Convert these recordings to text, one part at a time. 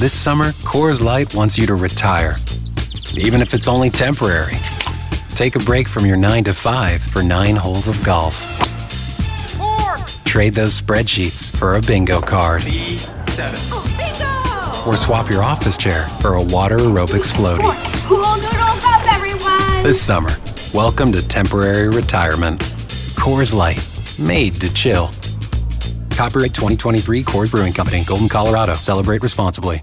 This summer, Coors Light wants you to retire, even if it's only temporary. Take a break from your 9 to 5 for nine holes of golf. Four. Trade those spreadsheets for a bingo card. Seven. Bingo! Or swap your office chair for a water aerobics floaty. Up! This summer, welcome to temporary retirement. Coors Light, made to chill. Copyright 2023 Coors Brewing Company, Golden, Colorado. Celebrate responsibly.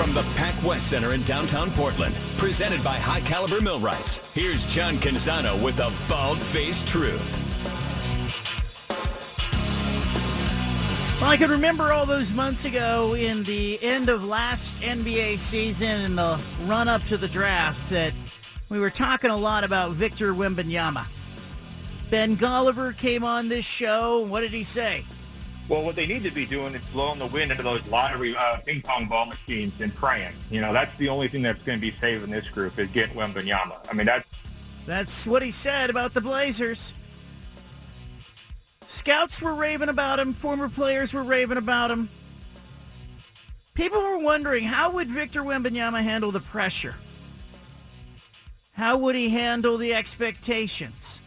From the Pac West Center in downtown Portland, presented by High Caliber Millwrights, here's John Canzano with the Bald Faced Truth. Well, I can remember all those months ago in the end of last NBA season and the run up to the draft that we were talking a lot about Victor Wembanyama. Ben Golliver came on this show. What did he say? Well, what they need to be doing is blowing the wind into those lottery uh, ping pong ball machines and praying. You know, that's the only thing that's going to be saving this group is getting Wembanyama. I mean, that's That's what he said about the Blazers. Scouts were raving about him. Former players were raving about him. People were wondering how would Victor Wembanyama handle the pressure? How would he handle the expectations?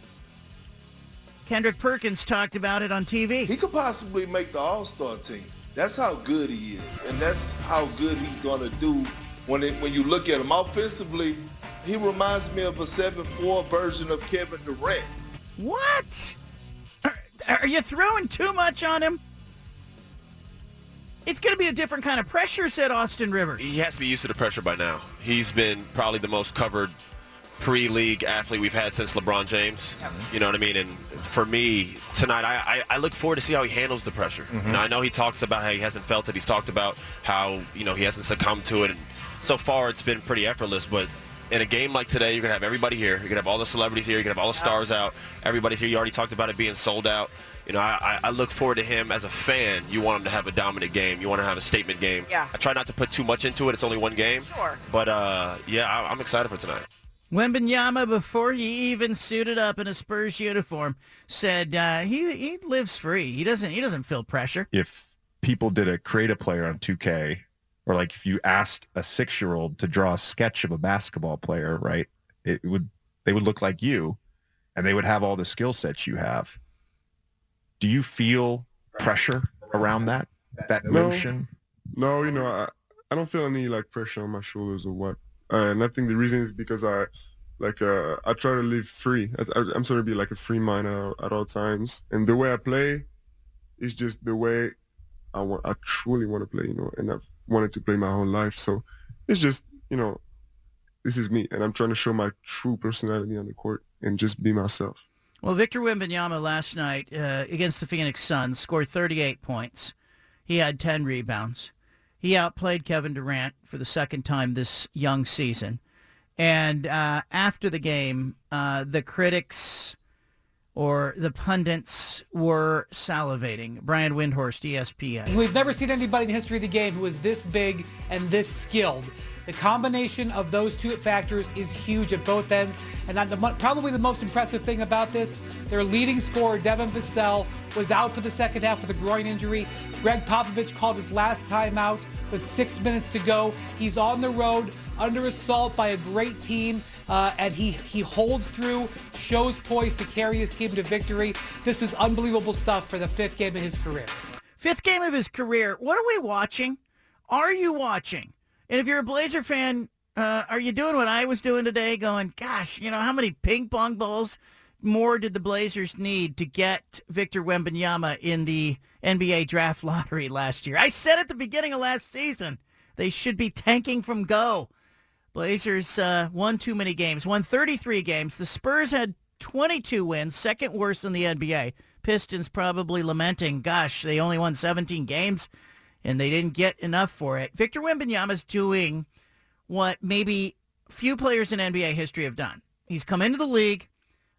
Kendrick Perkins talked about it on TV. He could possibly make the All-Star team. That's how good he is, and that's how good he's going to do when it, when you look at him offensively. He reminds me of a 7-4 version of Kevin Durant. What? Are, are you throwing too much on him? It's going to be a different kind of pressure, said Austin Rivers. He has to be used to the pressure by now. He's been probably the most covered pre-league athlete we've had since LeBron James. You know what I mean? And for me, tonight, I, I, I look forward to see how he handles the pressure. You know, I know he talks about how he hasn't felt it. He's talked about how, you know, he hasn't succumbed to it. And so far, it's been pretty effortless. But in a game like today, you're going to have everybody here. You're to have all the celebrities here. You're to have all the stars out. Everybody's here. You already talked about it being sold out. You know, I, I I look forward to him as a fan. You want him to have a dominant game. You want to have a statement game. Yeah. I try not to put too much into it. It's only one game. Sure. But, uh, yeah, I, I'm excited for tonight. Wembanyama, before he even suited up in a Spurs uniform, said uh, he he lives free. He doesn't he doesn't feel pressure. if people did a create a player on 2K, or like if you asked a six year old to draw a sketch of a basketball player, right? It would they would look like you, and they would have all the skill sets you have. Do you feel pressure around that? That No. notion? No, you know, I, I don't feel any like pressure on my shoulders or what. And I think the reason is because I, like, uh, I try to live free. I, I'm trying to be like a free mind at, at all times. And the way I play is just the way I want. I truly want to play, you know, and I've wanted to play my whole life. So it's just, you know, this is me, and I'm trying to show my true personality on the court and just be myself. Well, Victor Wembanyama last night uh, against the Phoenix Suns scored 38 points. He had 10 rebounds. He outplayed Kevin Durant for the second time this young season. And uh, after the game, uh, the critics or the pundits were salivating. Brian Windhorst, ESPN. We've never seen anybody in the history of the game who was this big and this skilled. The combination of those two factors is huge at both ends. And the, probably the most impressive thing about this, their leading scorer, Devin Vassell, was out for the second half with a groin injury. Gregg Popovich called his last time out with six minutes to go. He's on the road under assault by a great team. Uh, and he, he holds through, shows poise to carry his team to victory. This is unbelievable stuff for the fifth game of his career. Fifth game of his career. What are we watching? Are you watching? And if you're a Blazer fan, uh, are you doing what I was doing today? Going, gosh, you know, how many ping pong balls more did the Blazers need to get Victor Wembanyama in the NBA draft lottery last year? I said at the beginning of last season they should be tanking from go. Blazers uh, won too many games, won 33 games. The Spurs had 22 wins, second worst in the NBA. Pistons probably lamenting, gosh, they only won 17 games and they didn't get enough for it. Victor Wembanyama's doing what maybe few players in NBA history have done. He's come into the league.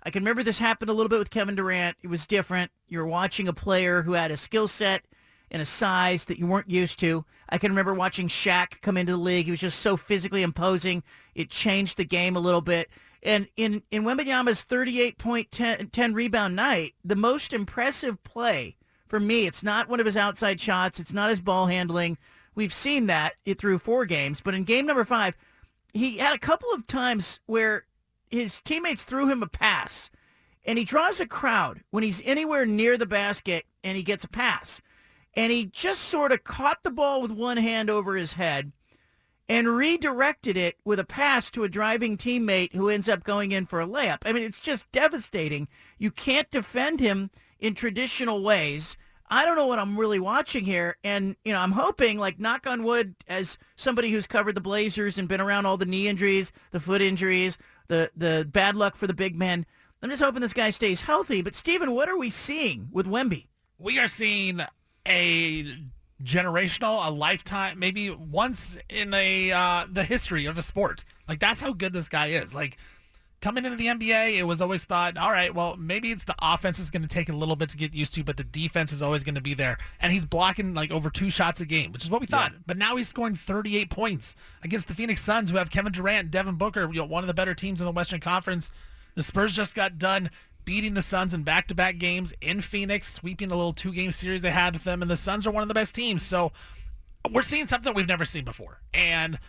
I can remember this happened a little bit with Kevin Durant. It was different. You're watching a player who had a skill set and a size that you weren't used to. I can remember watching Shaq come into the league. He was just so physically imposing. It changed the game a little bit. And in, in Wembanyama's 38 point 10, 10 rebound night, the most impressive play for me, it's not one of his outside shots. It's not his ball handling. We've seen that through four games. But in game number five, he had a couple of times where his teammates threw him a pass and he draws a crowd when he's anywhere near the basket and he gets a pass. And he just sort of caught the ball with one hand over his head and redirected it with a pass to a driving teammate who ends up going in for a layup. I mean, it's just devastating. You can't defend him in traditional ways. I don't know what I'm really watching here. And, you know, I'm hoping, like, knock on wood, as somebody who's covered the Blazers and been around all the knee injuries, the foot injuries, the, the bad luck for the big men, I'm just hoping this guy stays healthy. But, Steven, what are we seeing with Wemby? We are seeing a generational, a lifetime, maybe once in a uh, the history of a sport. Like that's how good this guy is. Like coming into the NBA, it was always thought, all right, well maybe it's the offense is going to take a little bit to get used to, but the defense is always going to be there. And he's blocking like over two shots a game, which is what we thought. Yeah. But now he's scoring 38 points against the Phoenix Suns, who have Kevin Durant, Devin Booker, you know, one of the better teams in the Western Conference. The Spurs just got done beating the Suns in back-to-back games in Phoenix, sweeping the little two-game series they had with them, and the Suns are one of the best teams. So we're seeing something we've never seen before, and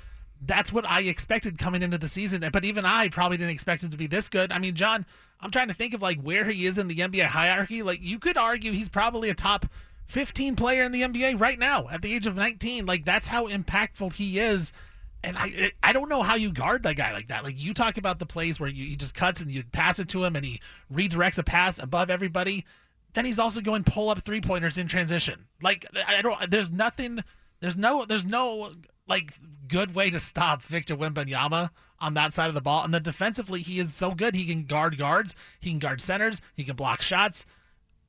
that's what I expected coming into the season. But even I probably didn't expect him to be this good. I mean, John, I'm trying to think of like where he is in the NBA hierarchy. Like you could argue he's probably a top 15 player in the NBA right now at the age of 19. Like that's how impactful he is and I I don't know how you guard that guy like that. Like you talk about the plays where you, he just cuts and you pass it to him and he redirects a pass above everybody. Then he's also going pull up three pointers in transition. Like I don't. There's nothing. There's no. There's no like good way to stop Victor Wembanyama on that side of the ball. And then defensively, he is so good. He can guard guards. He can guard centers. He can block shots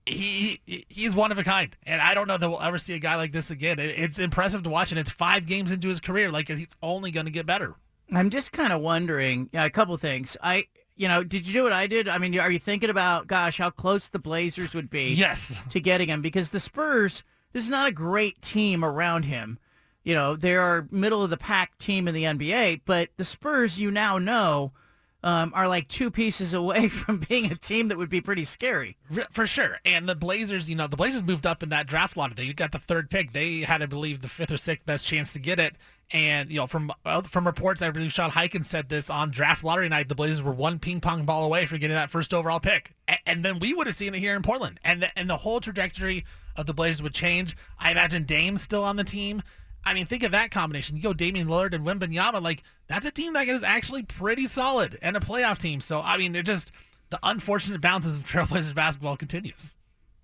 he, he's one of a kind, and I don't know that we'll ever see a guy like this again. It, it's impressive to watch, and it's five games into his career. Like he's only going to get better. I'm just kind of wondering yeah, a couple things. I, you know, did you do what I did? I mean, are you thinking about, gosh, how close the Blazers would be? Yes. To getting him because the Spurs, this is not a great team around him. You know, they are middle of the pack team in the NBA, but the Spurs, you now know um, are like two pieces away from being a team that would be pretty scary. For sure. And the Blazers, you know, the Blazers moved up in that draft lottery. You got the third pick. They had, I believe, the fifth or sixth best chance to get it. And, you know, from uh, from reports, I believe Sean Highkin said this on draft lottery night, the Blazers were one ping pong ball away from getting that first overall pick. And, and then we would have seen it here in Portland. And the, and the whole trajectory of the Blazers would change. I imagine Dame's still on the team. I mean, think of that combination. You go Damian Lillard and Wembanyama, like that's a team that is actually pretty solid and a playoff team. So I mean, it just the unfortunate bounces of Trailblazers basketball continues.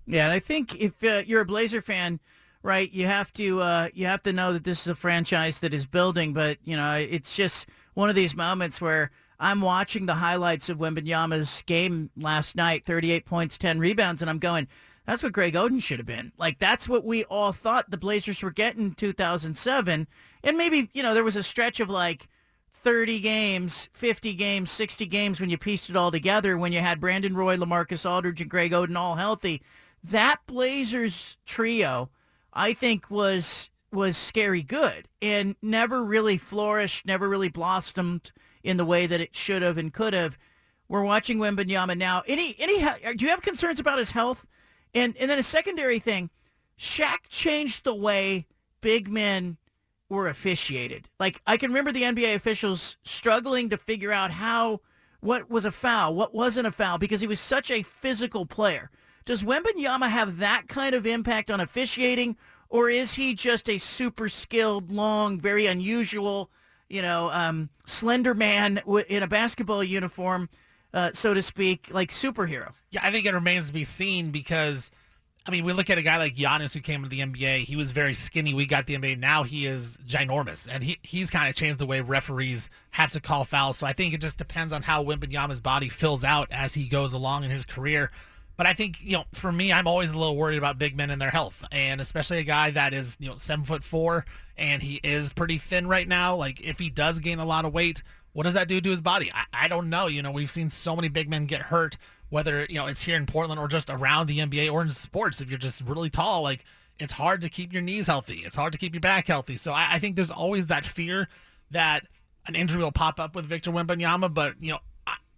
Yeah, and I think if uh, you're a Blazer fan, right, you have to uh, you have to know that this is a franchise that is building. But you know, it's just one of these moments where I'm watching the highlights of Wembanyama's game last night, 38 points, 10 rebounds, and I'm going, that's what Greg Oden should have been. Like that's what we all thought the Blazers were getting in 2007. And maybe, you know, there was a stretch of like 30 games, 50 games, 60 games when you pieced it all together when you had Brandon Roy, LaMarcus Aldridge, and Greg Oden all healthy. That Blazers trio, I think, was was scary good and never really flourished, never really blossomed in the way that it should have and could have. We're watching Wembanyama now. Any any do you have concerns about his health? And and then a secondary thing, Shaq changed the way big men were officiated. Like I can remember the NBA officials struggling to figure out how what was a foul, what wasn't a foul, because he was such a physical player. Does Wembanyama have that kind of impact on officiating, or is he just a super skilled, long, very unusual, you know, um, slender man in a basketball uniform uh, so to speak, like superhero. Yeah, I think it remains to be seen because, I mean, we look at a guy like Giannis who came to the NBA. He was very skinny. We got the NBA. Now he is ginormous, and he he's kind of changed the way referees have to call fouls. So I think it just depends on how Wembanyama's body fills out as he goes along in his career. But I think, you know, for me, I'm always a little worried about big men and their health, and especially a guy that is, you know, seven foot four, and he is pretty thin right now. Like, if he does gain a lot of weight, what does that do to his body? I, I don't know. You know, we've seen so many big men get hurt, whether you know it's here in Portland or just around the NBA or in sports. If you're just really tall, like it's hard to keep your knees healthy. It's hard to keep your back healthy. So I, I think there's always that fear that an injury will pop up with Victor Wembanyama, but you know.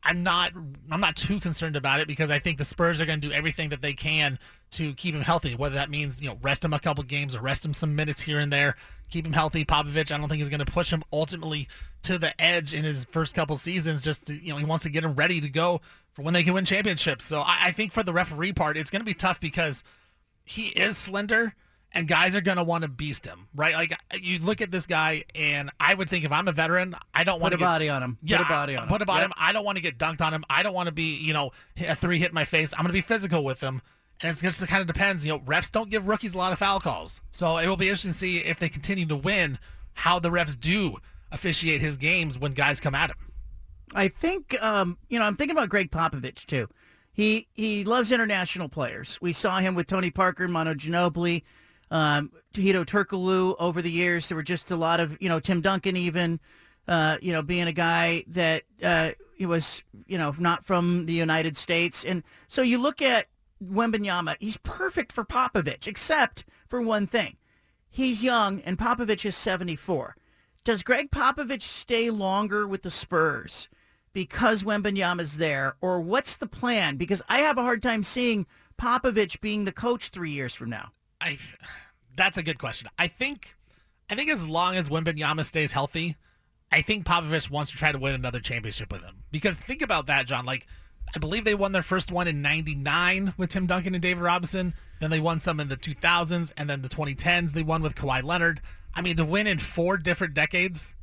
I'm not. I'm not too concerned about it because I think the Spurs are going to do everything that they can to keep him healthy. Whether that means you know rest him a couple games or rest him some minutes here and there, keep him healthy. Popovich, I don't think is going to push him ultimately to the edge in his first couple seasons. Just to, you know, he wants to get him ready to go for when they can win championships. So I, I think for the referee part, it's going to be tough because he is slender and guys are going to want to beast him, right? Like you look at this guy, and I would think if I'm a veteran, I don't want Put to a body on him. Yeah, Put a body on him. Put a body Yep. on him. I don't want to get dunked on him. I don't want to be, you know, a three hit in my face. I'm going to be physical with him. And it's just kind of depends. You know, refs don't give rookies a lot of foul calls. So it will be interesting to see if they continue to win, how the refs do officiate his games when guys come at him. I think um, you know I'm thinking about Gregg Popovich too. He he loves international players. We saw him with Tony Parker, Manu Ginobili, um, Hedo Turkoglu over the years. There were just a lot of you know Tim Duncan even, uh, you know being a guy that uh, he was you know not from the United States, and so you look at Wembanyama. He's perfect for Popovich, except for one thing. He's young, and Popovich is 74. Does Gregg Popovich stay longer with the Spurs because Wembanyama's there, or what's the plan? Because I have a hard time seeing Popovich being the coach three years from now. I that's a good question. I think I think as long as Wembanyama stays healthy, I think Popovich wants to try to win another championship with him. Because think about that, John. Like I believe they won their first one in 99 with Tim Duncan and David Robinson. Then they won some in the 2000s and then the 2010s they won with Kawhi Leonard. I mean, to win in four different decades,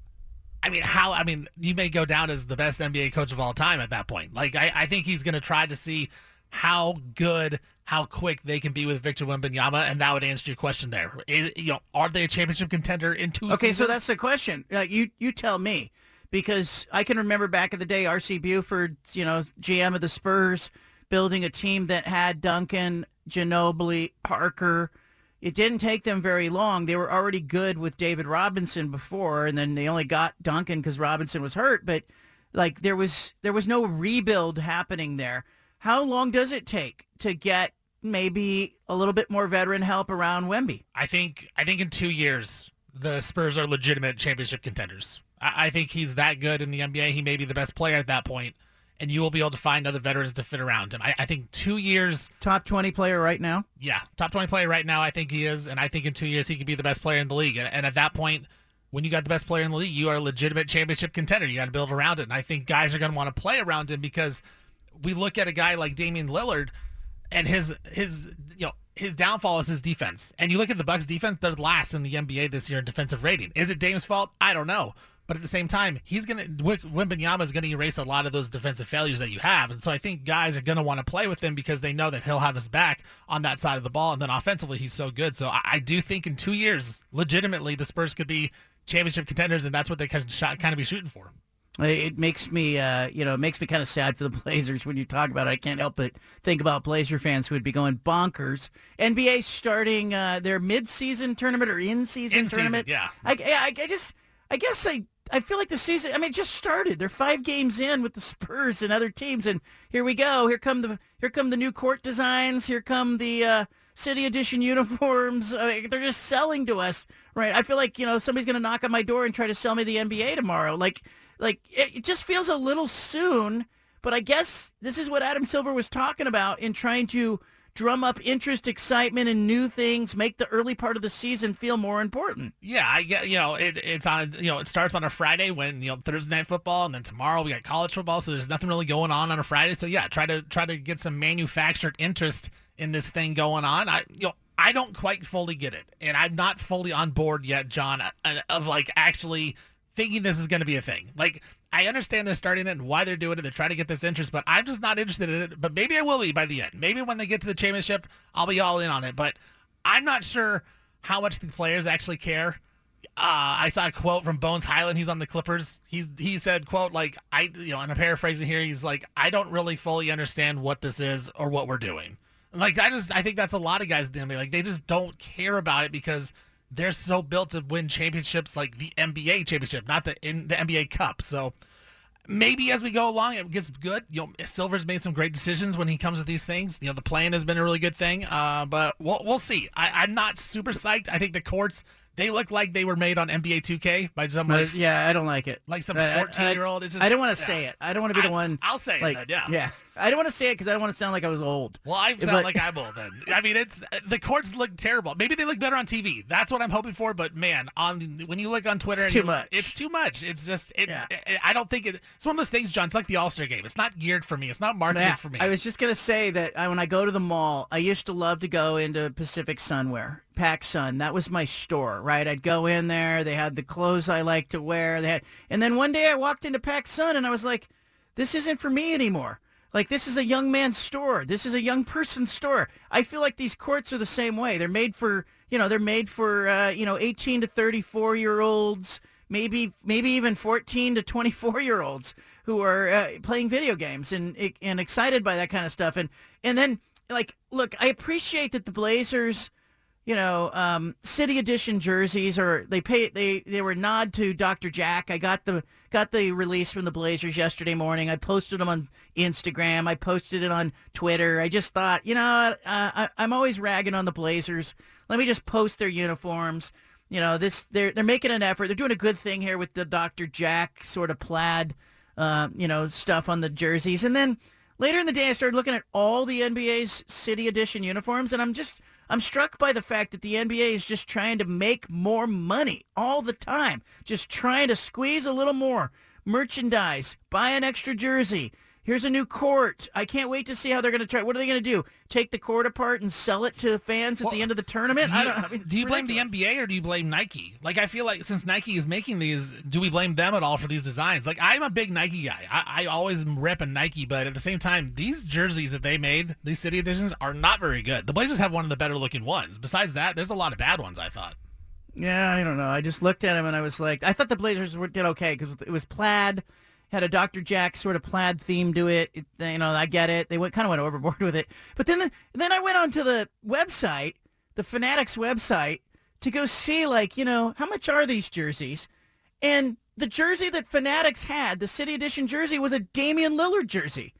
I mean, how? I mean, you may go down as the best NBA coach of all time at that point. Like, I, I think he's going to try to see how good, how quick they can be with Victor Wembanyama, and that would answer your question there. You know, are they a championship contender in two? Okay, so that's the question. Like you, you tell me, because I can remember back in the day, R.C. Buford, you know, GM of the Spurs, building a team that had Duncan, Ginobili, Parker. It didn't take them very long. They were already good with David Robinson before, and then they only got Duncan because Robinson was hurt. But like there was there was no rebuild happening there. How long does it take to get maybe a little bit more veteran help around Wemby? I think I think in two years the Spurs are legitimate championship contenders. I, I think he's that good in the NBA. He may be the best player at that point, and you will be able to find other veterans to fit around him. I, I think two years, Top twenty player right now. yeah, top twenty player right now. I think he is, and I think in two years he could be the best player in the league. And, and at that point, when you got the best player in the league, you are a legitimate championship contender. You got to build around it, and I think guys are going to want to play around him because we look at a guy like Damian Lillard and his his you know his downfall is his defense. And you look at the Bucks defense; they're last in the NBA this year in defensive rating. Is it Dame's fault? I don't know. But at the same time, he's gonna Wembanyama is gonna erase a lot of those defensive failures that you have, and so I think guys are gonna want to play with him because they know that he'll have his back on that side of the ball, and then offensively he's so good. So I, I do think in two years, legitimately, the Spurs could be championship contenders, and that's what they kind of, shot, kind of be shooting for. It makes me, uh, you know, it makes me kind of sad for the Blazers when you talk about it. I can't help but think about Blazer fans who would be going bonkers. NBA starting uh, their mid-season tournament or in-season In-season, tournament. yeah. I, I, I just, I guess I, I feel like the season. I mean, it just started. They're five games in with the Spurs and other teams, and here we go. Here come the, here come the new court designs. Here come the uh, City Edition uniforms. Uh, they're just selling to us, right? I feel like you know somebody's gonna knock on my door and try to sell me the NBA tomorrow. Like, like it, it just feels a little soon. But I guess this is what Adam Silver was talking about in trying to drum up interest, excitement, and new things, make the early part of the season feel more important. Yeah, I get you know it, it's on you know it starts on a Friday when you know Thursday night football and then tomorrow we got college football so there's nothing really going on on a Friday. So yeah try to try to get some manufactured interest in this thing going on. I you know I don't quite fully get it and I'm not fully on board yet John uh, of like actually thinking this is going to be a thing. Like I understand they're starting it and why they're doing it. They're trying to get this interest, but I'm just not interested in it. But maybe I will be by the end. Maybe when they get to the championship, I'll be all in on it. But I'm not sure how much the players actually care. Uh, I saw a quote from Bones Hyland. He's on the Clippers. He's he said, "quote Like I, you know, and I'm paraphrasing here. He's like, I don't really fully understand what this is or what we're doing. Like I just, I think that's a lot of guys. the. Like they just don't care about it because they're so built to win championships, like the NBA championship, not the in the NBA Cup. So maybe as we go along, it gets good. You know, Silver's made some great decisions when he comes with these things. You know, the plan has been a really good thing. Uh, but we'll we'll see. I, I'm not super psyched. I think the courts they look like they were made on NBA 2K by some like, yeah, I don't like it. like some I- I- 14 year old. It's just I don't want to yeah. say it. I don't want to be the I- one. I'll say it like, then, yeah. Yeah. I don't want to say it because I don't want to sound like I was old. Well, I sound But- like I'm old then. I mean, it's the courts look terrible. Maybe they look better on TV. That's what I'm hoping for. But man, on when you look on Twitter, It's too much. It's too much. It's just. It, Yeah. I- I don't think it. It's one of those things, John. It's like the All Star game. It's not geared for me. It's not marketed Yeah, for me. I was just gonna say that I, when I go to the mall, I used to love to go into Pacific Sunwear, Pac Sun. That was my store, right? I'd go in there. They had the clothes I like to wear. They had, and then one day I walked into Pac Sun and I was like, "This isn't for me anymore." Like this is a young man's store. This is a young person's store. I feel like these courts are the same way. They're made for you know they're made for uh, you know 18 to 34 year olds, maybe maybe even 14 to 24 year olds who are uh, playing video games and and excited by that kind of stuff. And and then like look, I appreciate that the Blazers you know, um, city edition jerseys or they pay they they were a nod to Dr. Jack. I got the got the release from the Blazers yesterday morning. I posted them on Instagram. I posted it on Twitter. I just thought, you know, uh, I, I'm always ragging on the Blazers. Let me just post their uniforms. You know, this they're they're making an effort. They're doing a good thing here with the Dr. Jack sort of plaid, uh, you know, stuff on the jerseys. And then later in the day, I started looking at all the NBA's city edition uniforms, and I'm just I'm struck by the fact that the NBA is just trying to make more money all the time, just trying to squeeze a little more merchandise, buy an extra jersey. Here's a new court. I can't wait to see how they're going to try. What are they going to do? Take the court apart and sell it to the fans at the end of the tournament? Do you, I don't. I mean, do you blame the NBA or do you blame Nike? Like, I feel like since Nike is making these, do we blame them at all for these designs? Like, I'm a big Nike guy. I, I always am repping Nike, but at the same time, these jerseys that they made, these city editions, are not very good. The Blazers have one of the better looking ones. Besides that, there's a lot of bad ones. I thought. Yeah, I don't know. I just looked at him and I was like, I thought the Blazers were, did okay because it was plaid, had a Dr. Jack sort of plaid theme to it. it you know, I get it. They went kind of went overboard with it. But then, the, then I went onto the website, the Fanatics website, to go see like, you know, how much are these jerseys? And the jersey that Fanatics had, the City Edition jersey, was a Damian Lillard jersey.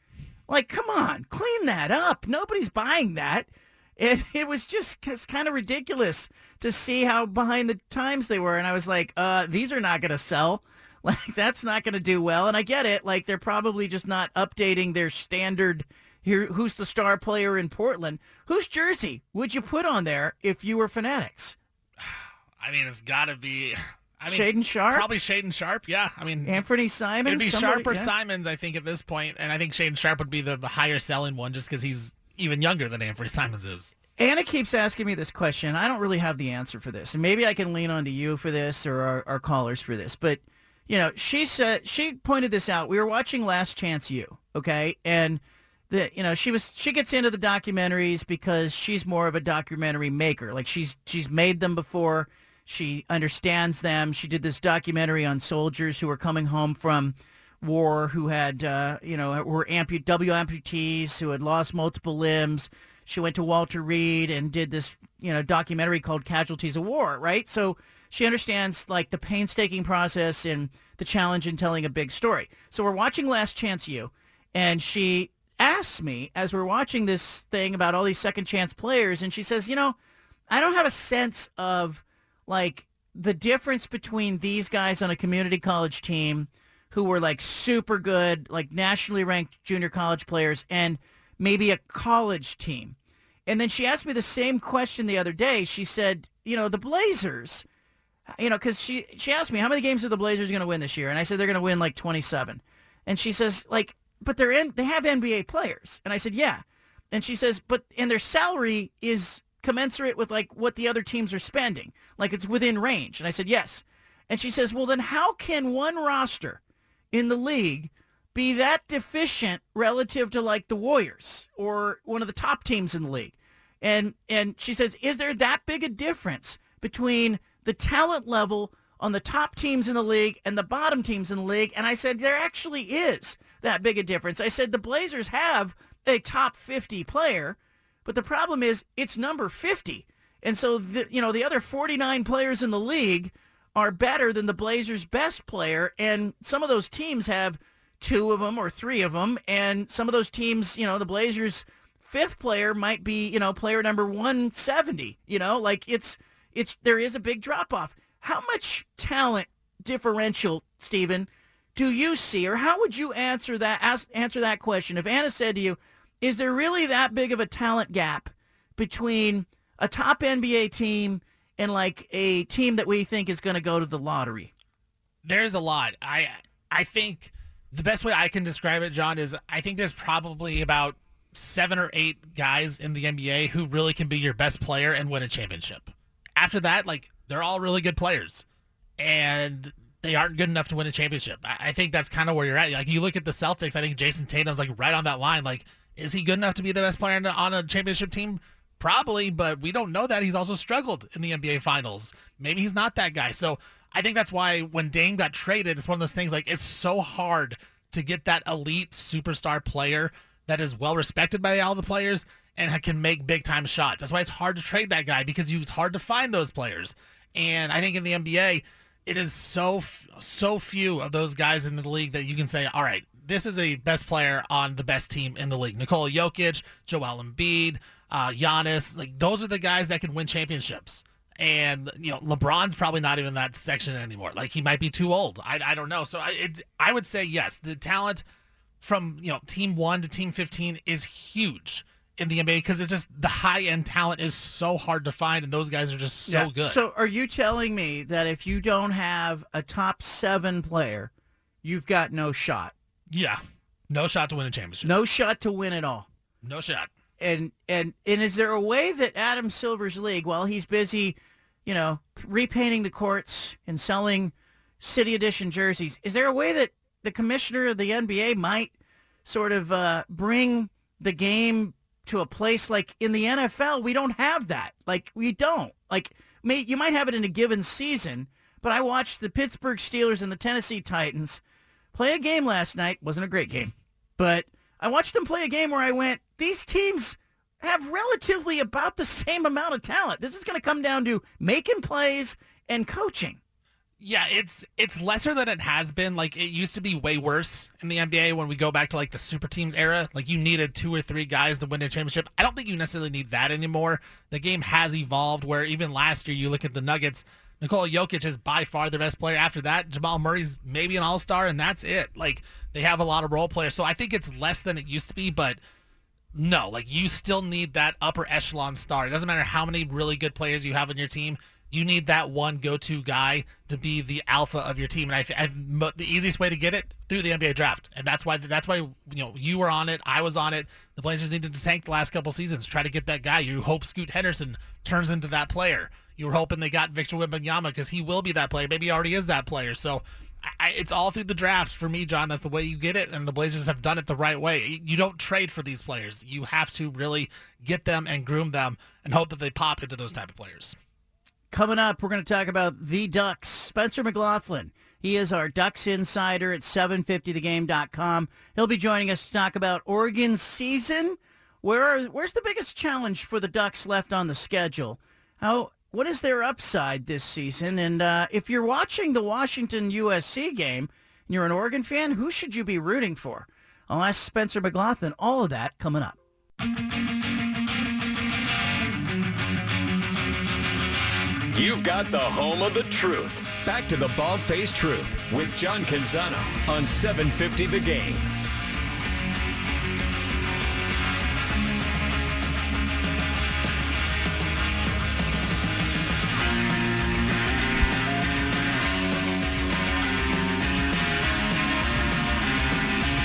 Like, come on, clean that up. Nobody's buying that. It, it was just kind of ridiculous to see how behind the times they were. And I was like, uh, these are not going to sell. Like, that's not going to do well. And I get it. Like, they're probably just not updating their standard here. Who's the star player in Portland? Whose jersey would you put on there if you were Fanatics? I mean, it's got to be. I mean, Shaedon Sharpe? Probably Shaedon Sharpe. Yeah. I mean, Anthony Simons? It'd be Somebody- Sharp or yeah. Simons, I think, at this point, and I think Shaedon Sharpe would be the higher selling one just because he's even younger than Anthony Simons is. Anna keeps asking me this question. I don't really have the answer for this, and maybe I can lean on to you for this or our, our callers for this. But you know, she said she pointed this out. We were watching Last Chance U, okay, and the you know she was she gets into the documentaries because she's more of a documentary maker. Like she's she's made them before. She understands them. She did this documentary on soldiers who were coming home from war who had, uh, you know, were ampu- W amputees who had lost multiple limbs. She went to Walter Reed and did this, you know, documentary called Casualties of War, right? So she understands like the painstaking process and the challenge in telling a big story. So we're watching Last Chance U, and she asks me as we're watching this thing about all these second chance players, and she says, you know, I don't have a sense of like the difference between these guys on a community college team who were like super good, like nationally ranked junior college players and maybe a college team. And then she asked me the same question the other day. She said, you know, the Blazers, you know, because she, she asked me, how many games are the Blazers going to win this year? And I said, they're going to win like 27. And she says, like, but they're in, they have NBA players. And I said, yeah. And she says, but, and their salary is commensurate with like what the other teams are spending. Like it's within range. And I said, yes. And she says, well, then how can one roster in the league be that deficient relative to like the Warriors or one of the top teams in the league? And and she says, is there that big a difference between the talent level on the top teams in the league and the bottom teams in the league? And I said, there actually is that big a difference. I said the Blazers have a top 50 player, but the problem is it's number 50. And so, the, you know, the other 49 players in the league are better than the Blazers' best player. And some of those teams have two of them or three of them, and some of those teams, you know, the Blazers' fifth player might be, you know, player number 170. You know, like it's it's there is a big drop off. How much talent differential, Stephen, do you see, or how would you answer that ask, answer that question if Anna said to you, "Is there really that big of a talent gap between a top NBA team and like a team that we think is going to go to the lottery?" There's a lot. I I think the best way I can describe it, John, is I think there's probably about seven or eight guys in the NBA who really can be your best player and win a championship. After that, like they're all really good players, and they aren't good enough to win a championship. I, I think that's kind of where you're at. Like you look at the Celtics, I think Jayson Tatum's like right on that line. Like, is he good enough to be the best player on a, on a championship team? Probably, but we don't know that. He's also struggled in the NBA Finals. Maybe he's not that guy. So I think that's why when Dame got traded, it's one of those things like it's so hard to get that elite superstar player that is well respected by all the players and can make big time shots. That's why it's hard to trade that guy because it's hard to find those players. And I think in the NBA, it is so so few of those guys in the league that you can say, all right, this is a best player on the best team in the league. Nikola Jokic, Joel Embiid, uh, Giannis, like those are the guys that can win championships. And you know, LeBron's probably not even that section anymore. Like he might be too old. I, I don't know. So I it, I would say yes, the talent from you know team one to team fifteen is huge in the NBA because it's just the high end talent is so hard to find, and those guys are just so Yeah. good. So are you telling me that if you don't have a top seven player, you've got no shot? yeah, no shot to win a championship. No shot to win it all. No shot. And and and is there a way that Adam Silver's league, while he's busy, you know, repainting the courts and selling city edition jerseys, is there a way that the commissioner of the NBA might sort of uh, bring the game to a place like in the NFL? We don't have that. Like we don't. Like may, you might have it in a given season, but I watched the Pittsburgh Steelers and the Tennessee Titans play a game last night. Wasn't a great game, but I watched them play a game where I went, these teams have relatively about the same amount of talent. This is going to come down to making plays and coaching. Yeah, it's it's lesser than it has been. Like it used to be way worse in the NBA when we go back to like the super teams era. Like you needed two or three guys to win a championship. I don't think you necessarily need that anymore. The game has evolved where even last year you look at the Nuggets, Nikola Jokic is by far the best player. After that, Jamal Murray's maybe an all-star and that's it. Like they have a lot of role players. So I think it's less than it used to be, but no, like you still need that upper echelon star. It doesn't matter how many really good players you have on your team. You need that one go-to guy to be the alpha of your team, and I, I the easiest way to get it through the NBA draft, and that's why that's why you know you were on it, I was on it. The Blazers needed to tank the last couple seasons, try to get that guy. You hope Scoot Henderson turns into that player. You were hoping they got Victor Wembanyama because he will be that player. Maybe he already is that player. So I, it's all through the draft for me, John. That's the way you get it, and the Blazers have done it the right way. You don't trade for these players. You have to really get them and groom them and hope that they pop into those type of players. Coming up, we're going to talk about the Ducks. Spencer McLaughlin. He is our Ducks insider at 750thegame.com. He'll be joining us to talk about Oregon's season. Where are, where's the biggest challenge for the Ducks left on the schedule? How what is their upside this season? And uh, if you're watching the Washington USC game and you're an Oregon fan, who should you be rooting for? I'll ask Spencer McLaughlin all of that coming up. You've got the home of the truth. Back to the Bald Faced Truth with John Canzano on 750 The Game.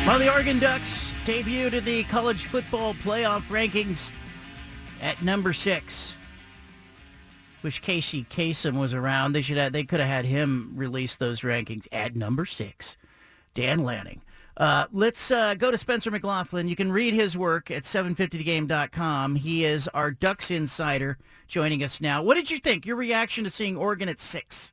Well, the Oregon Ducks debuted in the college football playoff rankings at number six. Wish Casey Kasem was around. They should have, they could have had him release those rankings at number six. Dan Lanning. Uh, let's uh, go to Spencer McLaughlin. You can read his work at 750thegame.com. He is our Ducks insider joining us now. What did you think? Your reaction to seeing Oregon at six?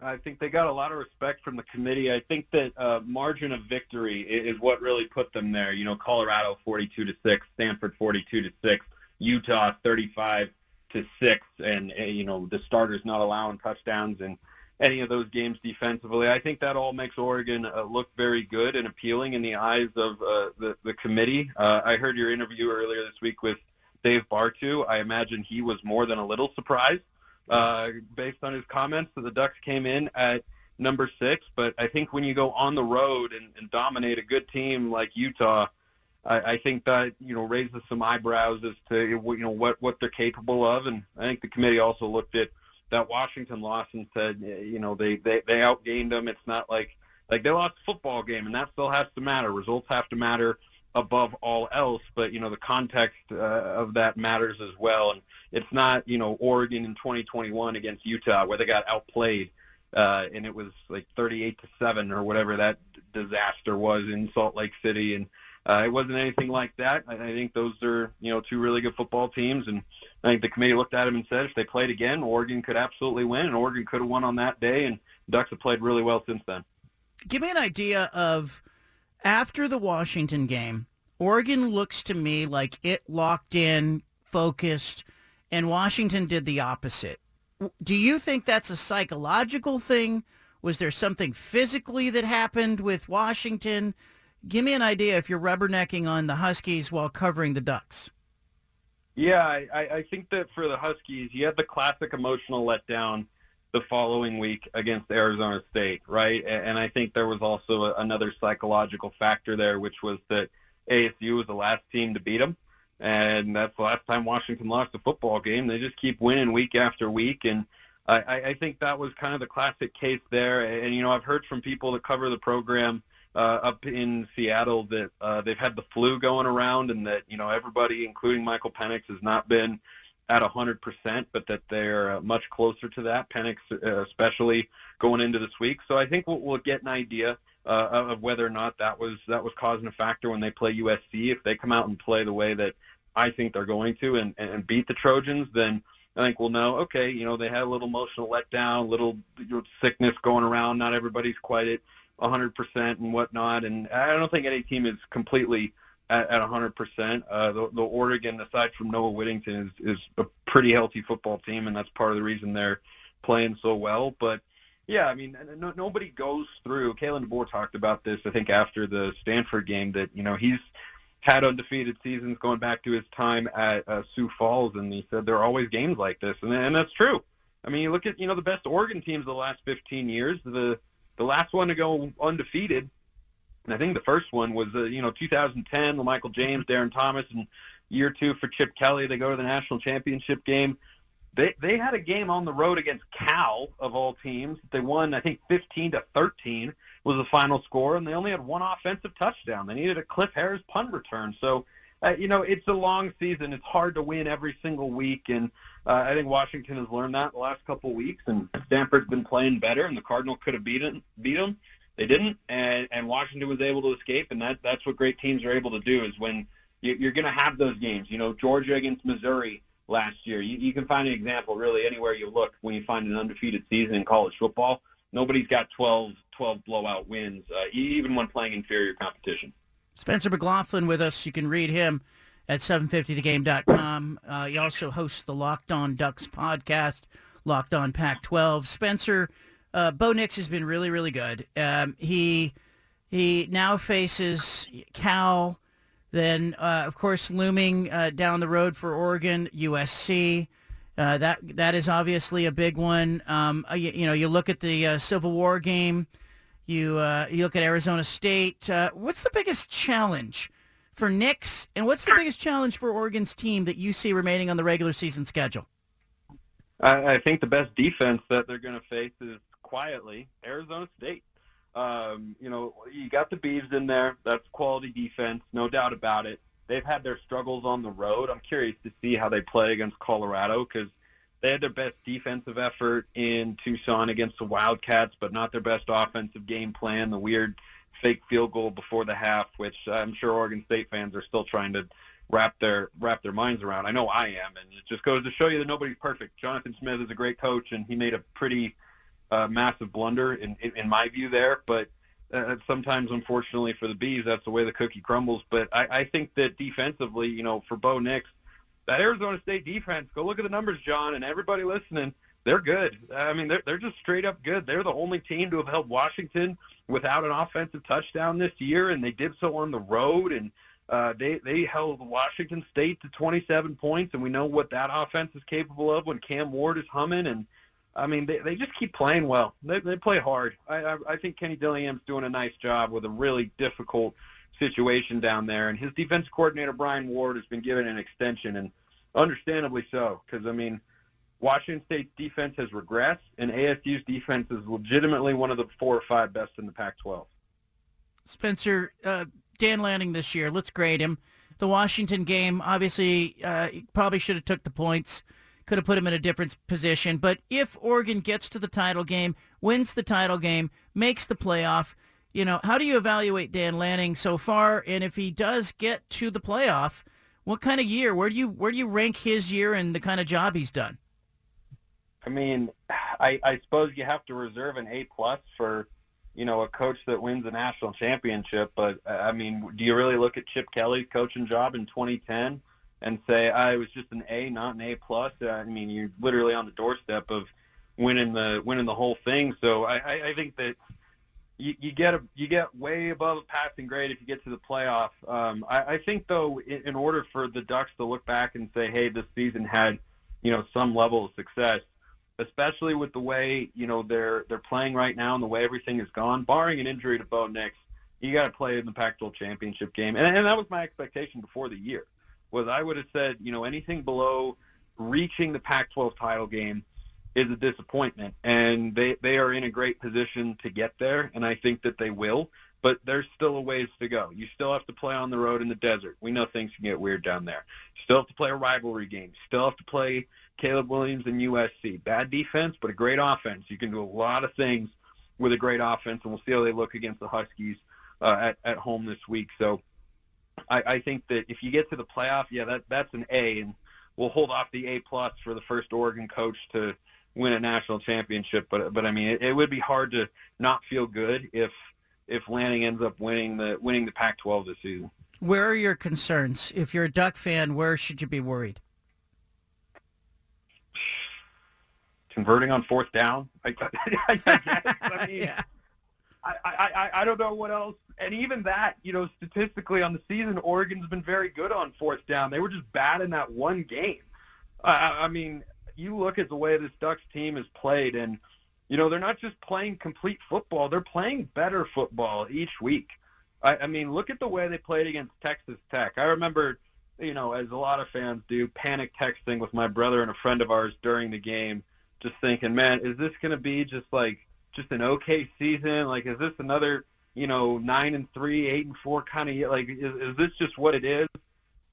I think they got a lot of respect from the committee. I think that uh, margin of victory i- is what really put them there. You know, Colorado 42 to six, Stanford 42 to six, Utah 35 to six, and uh, you know the starters not allowing touchdowns and any of those games defensively. I think that all makes Oregon uh, look very good and appealing in the eyes of uh, the the committee. Uh, I heard your interview earlier this week with Dave Bartoo. I imagine he was more than a little surprised uh, based on his comments that the Ducks came in at number six. But I think when you go on the road and, and dominate a good team like Utah, I, I think that you know raises some eyebrows as to you know what what they're capable of. And I think the committee also looked at that Washington loss and said, you know, they they they outgained them. It's not like like they lost a football game, and that still has to matter. Results have to matter above all else, but you know the context uh, of that matters as well. And it's not you know Oregon in 2021 against Utah where they got outplayed, uh, and it was like 38 to seven or whatever that disaster was in Salt Lake City, and uh, it wasn't anything like that. I, I think those are you know two really good football teams, and I think the committee looked at them and said if they played again, Oregon could absolutely win, and Oregon could have won on that day, and Ducks have played really well since then. Give me an idea of after the Washington game, Oregon looks to me like it locked in, focused, and Washington did the opposite. Do you think that's a psychological thing? Was there something physically that happened with Washington? Give me an idea if you're rubbernecking on the Huskies while covering the Ducks. Yeah, I, I think that for the Huskies, you had the classic emotional letdown the following week against Arizona State, right? And I think there was also another psychological factor there, which was that ASU was the last team to beat them, and that's the last time Washington lost a football game. They just keep winning week after week, and I, I think that was kind of the classic case there. And you know, I've heard from people that cover the program uh, up in Seattle that uh, they've had the flu going around, and that you know everybody, including Michael Penix, has not been at 100%, but that they're uh, much closer to that. Penix, uh, especially going into this week. So I think we'll, we'll get an idea uh, of whether or not that was that was causing a factor when they play USC. If they come out and play the way that I think they're going to and, and beat the Trojans, then I think we'll know. Okay, you know they had a little emotional letdown, a little you know, sickness going around. Not everybody's quite at 100% and whatnot. And I don't think any team is completely at, at 100%. Uh, the, Oregon, aside from Noah Whittington, is, is a pretty healthy football team, and that's part of the reason they're playing so well. But yeah, I mean, no, nobody goes through. Kalen DeBoer talked about this, I think, after the Stanford game, that you know he's had undefeated seasons going back to his time at uh, Sioux Falls, and he said there are always games like this, and, and that's true. I mean, you look at you know the best Oregon teams the last 15 years. The the last one to go undefeated, and I think the first one was uh, you know 2010, LaMichael James, Darron Thomas, and year two for Chip Kelly. They go to the national championship game they they had a game on the road against Cal of all teams. They won, I think, 15 to 13 was the final score, and they only had one offensive touchdown. They needed a Cliff Harris punt return. So, uh, you know, it's a long season. It's hard to win every single week, and uh, I think Washington has learned that the last couple of weeks. And Stanford's been playing better, and the Cardinal could have beat them. Beat them. They didn't, and and Washington was able to escape, and that that's what great teams are able to do. Is when you, you're going to have those games. You know, Georgia against Missouri last year. You, you can find an example really anywhere you look when you find an undefeated season in college football. Nobody's got 12, 12 blowout wins, uh, even when playing inferior competition. Spencer McLaughlin with us. You can read him at 750thegame.com. Uh, he also hosts the Locked On Ducks podcast, Locked On Pac-12. Spencer, uh, Bo Nix has been really, really good. Um, he he now faces Cal then, uh, of course, looming uh, down the road for Oregon, USC. Uh, that that is obviously a big one. Um, uh, you, you, know, you look at the uh, Civil War game. You you look at Arizona State. what's the biggest challenge for Nix, and what's the biggest challenge for Oregon's team that you see remaining on the regular season schedule? I, I think the best defense that they're going to face is quietly Arizona State. Um, you know, you got the Beavs in there. That's quality defense, no doubt about it. They've had their struggles on the road. I'm curious to see how they play against Colorado because they had their best defensive effort in Tucson against the Wildcats, but not their best offensive game plan. The weird fake field goal before the half, which I'm sure Oregon State fans are still trying to wrap their wrap their minds around. I know I am, and it just goes to show you that nobody's perfect. Jonathan Smith is a great coach, and he made a pretty uh, massive blunder in, in, in my view there. But uh, sometimes, unfortunately, for the bees, that's the way the cookie crumbles. But I, I think that defensively, you know, for Bo Nix, that Arizona State defense, go look at the numbers, John, and everybody listening. they're good. I mean, they're they're just straight up good. They're the only team to have held Washington without an offensive touchdown this year, and they did so on the road. And uh, they they held Washington State to 27 points, and we know what that offense is capable of when Cam Ward is humming. And I mean, they they just keep playing well. They they play hard. I I, I think Kenny Dillingham's doing a nice job with a really difficult situation down there, and his defense coordinator Brian Ward has been given an extension, and understandably so, because I mean. Washington State's defense has regressed, and ASU's defense is legitimately one of the four or five best in the Pac-12. Spencer, uh, Dan Lanning this year, let's grade him. The Washington game, obviously, uh, probably should have took the points. Could have put him in a different position. But if Oregon gets to the title game, wins the title game, makes the playoff, you know, how do you evaluate Dan Lanning so far? And if he does get to the playoff, what kind of year? Where do you where do you rank his year and the kind of job he's done? I mean, I, I suppose you have to reserve an A plus for, you know, a coach that wins a national championship. But I mean, do you really look at Chip Kelly's coaching job in 2010 and say, I was just an A, not an A plus? Uh, I mean, you're literally on the doorstep of winning the winning the whole thing. So I, I, I think that you, you get a you get way above a passing grade if you get to the playoff. Um, I, I think though, in, in order for the Ducks to look back and say, hey, this season had, you know, some level of success especially with the way you know they're they're playing right now and the way everything has gone. Barring an injury to Bo Nix, you got to play in the Pac-12 championship game, and, and that was my expectation before the year. Was I would have said you know anything below reaching the Pac-12 title game is a disappointment, and they they are in a great position to get there, and I think that they will. But there's still a ways to go. You still have to play on the road in the desert. We know things can get weird down there. You still have to play a rivalry game. You still have to play Caleb Williams and USC. Bad defense, but a great offense. You can do a lot of things with a great offense, and we'll see how they look against the Huskies uh, at, at home this week. So I, I think that if you get to the playoff, yeah, that that's an A, and we'll hold off the A plus for the first Oregon coach to win a national championship. But but I mean, it, it would be hard to not feel good if if Lanning ends up winning the winning the Pac-12 this season. Where are your concerns? If you're a Duck fan, where should you be worried? Converting on fourth down. I, I, I, guess. I mean, yeah. I, I, I don't know what else. And even that, you know, statistically on the season, Oregon's been very good on fourth down. They were just bad in that one game. Uh, I mean, you look at the way this Ducks team has played, and you know they're not just playing complete football; they're playing better football each week. I, I mean, look at the way they played against Texas Tech. I remember, you know, as a lot of fans do, panic texting with my brother and a friend of ours during the game, just thinking, man, is this going to be just like just an okay season? Like, is this another, you know, nine and three, eight and four kind of like? Is, is this just what it is?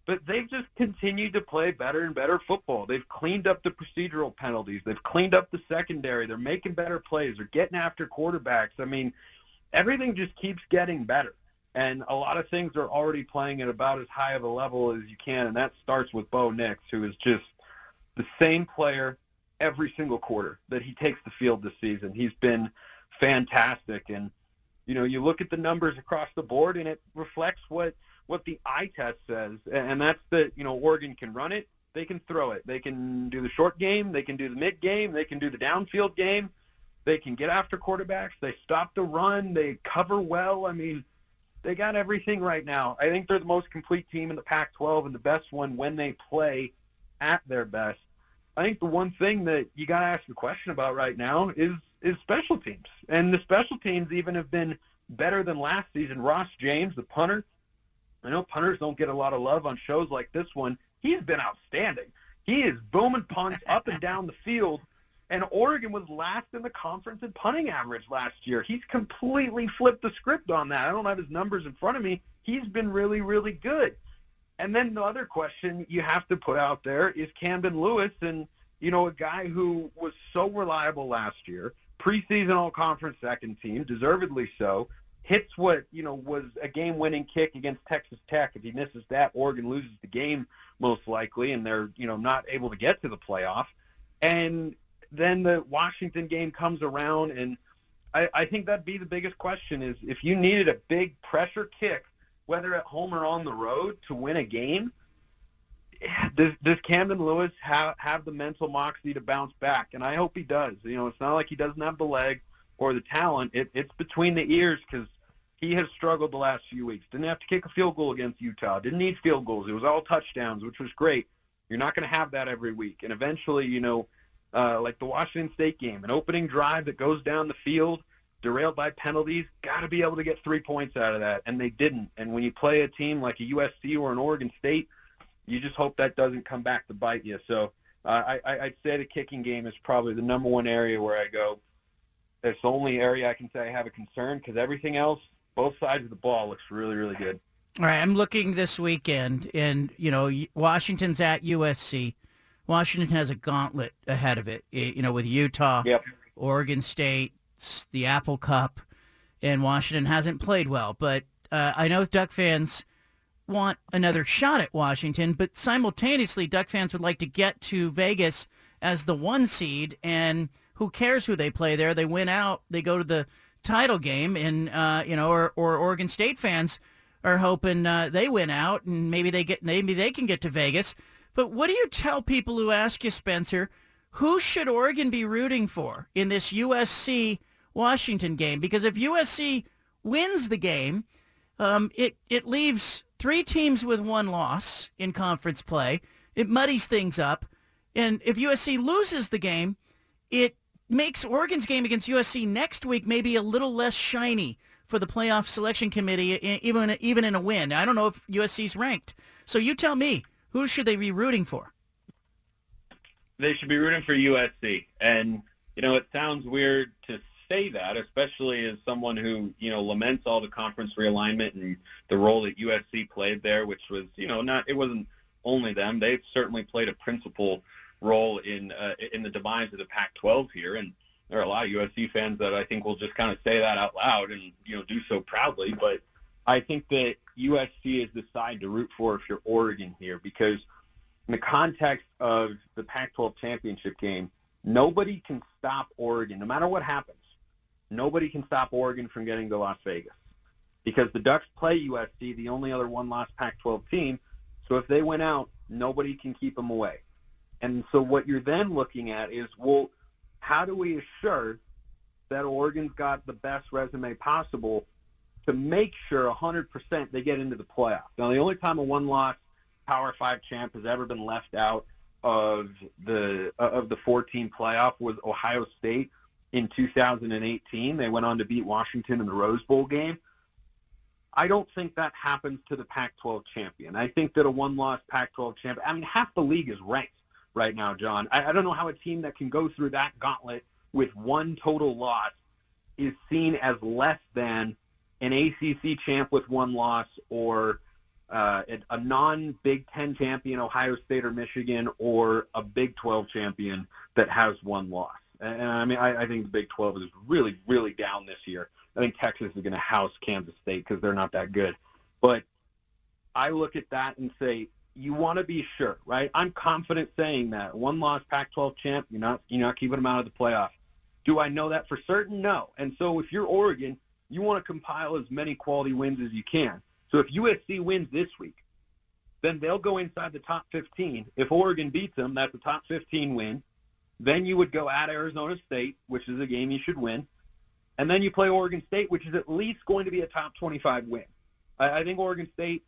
But they've just continued to play better and better football. They've cleaned up the procedural penalties. They've cleaned up the secondary. They're making better plays. They're getting after quarterbacks. I mean, everything just keeps getting better. And a lot of things are already playing at about as high of a level as you can, and that starts with Bo Nix, who is just the same player every single quarter that he takes the field this season. He's been fantastic, and you know you look at the numbers across the board, and it reflects what what the eye test says, and that's that you know Oregon can run it, they can throw it, they can do the short game, they can do the mid game, they can do the downfield game, they can get after quarterbacks, they stop the run, they cover well. I mean they got everything right now. I think they're the most complete team in the Pac-12 and the best one when they play at their best. I think the one thing that you got to ask a question about right now is is special teams, and the special teams even have been better than last season. Ross James, the punter, I know punters don't get a lot of love on shows like this one. He's been outstanding. He is booming punts up and down the field and Oregon was last in the conference in punting average last year. He's completely flipped the script on that. I don't have his numbers in front of me. He's been really, really good. And then the other question you have to put out there is Camden Lewis, and you know a guy who was so reliable last year, preseason All-Conference second team, deservedly so. Hits what you know was a game-winning kick against Texas Tech. If he misses that, Oregon loses the game most likely, and they're you know not able to get to the playoff. And then the Washington game comes around, and I, I think that'd be the biggest question: is if you needed a big pressure kick, whether at home or on the road, to win a game, does does Camden Lewis have have the mental moxie to bounce back? And I hope he does. You know, it's not like he doesn't have the leg or the talent. It, it's between the ears because he has struggled the last few weeks. Didn't have to kick a field goal against Utah. Didn't need field goals. It was all touchdowns, which was great. You're not going to have that every week. And eventually, you know, uh, like the Washington State game, an opening drive that goes down the field, derailed by penalties, got to be able to get three points out of that, and they didn't. And when you play a team like a USC or an Oregon State, you just hope that doesn't come back to bite you. So uh, I, I'd say the kicking game is probably the number one area where I go. It's the only area I can say I have a concern because everything else, both sides of the ball, looks really, really good. All right, I'm looking this weekend, and you know Washington's at USC. Washington has a gauntlet ahead of it. You know, with Utah, yep. Oregon State, the Apple Cup, and Washington hasn't played well. But uh, I know Duck fans want another shot at Washington, but simultaneously, Duck fans would like to get to Vegas as the one seed, and who cares who they play there? They win out, they go to the title game, and uh, you know, or, or Oregon State fans are hoping uh, they win out, and maybe they get maybe they can get to Vegas. But what do you tell people who ask you, Spencer? Who should Oregon be rooting for in this USC Washington game? Because if USC wins the game, um, it it leaves three teams with one loss in conference play. It muddies things up. And if USC loses the game, it makes Oregon's game against USC next week maybe a little less shiny for the playoff selection committee, even even in a win. I don't know if USC's ranked. So you tell me, who should they be rooting for? They should be rooting for USC. And, you know, it sounds weird to say that, especially as someone who, you know, laments all the conference realignment and the role that USC played there, which was, you know, not, it wasn't only them. They've certainly played a principal role in, uh, in the demise of the Pac-12 here. And there are a lot of USC fans that I think will just kind of say that out loud and, you know, do so proudly. But I think that USC is the side to root for if you're Oregon here because in the context of the Pac-12 championship game, nobody can stop Oregon, no matter what happens nobody can stop Oregon from getting to Las Vegas because the Ducks play USC, the only other one-loss Pac-12 team. So if they win out, nobody can keep them away. And so what you're then looking at is, well, how do we assure that Oregon's got the best resume possible to make sure 100% they get into the playoffs? Now, the only time a one-loss Power Five champ has ever been left out of the of the 14 playoff was Ohio State, in 2018. They went on to beat Washington in the Rose Bowl game. I don't think that happens to the Pac-12 champion. I think that a one-loss Pac-12 champ. I mean, half the league is ranked right now, John. I, I don't know how a team that can go through that gauntlet with one total loss is seen as less than an ACC champ with one loss or uh, a non-Big Ten champion, Ohio State or Michigan, or a Big 12 champion that has one loss. And I mean, I, I think the Big 12 is really, really down this year. I think Texas is going to house Kansas State because they're not that good. But I look at that and say, you want to be sure, right? I'm confident saying that one loss Pac-12 champ, you're not you're not keeping them out of the playoff. Do I know that for certain? No. And so if you're Oregon, you want to compile as many quality wins as you can. So if USC wins this week, then they'll go inside the top 15. If Oregon beats them, that's a top 15 win. Then you would go at Arizona State, which is a game you should win. And then you play Oregon State, which is at least going to be a top 25 win. I, I think Oregon State,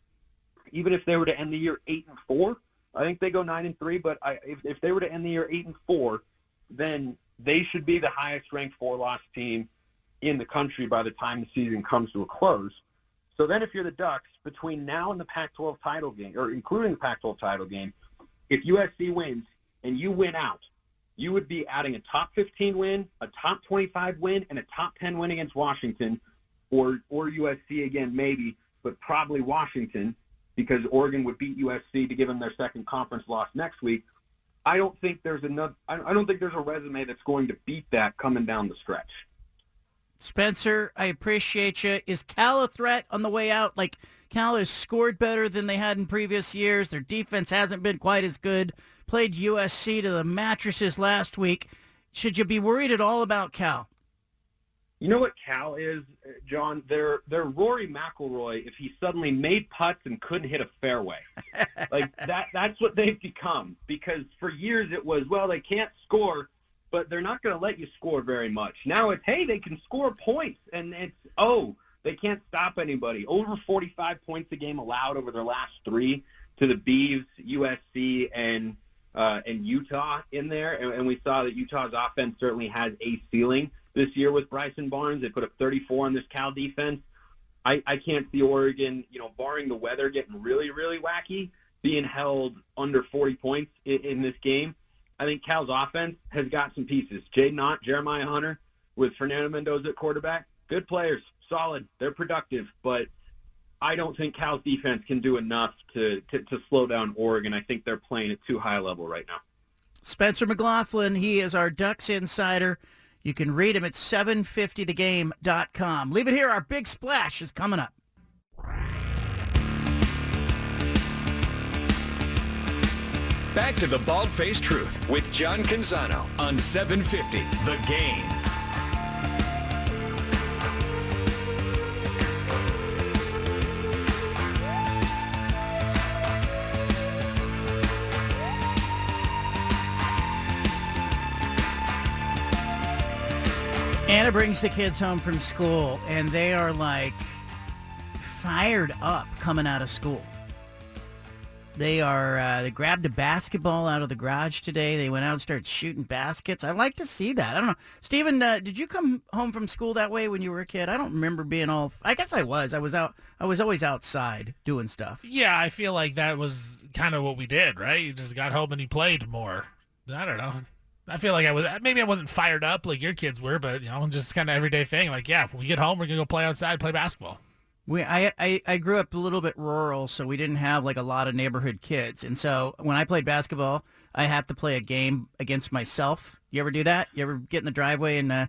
even if they were to end the year 8 and 4, I think they go 9 and 3, but I, if, if they were to end the year 8 and 4, then they should be the highest ranked four-loss team in the country by the time the season comes to a close. So then if you're the Ducks, between now and the Pac-12 title game, or including the Pac-12 title game, if USC wins and you win out, you would be adding a top 15 win, a top 25 win, and a top 10 win against Washington, or or USC again maybe, but probably Washington because Oregon would beat USC to give them their second conference loss next week. I don't think there's enough. I don't think there's a resume that's going to beat that coming down the stretch. Spencer, I appreciate you. Is Cal a threat on the way out? Like Cal has scored better than they had in previous years. Their defense hasn't been quite as good played USC to the mattresses last week. Should you be worried at all about Cal? You know what Cal is, John? They're they're Rory McIlroy if he suddenly made putts and couldn't hit a fairway. like that that's what they've become because for years it was well they can't score, but they're not going to let you score very much. Now it's hey they can score points and it's oh they can't stop anybody. Over 45 points a game allowed over their last three to the Beavs, USC, and uh, and Utah in there, and, and we saw that Utah's offense certainly has a ceiling this year with Bryson Barnes. They put up 34 on this Cal defense. I, I can't see Oregon, you know, barring the weather getting really, really wacky, being held under 40 points in, in this game. I think Cal's offense has got some pieces. Jaydn Ott, Jeremiah Hunter, with Fernando Mendoza at quarterback, good players, solid. They're productive, but I don't think Cal's defense can do enough to, to, to slow down Oregon. I think they're playing at too high a level right now. Spencer McLaughlin, he is our Ducks insider. You can read him at 750thegame.com. Leave it here. Our big splash is coming up. Back to the Bald Faced Truth with John Canzano on 750 The Game. Anna brings the kids home from school, and they are like fired up coming out of school. They are. Uh, they grabbed a basketball out of the garage today. They went out and started shooting baskets. I like to see that. I don't know, Stephen. Uh, did you come home from school that way when you were a kid? I don't remember being all. I guess I was. I was out. I was always outside doing stuff. Yeah, I feel like that was kind of what we did, right? You just got home and you played more. I don't know. I feel like I was maybe I wasn't fired up like your kids were, but you know, just kind of everyday thing. Like, yeah, we get home, we're gonna go play outside, play basketball. We, I, I, I grew up a little bit rural, so we didn't have like a lot of neighborhood kids. And so when I played basketball, I have to play a game against myself. You ever do that? You ever get in the driveway and uh,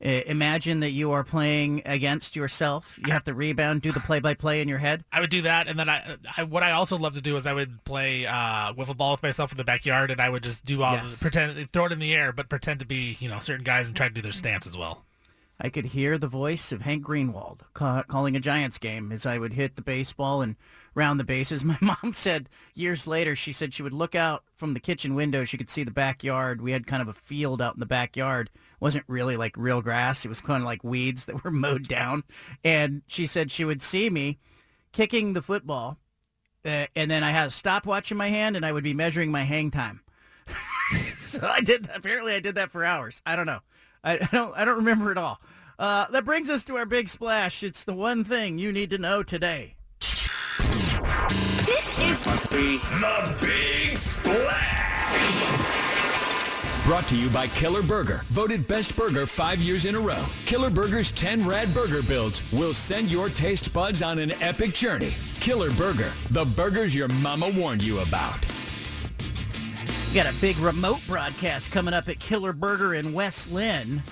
imagine that you are playing against yourself? You have to rebound, do the play-by-play in your head. I would do that, and then I, I what I also love to do is I would play uh, wiffle ball with myself in the backyard, and I would just do all Yes. the, pretend throw it in the air, but pretend to be you know certain guys and try to do their stance as well. I could hear the voice of Hank Greenwald ca- calling a Giants game as I would hit the baseball and round the bases. My mom said years later, she said she would look out from the kitchen window. She could see the backyard. We had kind of a field out in the backyard. It wasn't really like real grass. It was kind of like weeds that were mowed down. And she said she would see me kicking the football. Uh, and then I had a stopwatch in my hand and I would be measuring my hang time. so I did. Apparently, I did that for hours. I don't know. I, I don't. I don't remember it all. Uh, that brings us to our big splash. It's the one thing you need to know today. This is the Big Splash. Brought to you by Killer Burger, voted best burger five years in a row. Killer Burger's 10 rad burger builds will send your taste buds on an epic journey. Killer Burger, the burgers your mama warned you about. We got a big remote broadcast coming up at Killer Burger in West Linn,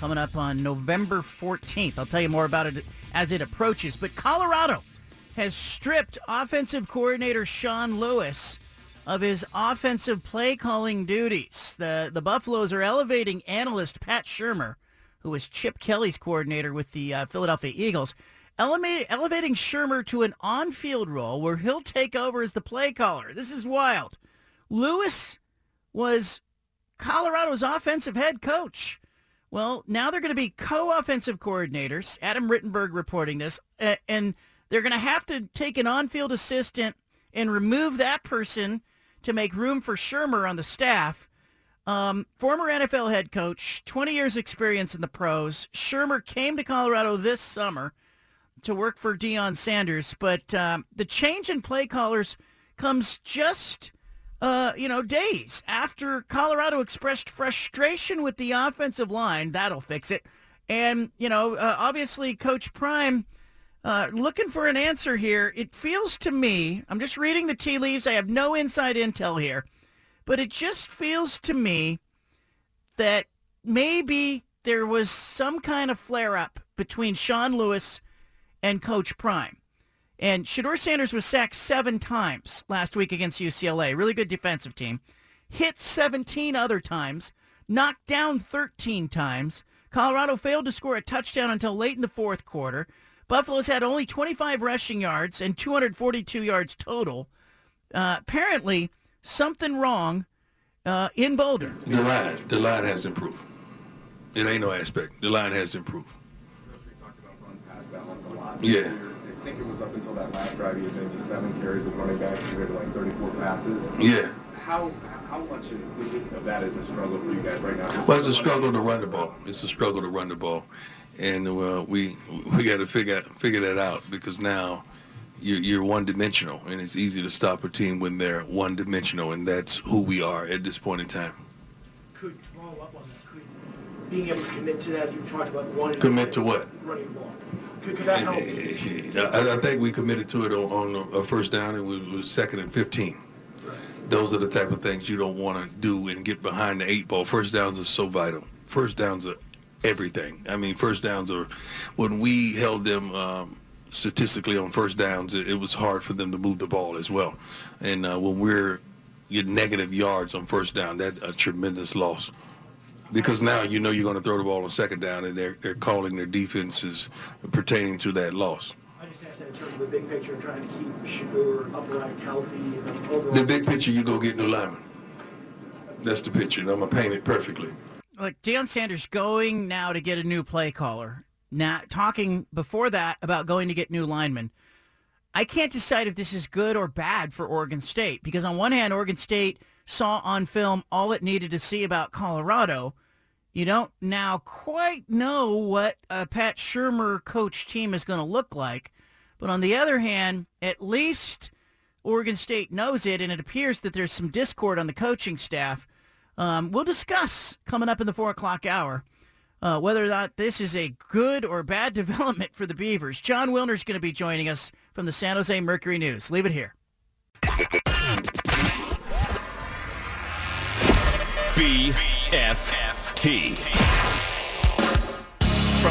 coming up on November 14th. I'll tell you more about it as it approaches. But Colorado has stripped offensive coordinator Sean Lewis of his offensive play calling duties. The the Buffaloes are elevating analyst Pat Shurmur, who was Chip Kelly's coordinator with the uh, Philadelphia Eagles, eleva- elevating Shurmur to an on-field role where he'll take over as the play caller. This is wild. Lewis was Colorado's offensive head coach. Well, now they're going to be co-offensive coordinators. Adam Rittenberg reporting this, and they're going to have to take an on-field assistant and remove that person to make room for Shurmur on the staff. Um, former NFL head coach, 20 years experience in the pros. Shurmur came to Colorado this summer to work for Deion Sanders, but um, the change in play callers comes just, uh, you know, days after Colorado expressed frustration with the offensive line. That'll fix it. And, you know, uh, obviously Coach Prime uh, looking for an answer here. It feels to me, I'm just reading the tea leaves. I have no inside intel here, but it just feels to me that maybe there was some kind of flare up between Sean Lewis and Coach Prime. And Shedeur Sanders was sacked seven times last week against UCLA. Really good defensive team. Hit 17 other times. Knocked down 13 times. Colorado failed to score a touchdown until late in the fourth quarter. Buffalo's had only 25 rushing yards and 242 yards total. Uh, apparently, something wrong uh, in Boulder. The line, the line has improved. It ain't no aspect. The line has improved. Yeah. I think it was up until that last drive, you had maybe seven carries with running backs compared to like 34 passes. Yeah. How how much is of that is a struggle for you guys right now? Well, it's a struggle to run the ball. It's a struggle to run the ball, and uh, we we got to figure figure that out because now you're, you're one dimensional, and it's easy to stop a team when they're one dimensional, and that's who we are at this point in time. Could follow up on that? Could being able to commit to that, as you talked about running Commit to what? running the ball. Could, could that help? I, I think we committed to it on, on a first down, and we was second and 15. Those are the type of things you don't want to do and get behind the eight ball. First downs are so vital. First downs are everything. I mean, first downs are when we held them um, statistically on first downs, it, it was hard for them to move the ball as well. And uh, when we're getting negative yards on first down, that's a tremendous loss. Because now you know you're going to throw the ball on second down, and they're they're calling their defenses pertaining to that loss. I just asked that in terms of the big picture, trying to keep Shedeur upright, healthy, and overall. The big picture, you go get new linemen. That's the picture, and I'm gonna paint it perfectly. Like Deion Sanders going now to get a new play caller. Now talking before that about going to get new linemen. I can't decide if this is good or bad for Oregon State because on one hand, Oregon State saw on film all it needed to see about Colorado. You don't now quite know what a Pat Shurmur coach team is going to look like. But on the other hand, at least Oregon State knows it, and it appears that there's some discord on the coaching staff. Um, we'll discuss coming up in the 4 o'clock hour uh, whether or not this is a good or bad development for the Beavers. Jon Wilner's going to be joining us from the San Jose Mercury News. Leave it here. From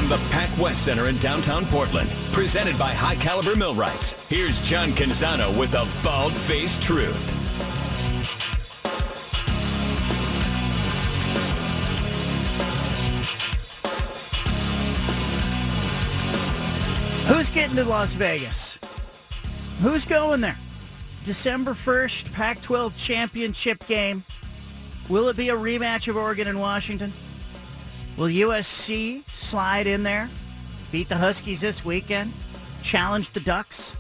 the Pac West Center in downtown Portland, presented by High Caliber Millwrights, here's John Canzano with the bald faced truth. Who's getting to Las Vegas? Who's going there? December 1st, Pac-12 championship game. Will it be a rematch of Oregon and Washington? Will USC slide in there, beat the Huskies this weekend, challenge the Ducks?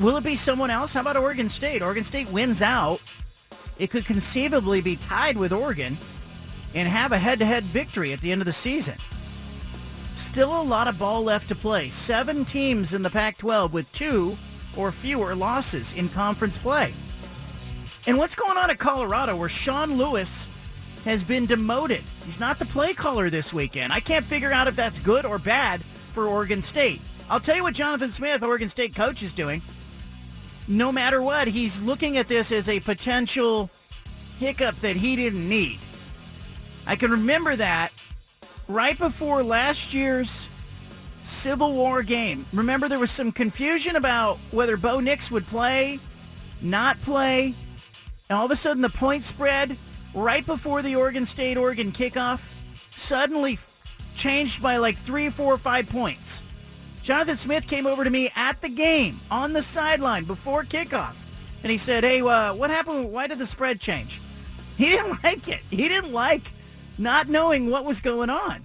Will it be someone else? How about Oregon State? Oregon State wins out. It could conceivably be tied with Oregon and have a head-to-head victory at the end of the season. Still a lot of ball left to play. Seven teams in the Pac-12 with two or fewer losses in conference play. And what's going on at Colorado where Sean Lewis has been demoted? He's not the play caller this weekend. I can't figure out if that's good or bad for Oregon State. I'll tell you what Jonathan Smith, Oregon State coach, is doing. No matter what, he's looking at this as a potential hiccup that he didn't need. I can remember that right before last year's Civil War game. Remember there was some confusion about whether Bo Nix would play, not play, and all of a sudden the point spread right before the Oregon State-Oregon kickoff suddenly changed by like three, four, five points. Jonathan Smith came over to me at the game on the sideline before kickoff, and he said, "Hey, uh, what happened? Why did the spread change?" He didn't like it. He didn't like not knowing what was going on.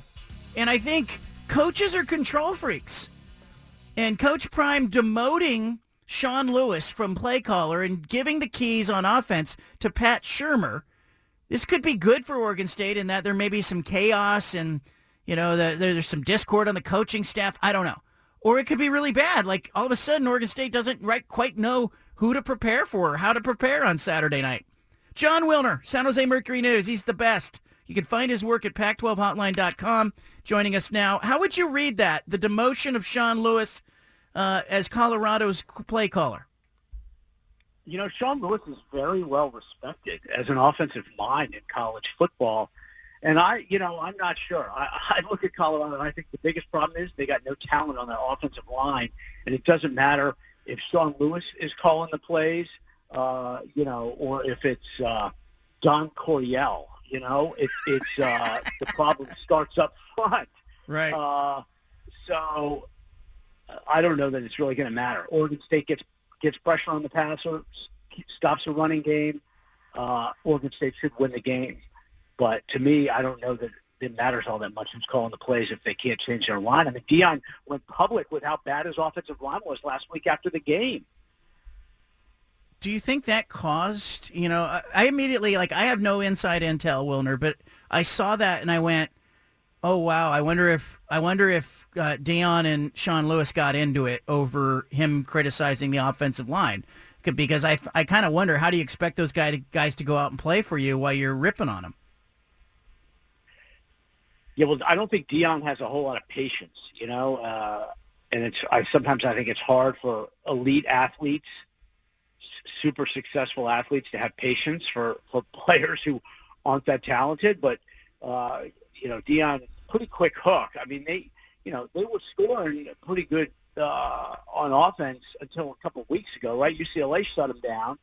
And I think coaches are control freaks. And Coach Prime demoting Sean Lewis from play caller and giving the keys on offense to Pat Shurmur. This could be good for Oregon State in that there may be some chaos and, you know, the, there's some discord on the coaching staff. I don't know. Or it could be really bad. Like all of a sudden Oregon State doesn't right quite know who to prepare for or how to prepare on Saturday night. Jon Wilner, San Jose Mercury News. He's the best. You can find his work at pac12hotline.com. Joining us now. How would you read that? The demotion of Sean Lewis uh, as Colorado's play caller. You know, Sean Lewis is very well respected as an offensive mind in college football. And I, you know, I'm not sure. I, I look at Colorado and I think the biggest problem is they got no talent on their offensive line. And it doesn't matter if Sean Lewis is calling the plays, uh, you know, or if it's uh, Don Coryell You know, it's it's uh, the problem starts up front. Right. Uh, so I don't know that it's really going to matter. Oregon State gets gets pressure on the passer, stops the running game. Uh, Oregon State should win the game. But to me, I don't know that it matters all that much who's calling the plays if they can't change their line. I mean, Deion went public with how bad his offensive line was last week after the game. Do you think that caused, you know, I immediately, like, I have no inside intel, Wilner, but I saw that and I went, oh, wow, I wonder if, I wonder if uh, Deion and Sean Lewis got into it over him criticizing the offensive line. Because I, I kind of wonder, how do you expect those guy to, guys to go out and play for you while you're ripping on them? Yeah, well, I don't think Deion has a whole lot of patience, you know, uh, and it's I sometimes I think it's hard for elite athletes, super successful athletes, to have patience for for players who aren't that talented. But uh, you know, Deion pretty quick hook. I mean, they you know they were scoring pretty good uh, on offense until a couple of weeks ago, right? UCLA shut them down,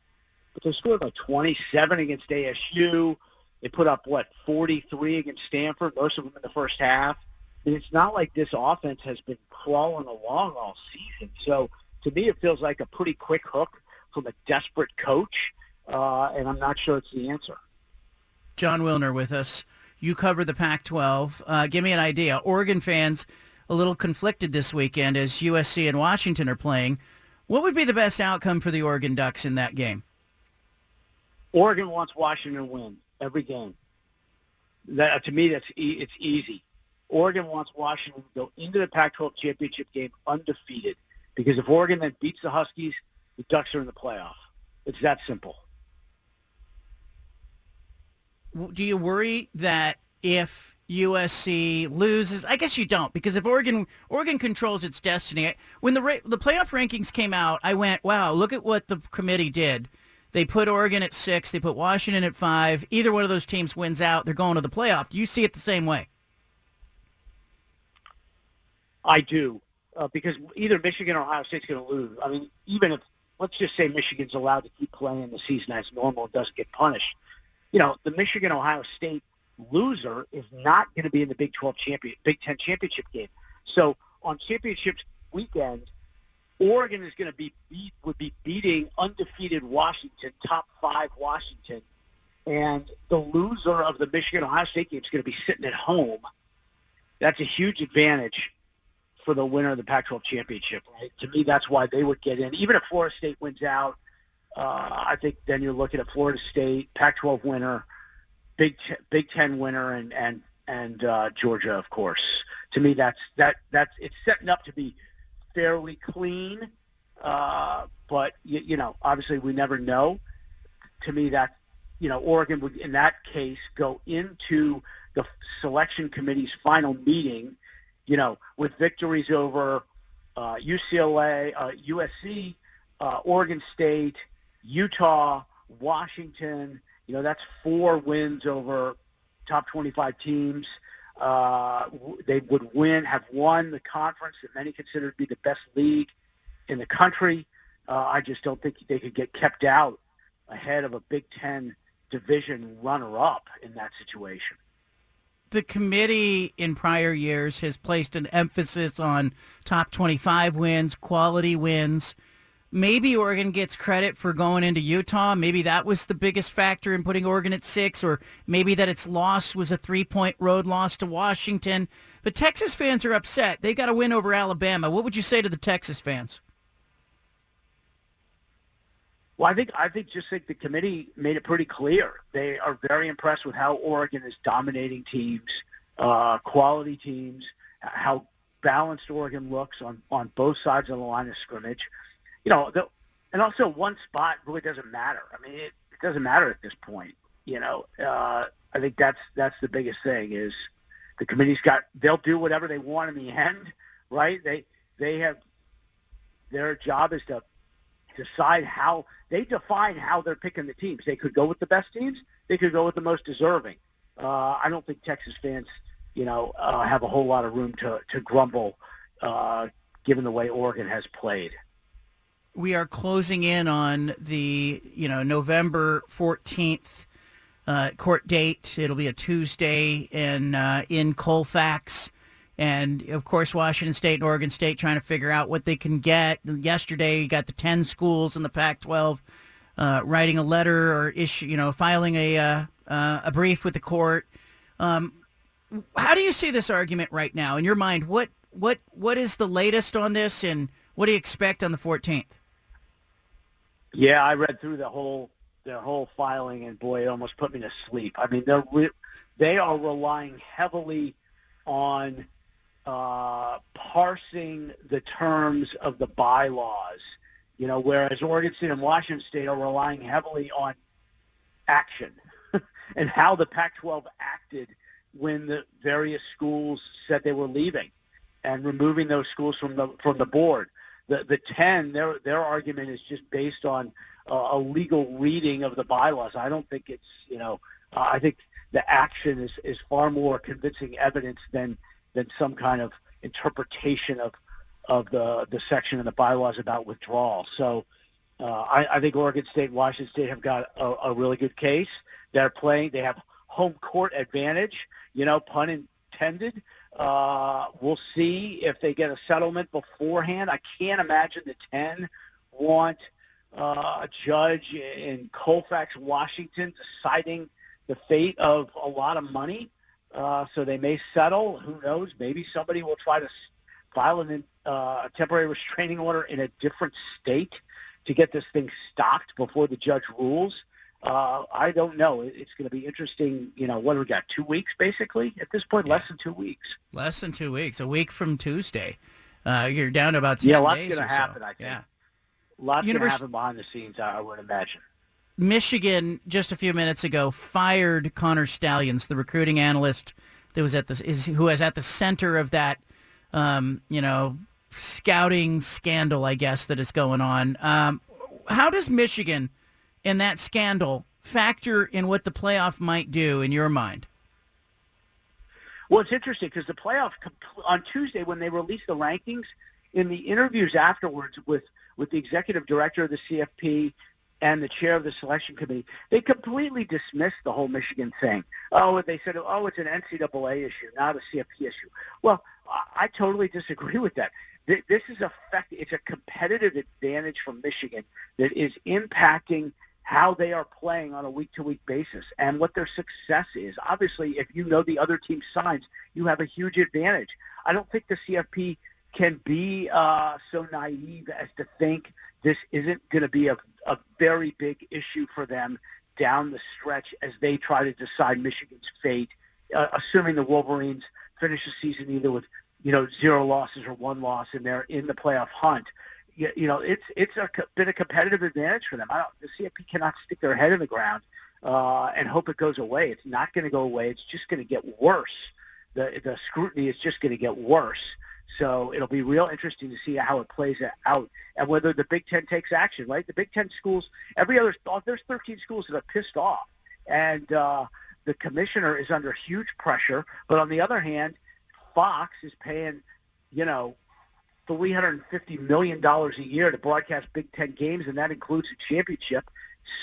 but they scored like 27 against ASU. They put up what 43 against Stanford, most of them in the first half. And it's not like this offense has been crawling along all season. So to me, it feels like a pretty quick hook from a desperate coach, uh, and I'm not sure it's the answer. Jon Wilner with us. You cover the Pac-12. Uh, give me an idea. Oregon fans a little conflicted this weekend as USC and Washington are playing. What would be the best outcome for the Oregon Ducks in that game? Oregon wants Washington to win every game. That to me, that's e- it's easy. Oregon wants Washington to go into the Pac-12 championship game undefeated because if Oregon then beats the Huskies, the Ducks are in the playoff. It's that simple. Do you worry that if USC loses, I guess you don't, because if Oregon Oregon controls its destiny, when the ra- the playoff rankings came out, I went, wow, look at what the committee did. They put Oregon at six, they put Washington at five. Either one of those teams wins out, they're going to the playoff. Do you see it the same way? I do, uh, because either Michigan or Ohio State's going to lose. I mean, even if let's just say Michigan's allowed to keep playing the season as normal and doesn't get punished, you know, the Michigan Ohio State loser is not going to be in the Big 12 champion, Big 10 championship game. So on championships weekend, Oregon is going to be beat would be beating undefeated Washington, top five Washington, and the loser of the Michigan Ohio State game is going to be sitting at home. That's a huge advantage for the winner of the Pac-12 championship. Right? To me, that's why they would get in. Even if Florida State wins out, uh, I think then you're looking at Florida State, Pac-12 winner, Big Ten, Big Ten winner, and and and uh, Georgia, of course. To me, that's that that's it's setting up to be fairly clean. Uh, but you, you know, obviously, we never know. To me, that you know, Oregon would in that case go into the selection committee's final meeting, you know, with victories over uh, UCLA, uh, USC, uh, Oregon State, Utah, Washington. You know, that's four wins over top 25 teams. Uh, they would win, have won the conference that many consider to be the best league in the country. Uh, I just don't think they could get kept out ahead of a Big Ten division runner-up in that situation. the committee in prior years has placed an emphasis on top 25 wins, quality wins. Maybe Oregon gets credit for going into Utah. Maybe that was the biggest factor in putting Oregon at six, or maybe that its loss was a three-point road loss to Washington. But Texas fans are upset. They got to win over Alabama. What would you say to the Texas fans? Well, I think I think just think the committee made it pretty clear. They are very impressed with how Oregon is dominating teams, uh, quality teams, how balanced Oregon looks on, on both sides of the line of scrimmage. You know, the, and also one spot really doesn't matter. I mean, it, it doesn't matter at this point. You know, uh, I think that's that's the biggest thing is the committee's got they'll do whatever they want in the end, right? They they have their job is to decide how they define how they're picking the teams. They could go with the best teams. They could go with the most deserving. Uh, I don't think Texas fans, you know, uh, have a whole lot of room to to grumble, uh, given the way Oregon has played. We are closing in on the you know November 14th uh, court date. It'll be a Tuesday in uh, in Colfax, and of course Washington State and Oregon State trying to figure out what they can get. Yesterday, you got the ten schools in the Pac-12 uh, writing a letter or issue, you know, filing a uh, uh, a brief with the court. Um, how do you see this argument right now in your mind? What what what is the latest on this, and what do you expect on the 14th? Yeah, I read through the whole the whole filing, and boy, it almost put me to sleep. I mean, they're re- they are relying heavily on uh, parsing the terms of the bylaws. You know, whereas Oregon State and Washington State are relying heavily on action and how the Pac-12 acted when the various schools said they were leaving and removing those schools from the from the board. The the ten their their argument is just based on uh, a legal reading of the bylaws. I don't think it's you know uh, I think the action is is far more convincing evidence than than some kind of interpretation of of the the section in the bylaws about withdrawal. So. Uh, I, I think Oregon State Washington State have got a, a really good case. They're playing. They have home court advantage. You know, pun intended. Uh, we'll see if they get a settlement beforehand. I can't imagine the 10 want uh, a judge in Colfax, Washington, deciding the fate of a lot of money. Uh, so they may settle. Who knows? Maybe somebody will try to file an, uh, a temporary restraining order in a different state to get this thing stopped before the judge rules. Uh, I don't know. It's going to be interesting. You know, what do we got? Two weeks, basically, at this point. Yeah. Less than two weeks. Less than two weeks. A week from Tuesday. Uh, you're down to about 10 yeah, lots going to happen. So. I think. Yeah. Lots Univers- going to happen behind the scenes. I would imagine. Michigan just a few minutes ago fired Connor Stalions, the recruiting analyst that was at the is who was at the center of that, um, you know, scouting scandal, I guess that is going on. Um, how does Michigan? And that scandal factor in what the playoff might do in your mind? Well, it's interesting because the playoff on Tuesday when they released the rankings, in the interviews afterwards with with the executive director of the CFP and the chair of the selection committee, they completely dismissed the whole Michigan thing. Oh, they said, oh, it's an NCAA issue, not a CFP issue. Well, I totally disagree with that. This is a fact. It's a competitive advantage for Michigan that is impacting how they are playing on a week-to-week basis and what their success is. Obviously, if you know the other team's signs, you have a huge advantage. I don't think the CFP can be uh, so naive as to think this isn't going to be a, a very big issue for them down the stretch as they try to decide Michigan's fate, uh, assuming the Wolverines finish the season either with you know zero losses or one loss and they're in the playoff hunt you, you know, it's it's a, been a competitive advantage for them. I don't, the CFP cannot stick their head in the ground uh, and hope it goes away. It's not going to go away. It's just going to get worse. The the scrutiny is just going to get worse. So it'll be real interesting to see how it plays out and whether the Big Ten takes action. Right, the Big Ten schools, every other there's 13 schools that are pissed off, and uh, the commissioner is under huge pressure. But on the other hand, Fox is paying, you know, $350 million a year to broadcast Big Ten games, and that includes a championship.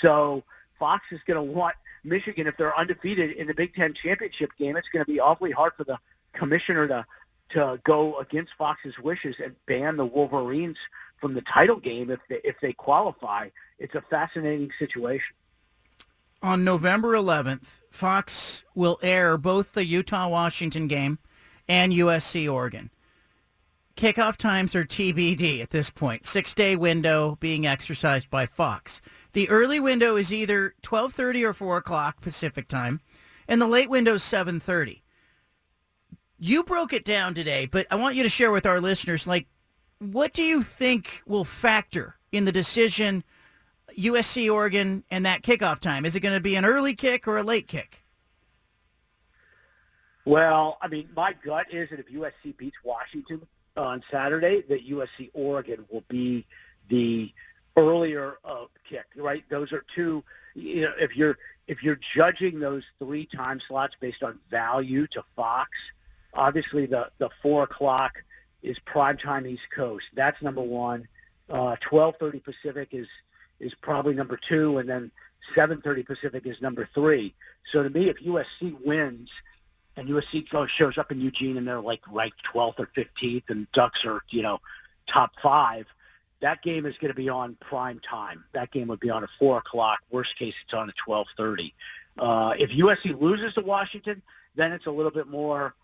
So Fox is going to want Michigan, if they're undefeated in the Big Ten championship game, it's going to be awfully hard for the commissioner to to go against Fox's wishes and ban the Wolverines from the title game if they, if they qualify. It's a fascinating situation. On November 11th, Fox will air both the Utah-Washington game and USC-Oregon. Kickoff times are TBD at this point. Six-day window being exercised by Fox. The early window is either 12:30 or 4 o'clock Pacific time, and the late window is 7:30. You broke it down today, but I want you to share with our listeners, like, what do you think will factor in the decision USC Oregon and that kickoff time? Is it going to be an early kick or a late kick? Well, I mean, my gut is that if USC beats Washington, on Saturday that USC Oregon will be the earlier uh, kick. Right, those are two. You know, if you're if you're judging those three time slots based on value to Fox, obviously the the four o'clock is prime time East Coast. That's number one. Uh, Twelve thirty Pacific is is probably number two, and then 7:30 Pacific is number three. So to me, if USC wins and USC shows up in Eugene and they're like ranked 12th or 15th, and Ducks are you know top five, that game is going to be on prime time. That game would be on at four o'clock. Worst case, it's on at 12:30. Uh, if USC loses to Washington, then it's a little bit more,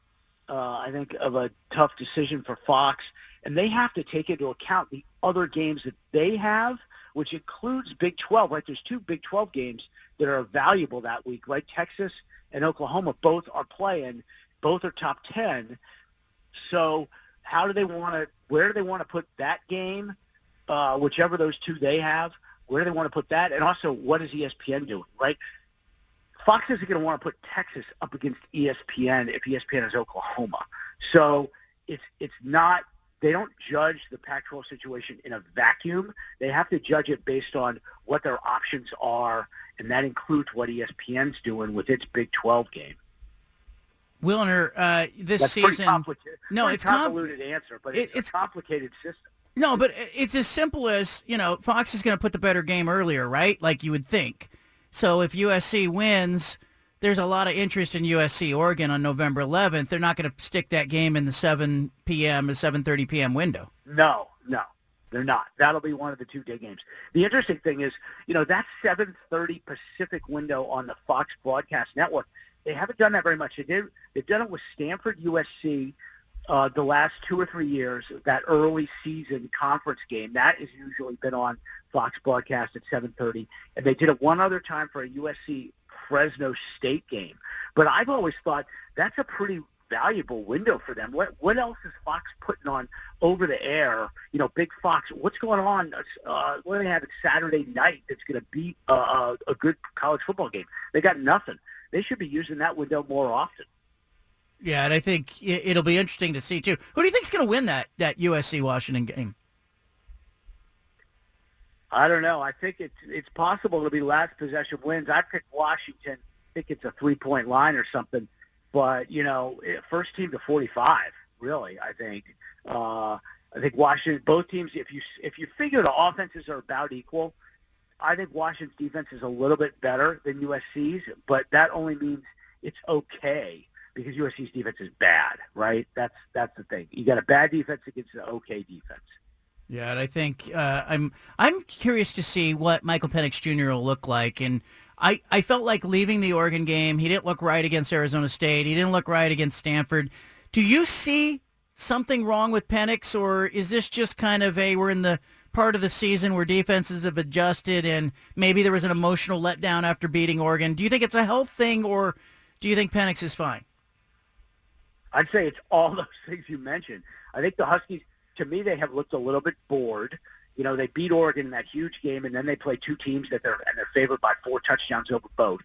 uh, I think, of a tough decision for Fox, and they have to take into account the other games that they have, which includes Big 12. Right, there's two Big 12 games that are valuable that week. Right, Texas and Oklahoma both are playing. Both are top 10. So how do they want to? Where do they want to put that game? Uh, whichever those two they have, where do they want to put that? And also, what is ESPN doing? Right, Fox isn't going to want to put Texas up against ESPN if ESPN is Oklahoma. So it's it's not. They don't judge the Pac-12 situation in a vacuum. They have to judge it based on what their options are, and that includes what ESPN's doing with its Big 12 game. Wilner, uh, this That's season. No, it's com- convoluted answer, but it's, it's a complicated system. No, but it's as simple as, you know, Fox is going to put the better game earlier, right? Like you would think. So if USC wins, there's a lot of interest in USC Oregon on November 11th. They're not going to stick that game in the 7 p.m. to 7:30 p.m. window. No, no, they're not. That'll be one of the two day games. The interesting thing is, you know, that 7:30 Pacific window on the Fox broadcast network. They haven't done that very much. They did. They've done it with Stanford, USC, uh, the last two or three years. That early season conference game that has usually been on Fox broadcast at 7:30, and they did it one other time for a USC Fresno State game. But I've always thought that's a pretty valuable window for them. What what else is Fox putting on over the air? You know, Big Fox. What's going on? Uh, what do they have Saturday night that's going to beat uh, a good college football game? They got nothing. They should be using that window more often. Yeah, and I think it'll be interesting to see too. Who do you think's going to win that that USC Washington game? I don't know. I think it's it's possible to be last possession wins. I picked Washington. I think it's a three point line or something. But you know, first team to forty five. Really, I think. Uh, I think Washington. Both teams. If you if you figure the offenses are about equal, I think Washington's defense is a little bit better than USC's. But that only means it's okay because USC's defense is bad, right? That's that's the thing. You got a bad defense against an okay defense. Yeah, and I think uh, I'm I'm curious to see what Michael Penix Jr. will look like, and I, I felt like leaving the Oregon game, he didn't look right against Arizona State, he didn't look right against Stanford. Do you see something wrong with Penix, or is this just kind of a we're in the part of the season where defenses have adjusted, and maybe there was an emotional letdown after beating Oregon? Do you think it's a health thing, or do you think Penix is fine? I'd say it's all those things you mentioned. I think the Huskies, to me, they have looked a little bit bored. You know, they beat Oregon in that huge game, and then they play two teams that they're and they're favored by four touchdowns over both.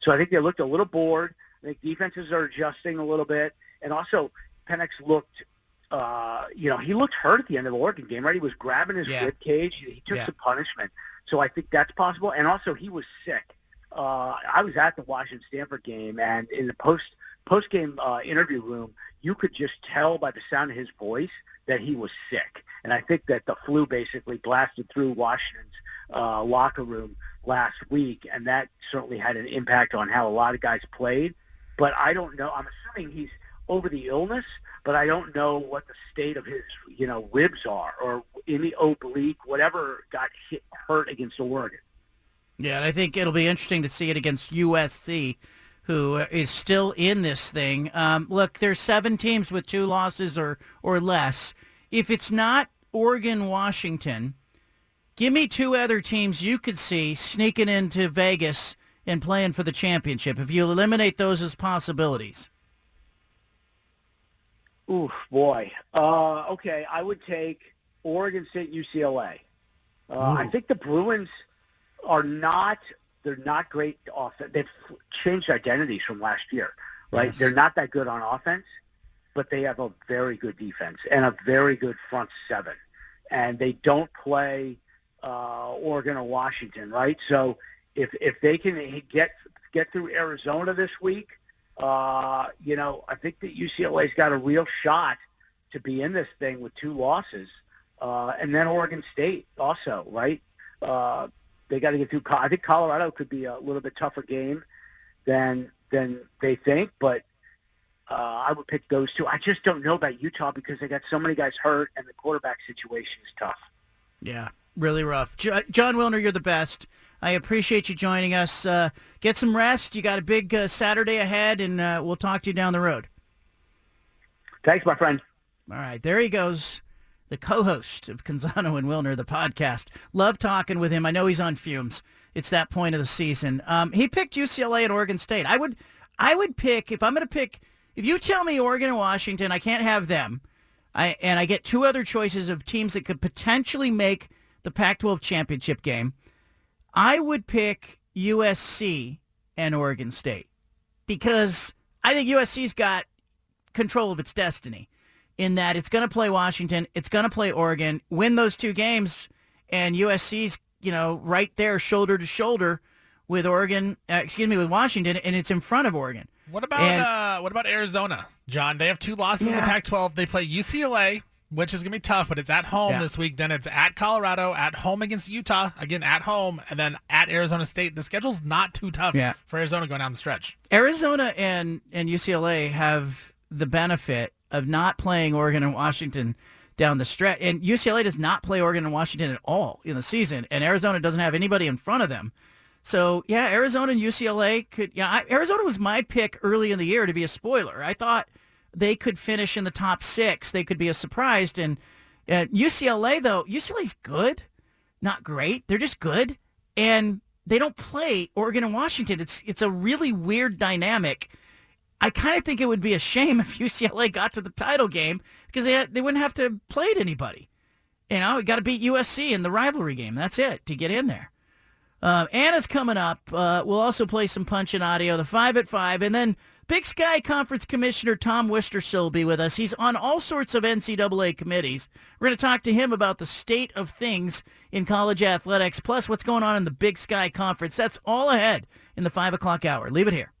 So I think they looked a little bored. I think defenses are adjusting a little bit, and also Penix looked, uh, you know, he looked hurt at the end of the Oregon game. Right, he was grabbing his Yeah. rib cage. He took Yeah. some punishment. So I think that's possible, and also he was sick. Uh, I was at the Washington Stanford game, and in the post post game uh, interview room, you could just tell by the sound of his voice that he was sick. And I think that the flu basically blasted through Washington's uh, locker room last week, and that certainly had an impact on how a lot of guys played. But I don't know. I'm assuming he's over the illness, but I don't know what the state of his, you know, ribs are or any oblique, whatever got hit, hurt against Oregon. Yeah, and I think it'll be interesting to see it against USC, who is still in this thing. Um, look, there's seven teams with two losses or or less. If it's not Oregon, Washington, give me two other teams you could see sneaking into Vegas and playing for the championship. If you eliminate those as possibilities, Oof, boy. Uh, okay, I would take Oregon State, UCLA. Uh, I think the Bruins are not. They're not great offense. They've changed identities from last year, right? Yes. They're not that good on offense, but they have a very good defense and a very good front seven. And they don't play uh, Oregon or Washington, right? So if if they can get get through Arizona this week, uh, you know, I think that UCLA's got a real shot to be in this thing with two losses, uh, and then Oregon State also, right? Uh, they got to get through. I think Colorado could be a little bit tougher game than than they think, but uh, I would pick those two. I just don't know about Utah because they got so many guys hurt, and the quarterback situation is tough. Yeah, really rough. Jo- Jon Wilner, you're the best. I appreciate you joining us. Uh, get some rest. You got a big uh, Saturday ahead, and uh, we'll talk to you down the road. Thanks, my friend. All right, there he goes, the co-host of Canzano and Wilner, the podcast. Love talking with him. I know he's on fumes. It's that point of the season. Um, he picked UCLA and Oregon State. I would, I would pick if I'm going to pick. If you tell me Oregon and Washington, I can't have them. I and I get two other choices of teams that could potentially make the Pac-12 championship game. I would pick USC and Oregon State because I think USC's got control of its destiny in that it's going to play Washington, it's going to play Oregon, win those two games, and USC's you know right there shoulder to shoulder with Oregon, uh, excuse me, with Washington, and it's in front of Oregon. What about And- uh, what about Arizona, John? They have two losses in the Pac-12. They play UCLA, which is gonna be tough, but it's at home Yeah. this week. Then it's at Colorado, at home against Utah, again at home, and then at Arizona State. The schedule's not too tough Yeah. for Arizona going down the stretch. Arizona and, and UCLA have the benefit of not playing Oregon and Washington down the stretch. And UCLA does not play Oregon and Washington at all in the season. And Arizona doesn't have anybody in front of them. So, yeah, Arizona and UCLA could, yeah, I, Arizona was my pick early in the year to be a spoiler. I thought they could finish in the top six. They could be a surprise. And uh, UCLA, though, UCLA's good, not great. They're just good. And they don't play Oregon and Washington. It's it's a really weird dynamic. I kind of think it would be a shame if UCLA got to the title game because they had, they wouldn't have to play anybody. You know, you got to beat USC in the rivalry game. That's it to get in there. Um, Anna's coming up. Uh, we'll also play some punch and audio, the five at five, and then Big Sky Conference Commissioner Tom Wistrcill will be with us. He's on all sorts of NCAA committees. We're going to talk to him about the state of things in college athletics, plus what's going on in the Big Sky Conference. That's all ahead in the five o'clock hour. Leave it here.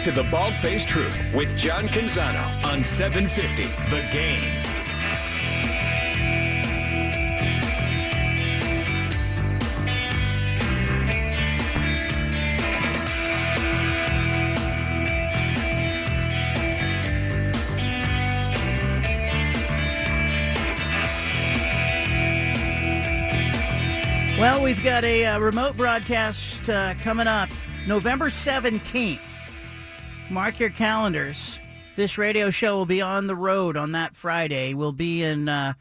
Back to the Bald Faced Truth with John Canzano on 750 The Game. Well, we've got a uh, remote broadcast uh, coming up November 17th. Mark your calendars. This radio show will be on the road on that Friday. We'll be in uh,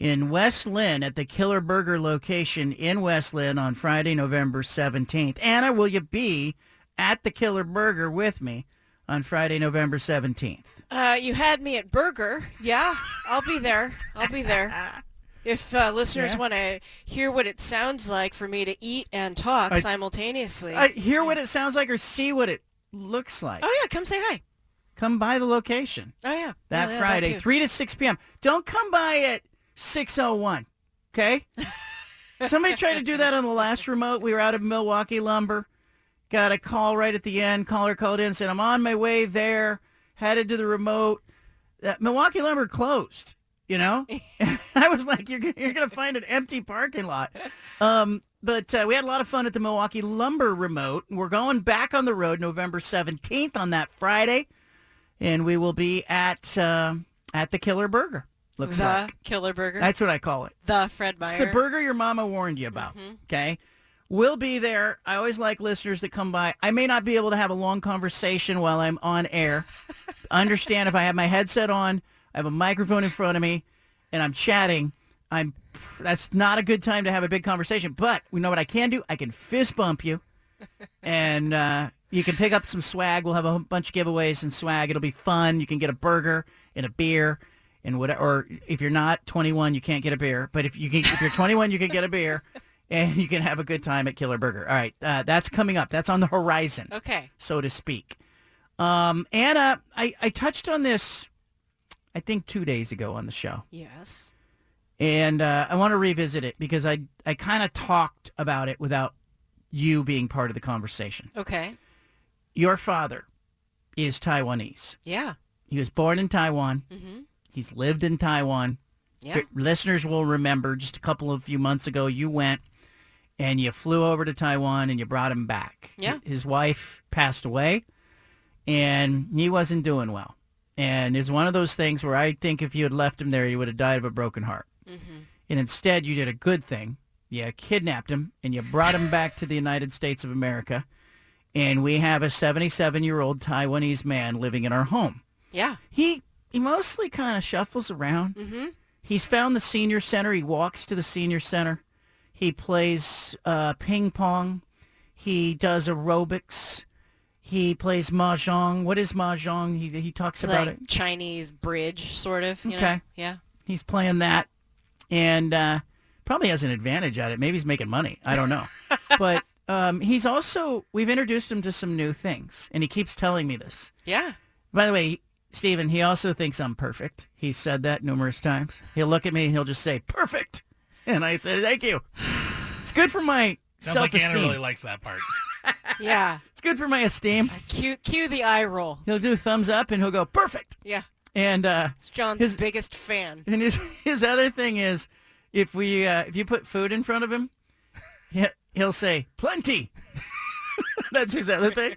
in West Linn at the Killer Burger location in West Linn on Friday, November 17th. Anna, will you be at the Killer Burger with me on Friday, November 17th? Uh, you had me at Burger. Yeah, I'll be there. I'll be there. If uh, listeners Yeah. want to hear what it sounds like for me to eat and talk I- simultaneously. Uh, hear what it sounds like or see what it looks like. oh yeah, come say hi. Come by the location. Oh yeah, that yeah, Friday, too. 3 to 6 p.m. Don't come by at 6.01, okay? Somebody tried to do that on the last remote. We were out of Milwaukee Lumber. Got a call right at the end. Caller called in, said, I'm on my way there, headed to the remote. Uh, Milwaukee Lumber closed, you know? I was like, you're, you're going to find an empty parking lot. Um, but uh, we had a lot of fun at the Milwaukee Lumber remote. We're going back on the road November 17th on that Friday and we will be at uh, at the Killer Burger. Looks the like Killer Burger. that's what I call it. the Fred Meyer. It's the burger your mama warned you about. Okay, we'll be there. I always like listeners that come by. I may not be able to have a long conversation while I'm on air. Understand if I have my headset on, I have a microphone in front of me, and I'm chatting. I'm that's not a good time to have a big conversation. But we know what I can do. I can fist bump you and uh, you can pick up some swag. We'll have a bunch of giveaways and swag. It'll be fun. You can get a burger and a beer and whatever. Or if you're not 21, you can't get a beer. But if you can, if you're 21, you can get a beer, and you can have a good time at Killer Burger. All right, uh, that's coming up. That's on the horizon, Okay. so to speak. Um, Anna, I, I touched on this, I think two days ago on the show Yes. And uh, I want to revisit it because I I kind of talked about it without you being part of the conversation. Okay. Your father is Taiwanese. Yeah. He was born in Taiwan. Mm-hmm. He's lived in Taiwan. Yeah. Listeners will remember just a couple of few months ago, you went and you flew over to Taiwan and you brought him back. Yeah. His wife passed away and he wasn't doing well. And it's one of those things where I think if you had left him there, he would have died of a broken heart. Mm-hmm. And instead, you did a good thing. You kidnapped him and you brought him back to the United States of America. And we have a 77-year-old Taiwanese man living in our home. Yeah. He he mostly kind of shuffles around. Mm-hmm. He's found the senior center. He walks to the senior center. He plays uh, ping pong. He does aerobics. He plays mahjong. What is mahjong? He he talks It's about like it. Chinese bridge, sort of. You know? Okay. Yeah. He's playing that, and uh, probably has an advantage at it. Maybe he's making money. I don't know. but um, he's also we've introduced him to some new things, and he keeps telling me this. Yeah. By the way, Stephen, he also thinks I'm perfect. He's said that numerous times. He'll look at me and he'll just say perfect, and I said thank you. It's good for my Sounds like self-esteem. Anna really likes that part. Yeah. it's good for my esteem. Cue, cue the eye roll. He'll do thumbs up and he'll go perfect. Yeah. And uh, It's John's His- biggest fan. And his his other thing is, if we uh, if you put food in front of him, he, he'll say plenty. That's his other thing.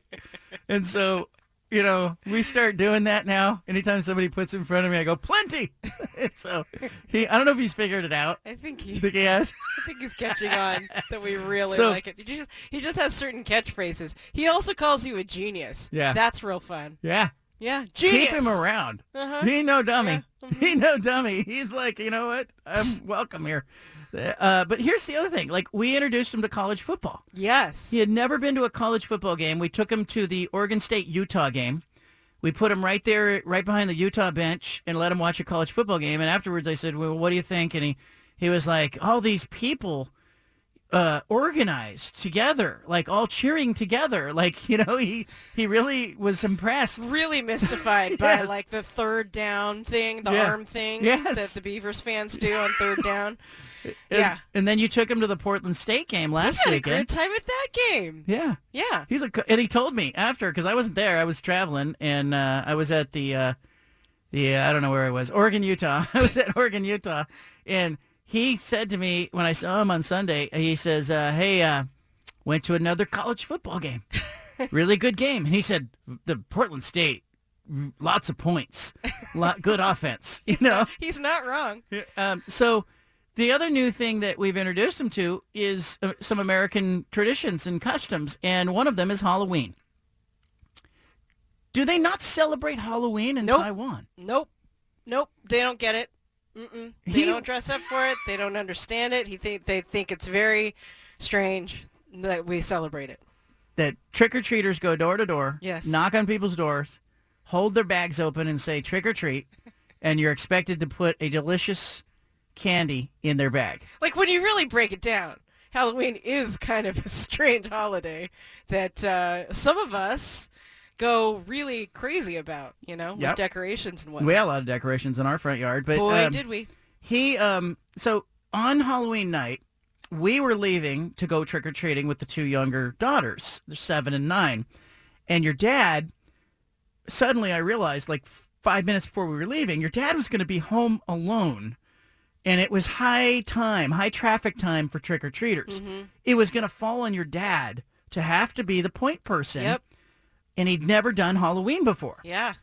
And so, you know, we start doing that now. Anytime somebody puts in front of me, I go plenty. And so he, I don't know if he's figured it out. I think he, think he has? I think he's catching on that we really So- like it. He just he just has certain catchphrases. He also calls you a genius. Yeah. That's real fun. Yeah. Yeah. Genius. Keep him around. Uh-huh. He no dummy. Yeah. He no dummy. He's like, you know what? I'm welcome here. Uh, but here's the other thing. Like, we introduced him to college football. Yes. He had never been to a college football game. We took him to the Oregon State-Utah game. We put him right there, right behind the Utah bench, and let him watch a college football game. And afterwards, I said, "Well, what do you think?" And he, he was like, "All these people uh, organized together, like all cheering together. Like you know, he he really was impressed. Really mystified by like the third down thing, the Yeah. arm thing Yes. that the Beavers fans do on third down. And, yeah. and then you took him to the Portland State game last he had weekend. a good time at that game. Yeah. Yeah. He's a, and he told me after because I wasn't there. I was traveling and uh, I was at the, uh, the uh, I don't know where I was, Oregon, Utah. I was at Oregon, Utah, and he said to me when I saw him on Sunday, he says, uh, "Hey, uh, went to another college football game, really good game." And he said, "The Portland State, lots of points, lot good offense." You know, He's not wrong. um, so the other new thing that we've introduced him to is uh, some American traditions and customs, and one of them is Halloween. Do they not celebrate Halloween in Nope. Taiwan? Nope. Nope. They don't get it. Mm-mm. They He- don't dress up for it. They don't understand it. He think they think it's very strange that we celebrate it. That trick or treaters go door to door, Yes. knock on people's doors, hold their bags open, and say trick or treat, and you're expected to put a delicious candy in their bag. Like when you really break it down, Halloween is kind of a strange holiday that uh, some of us go really crazy about. You know, with decorations and what. We had a lot of decorations in our front yard, but Boy, um, did we! He um so on Halloween night, we were leaving to go trick or treating with the two younger daughters. They're seven and nine. And your dad suddenly I realized like f- five minutes before we were leaving, your dad was gonna be home alone. And it was high time, high traffic time for trick or treaters. Mm-hmm. It was gonna fall on your dad to have to be the point person. Yep. And he'd never done Halloween before. Yeah.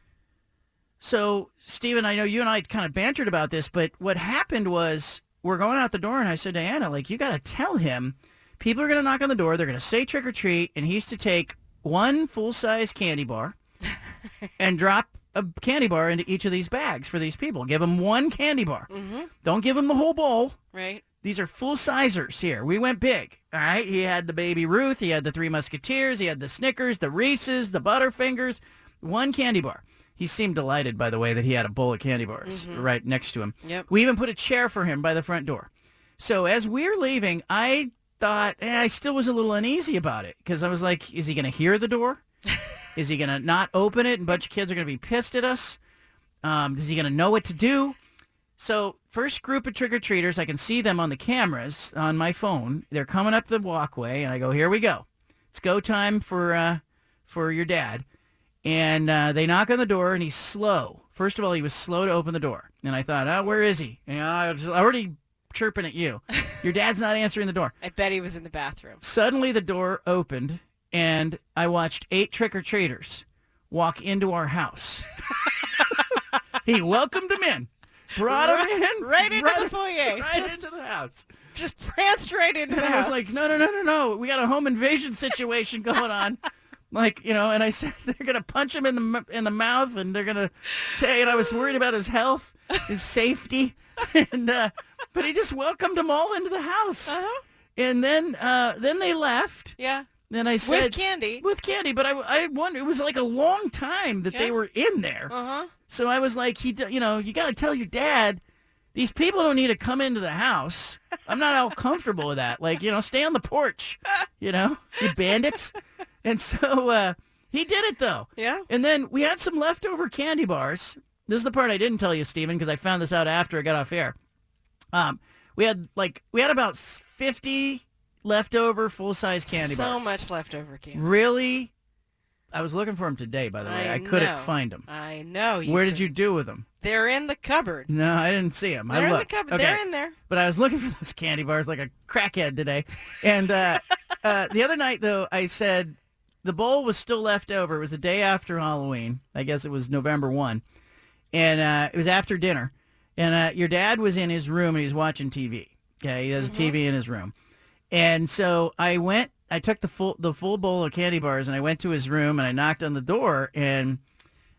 So, Steven, I know you and I kind of bantered about this, but what happened was we're going out the door, and I said to Anna, like, you got to tell him people are going to knock on the door, they're going to say trick or treat, and he's to take one full size candy bar and drop a candy bar into each of these bags for these people. Give them one candy bar. Mm-hmm. Don't give them the whole bowl. Right. These are full sizers here. We went big. All right. He had the baby Ruth. He had the Three Musketeers. He had the Snickers, the Reese's, the Butterfingers. One candy bar. He seemed delighted, by the way, that he had a bowl of candy bars Mhm. right next to him. Yep. We even put a chair for him by the front door. So as we're leaving, I thought eh, I still was a little uneasy about it because I was like, is he going to hear the door? is he going to not open it and a bunch of kids are going to be pissed at us? Um, is he going to know what to do? So first group of trick-or-treaters, I can see them on the cameras on my phone. They're coming up the walkway, and I go, here we go. It's go time for, uh, for your dad. And uh, they knock on the door, and he's slow. First of all, he was slow to open the door. And I thought, oh, where is he? You know, I was already chirping at you. Your dad's not answering the door. I bet he was in the bathroom. Suddenly the door opened and I watched eight trick-or-treaters walk into our house. he welcomed them in, brought them in, right into brought the foyer, right just, into the house. Just pranced right into And the I was like, no, no, no, no, no. We got a home invasion situation going on. Like, you know, and I said they're going to punch him in the in the mouth and they're going to say, and I was worried about his health, his safety. And, uh, but he just welcomed them all into the house. Uh-huh. And then, uh, then they left. Yeah. Then I said, With candy. with candy, but I, I wonder, it was like a long time that they were in there. Uh-huh. So I was like, he, you know, you got to tell your dad, these people don't need to come into the house. I'm not all comfortable with that. Like, you know, stay on the porch, you know, you bandits. And so uh, he did it though. Yeah. And then we had some leftover candy bars. This is the part I didn't tell you, Stephen, because I found this out after I got off air. Um, we had like we had about 50 leftover full size candy so bars. So much leftover candy. Really? I was looking for them today, by the way. I, couldn't know. find them. I know. Where did you do with them? They're in the cupboard. No, I didn't see them. They're I in the cupboard. Okay. They're in there. But I was looking for those candy bars like a crackhead today. And uh, uh, the other night, though, I said the bowl was still left over. It was the day after Halloween. I guess it was November 1. And uh, it was after dinner. And uh, your dad was in his room and he was watching TV. Okay, he has a TV in his room. And so I went, I took the full the full bowl of candy bars and I went to his room and I knocked on the door and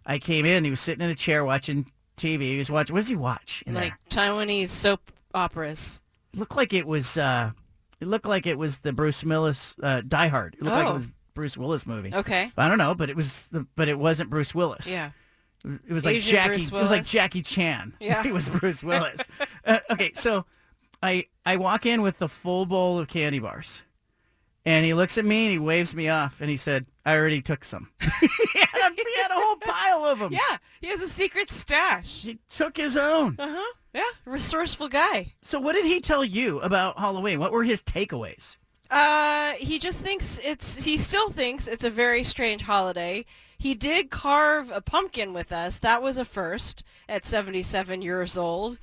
I came in. He was sitting in a chair watching TV. He was watching. What does he watch? In Like there? Taiwanese soap operas. It looked like it was. Uh, it looked like it was the Bruce Willis uh, Die Hard. It looked like Oh. it was Bruce Willis movie. Okay. I don't know, but it was. The, but it wasn't Bruce Willis. Yeah. It was like Asian Jackie. It was like Jackie Chan. Yeah. it was Bruce Willis. uh, okay, so I I walk in with the full bowl of candy bars, and he looks at me and he waves me off, and he said, "I already took some." he, had a, he had a whole pile of them. Yeah, he has a secret stash. He took his own. Uh huh. Yeah, resourceful guy. So what did he tell you about Halloween? What were his takeaways? Uh, he just thinks it's. He still thinks it's a very strange holiday. He did carve a pumpkin with us. That was a first at 77 years old.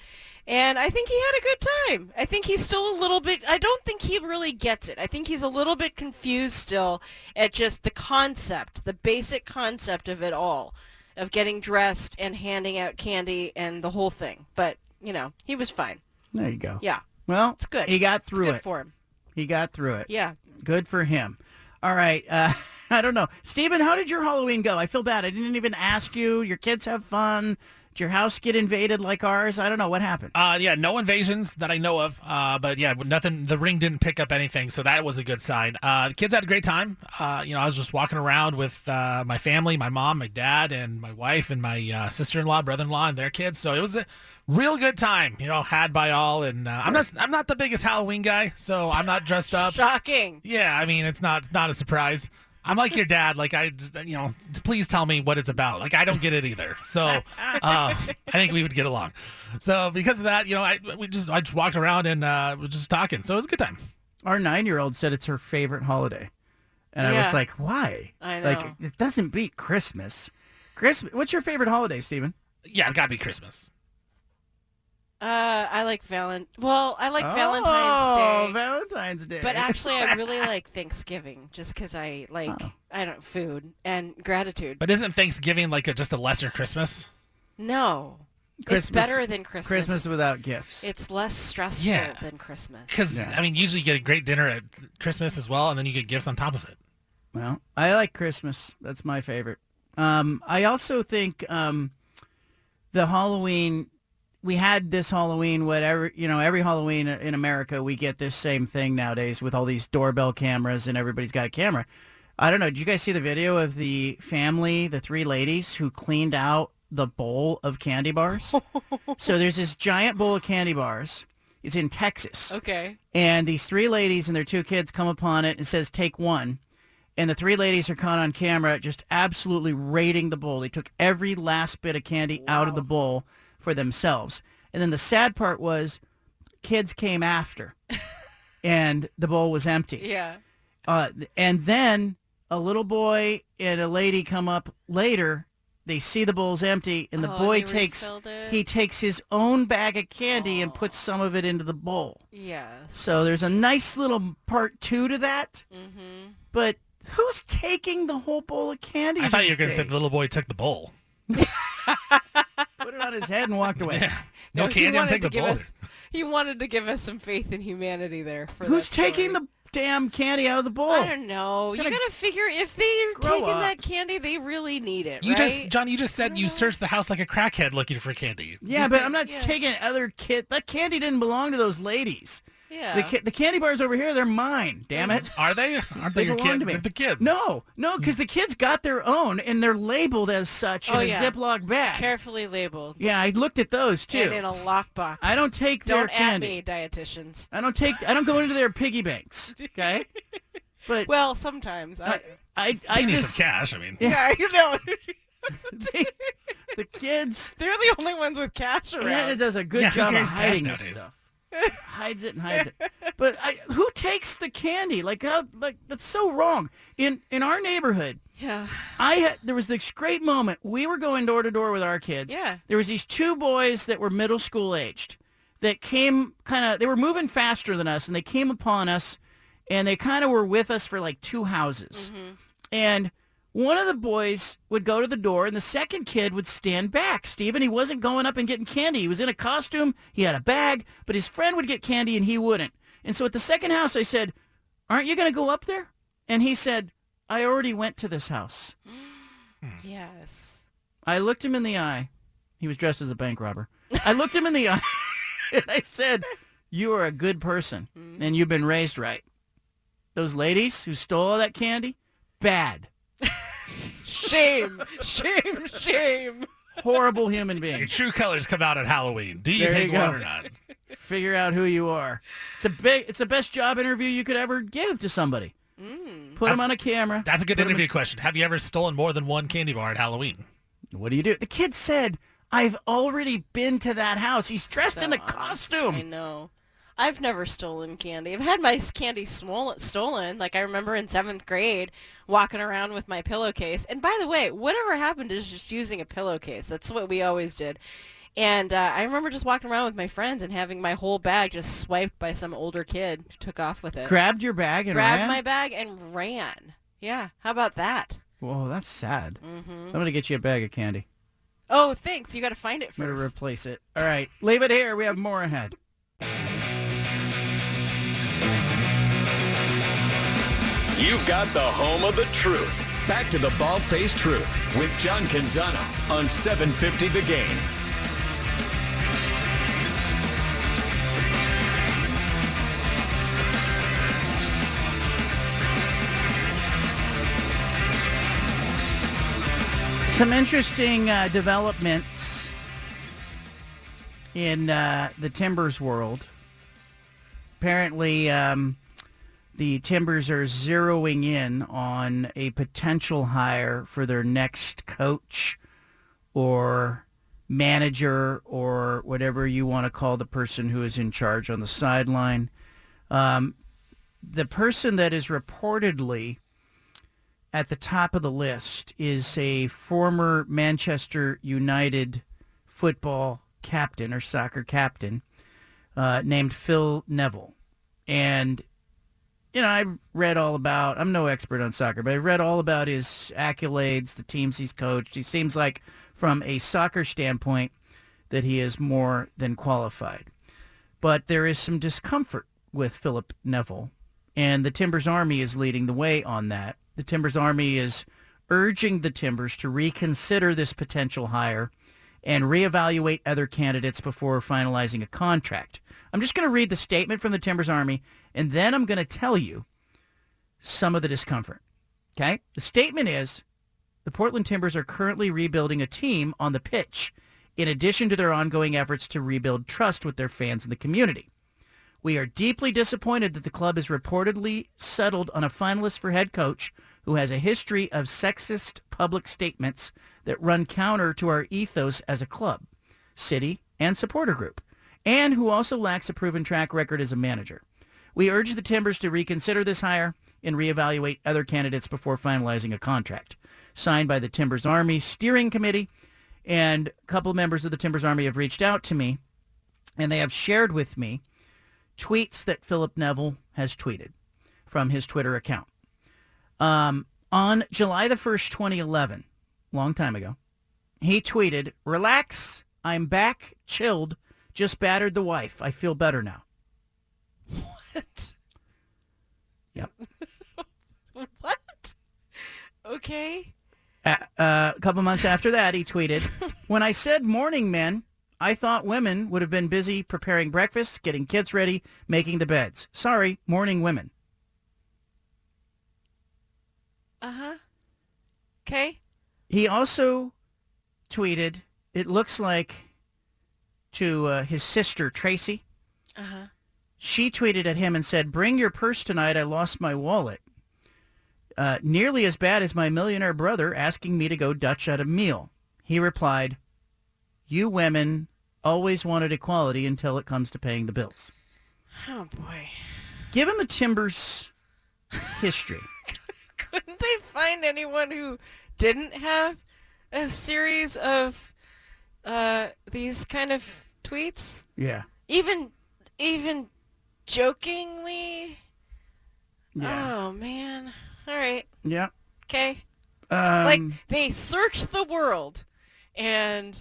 And I think he had a good time. I think he's still a little bit, I don't think he really gets it. I think he's a little bit confused still at just the concept, the basic concept of it all, of getting dressed and handing out candy and the whole thing. But, you know, he was fine. There you go. Yeah. Well, It's good. He got It's through good it. for him. He got through it. Yeah. Good for him. All right. Uh, I don't know. Stephen, how did your Halloween go? I feel bad. I didn't even ask you. Your kids have fun. Did your house get invaded like ours? I don't know. What happened? Uh, yeah, no invasions that I know of. Uh, but yeah, nothing. The ring didn't pick up anything, so that was a good sign. Uh, the kids had a great time. Uh, you know, I was just walking around with uh, my family, my mom, my dad, and my wife, and my uh, sister-in-law, brother-in-law, and their kids. So it was a real good time. You know, had by all. And uh, I'm not. I'm not the biggest Halloween guy, so I'm not dressed up. Shocking. Yeah, I mean, it's not not a surprise. I'm like your dad. Like I, you know, please tell me what it's about. Like I don't get it either. So uh, I think we would get along. So because of that, you know, I we just I just walked around and uh, was just talking. So it was a good time. Our nine-year-old said it's her favorite holiday, and I was like, "Why? I Like, it doesn't beat Christmas. Christmas. What's your favorite holiday, Stephen? Yeah, it got to be Christmas. Uh, I like Valent. Well, I like oh, Valentine's Day. Oh, Valentine's Day. But actually, I really like Thanksgiving, just because I like Oh. I don't food and gratitude. But isn't Thanksgiving like a, just a lesser Christmas? no, Christmas, it's better than Christmas. Christmas without gifts. It's less stressful Yeah. than Christmas. Because I mean, usually you get a great dinner at Christmas as well, and then you get gifts on top of it. Well, I like Christmas. That's my favorite. Um, I also think um, the Halloween we had this Halloween, whatever you know, every Halloween in America we get this same thing nowadays with all these doorbell cameras and everybody's got a camera. I don't know. Did you guys see the video of the family, the three ladies who cleaned out the bowl of candy bars? so there's this giant bowl of candy bars. It's in Texas. Okay. And these three ladies and their two kids come upon it and says, take one. And the three ladies are caught on camera just absolutely raiding the bowl. They took every last bit of candy out of the bowl for themselves. And then the sad part was kids came after and the bowl was empty. Yeah. Uh, and then a little boy and a lady come up later they see the bowl's empty, and the Oh, boy he takes he takes his own bag of candy and puts some of it into the bowl. Yes. So there's a nice little part two to that. Mm-hmm. But who's taking the whole bowl of candy? I thought you were going to say the little boy took the bowl. Put it on his head and walked away. No he candy, I'm taking the bowl. us. He wanted to give us some faith in humanity there. For Who's taking the damn candy out of the bowl? I don't know. You Gotta gotta figure if they're taking up. that candy, they really need it, You right? just, John, you just said you searched the house like a crackhead looking for candy. Yeah, but I'm not Yeah. taking other kid. That candy didn't belong to those ladies. Yeah. The, ca- the candy bars over here, they're mine. Damn it. Mm. Are they? Aren't they, They your belong to me. They're the kids. No, no, because the kids got their own and they're labeled as such oh, in Oh, a yeah. Ziploc bag. Carefully labeled. Yeah, I looked at those too. And in a lockbox. I don't take their Don't at candy. me, dietitians. I don't take. I don't go into their piggy banks. Okay. But Well, sometimes. I, I, I, I need just some cash. I mean, yeah, you know. the kids. They're the only ones with cash around. Hannah does a good Yeah, who job of cash hiding this nowadays? stuff. Hides it and hides it. But I, who takes the candy? Like how? Like that's so wrong. In in our neighborhood, Yeah. I had there was this great moment. We were going door to door with our kids. Yeah. There was these two boys that were middle school aged that came kind of they were moving faster than us and they came upon us and they kind of were with us for like two houses. Mm-hmm. And one of the boys would go to the door and the second kid would stand back. Steven, he wasn't going up and getting candy. He was in a costume. He had a bag, but his friend would get candy and he wouldn't. And so at the second house I said, "Aren't you going to go up there?" And he said, "I already went to this house." Hmm. Yes. I looked him in the eye. He was dressed as a bank robber. I looked him in the eye and I said, "You are a good person hmm. and you've been raised right. Those ladies who stole all that candy, bad, Shame. shame. Shame. horrible human being. your true colors come out at Halloween. Do you There take you one or not? Figure out who you are. It's a big. It's the best job interview you could ever give to somebody. Mm. Put them on a camera. That's a good put 'em in- interview question. Have you ever stolen more than one candy bar at Halloween? What do you do? The kid said, "I've already been to that house. He's dressed So in a honest. costume." I know. I've never stolen candy. I've had my candy smol- stolen. Like I remember in seventh grade, walking around with my pillowcase. And by the way, whatever happened is just using a pillowcase. That's what we always did. And uh, I remember just walking around with my friends and having my whole bag just swiped by some older kid who took off with it. Grabbed your bag and Grabbed ran. my bag and ran. Yeah. How about that? Whoa, that's sad. hmm I'm gonna get you a bag of candy. Oh, thanks. You got to find it I'm gonna replace it. All right, leave it here. We have more ahead. You've got the home of the truth. Back to the bald faced truth with John Canzano on 750 The Game. Some interesting uh, developments in uh, the Timbers world. Apparently, um, the Timbers are zeroing in on a potential hire for their next coach or manager or whatever you want to call the person who is in charge on the sideline. Um, the person that is reportedly at the top of the list is a former Manchester United football captain or soccer captain uh, named Phil Neville. And, you know, I read all about, I'm no expert on soccer, but I read all about his accolades, the teams he's coached. He seems like, from a soccer standpoint, that he is more than qualified. But there is some discomfort with Philip Neville, and the Timbers Army is leading the way on that. The Timbers Army is urging the Timbers to reconsider this potential hire and reevaluate other candidates before finalizing a contract. I'm just going to read the statement from the Timbers Army, and then I'm going to tell you some of the discomfort. Okay? The statement is the Portland Timbers are currently rebuilding a team on the pitch in addition to their ongoing efforts to rebuild trust with their fans and the community. We are deeply disappointed that the club is reportedly settled on a finalist for head coach who has a history of sexist public statements that run counter to our ethos as a club, city, and supporter group, and who also lacks a proven track record as a manager. We urge the Timbers to reconsider this hire and reevaluate other candidates before finalizing a contract. signed by the Timbers Army Steering Committee. And a couple members of the Timbers Army have reached out to me, and they have shared with me tweets that Philip Neville has tweeted from his Twitter account. Um, on July the 1st, 2011, long time ago, he tweeted, relax, I'm back, chilled, just battered the wife. I feel better now. What? Yep. what? Okay. Uh, uh, a couple months after that, he tweeted, when I said morning men, I thought women would have been busy preparing breakfast, getting kids ready, making the beds. Sorry, morning women. Uh-huh. Okay. He also tweeted, it looks like, to uh, his sister, Tracy. Uh-huh. She tweeted at him and said, bring your purse tonight. I lost my wallet. Uh, nearly as bad as my millionaire brother asking me to go Dutch at a meal. He replied, you women always wanted equality until it comes to paying the bills. Oh boy. Given the Timbers' history, Couldn't they find anyone who didn't have a series of uh, these kind of tweets? yeah, Even even jokingly? Yeah. Oh man. All right. yeah. Okay. Um, like they searched the world and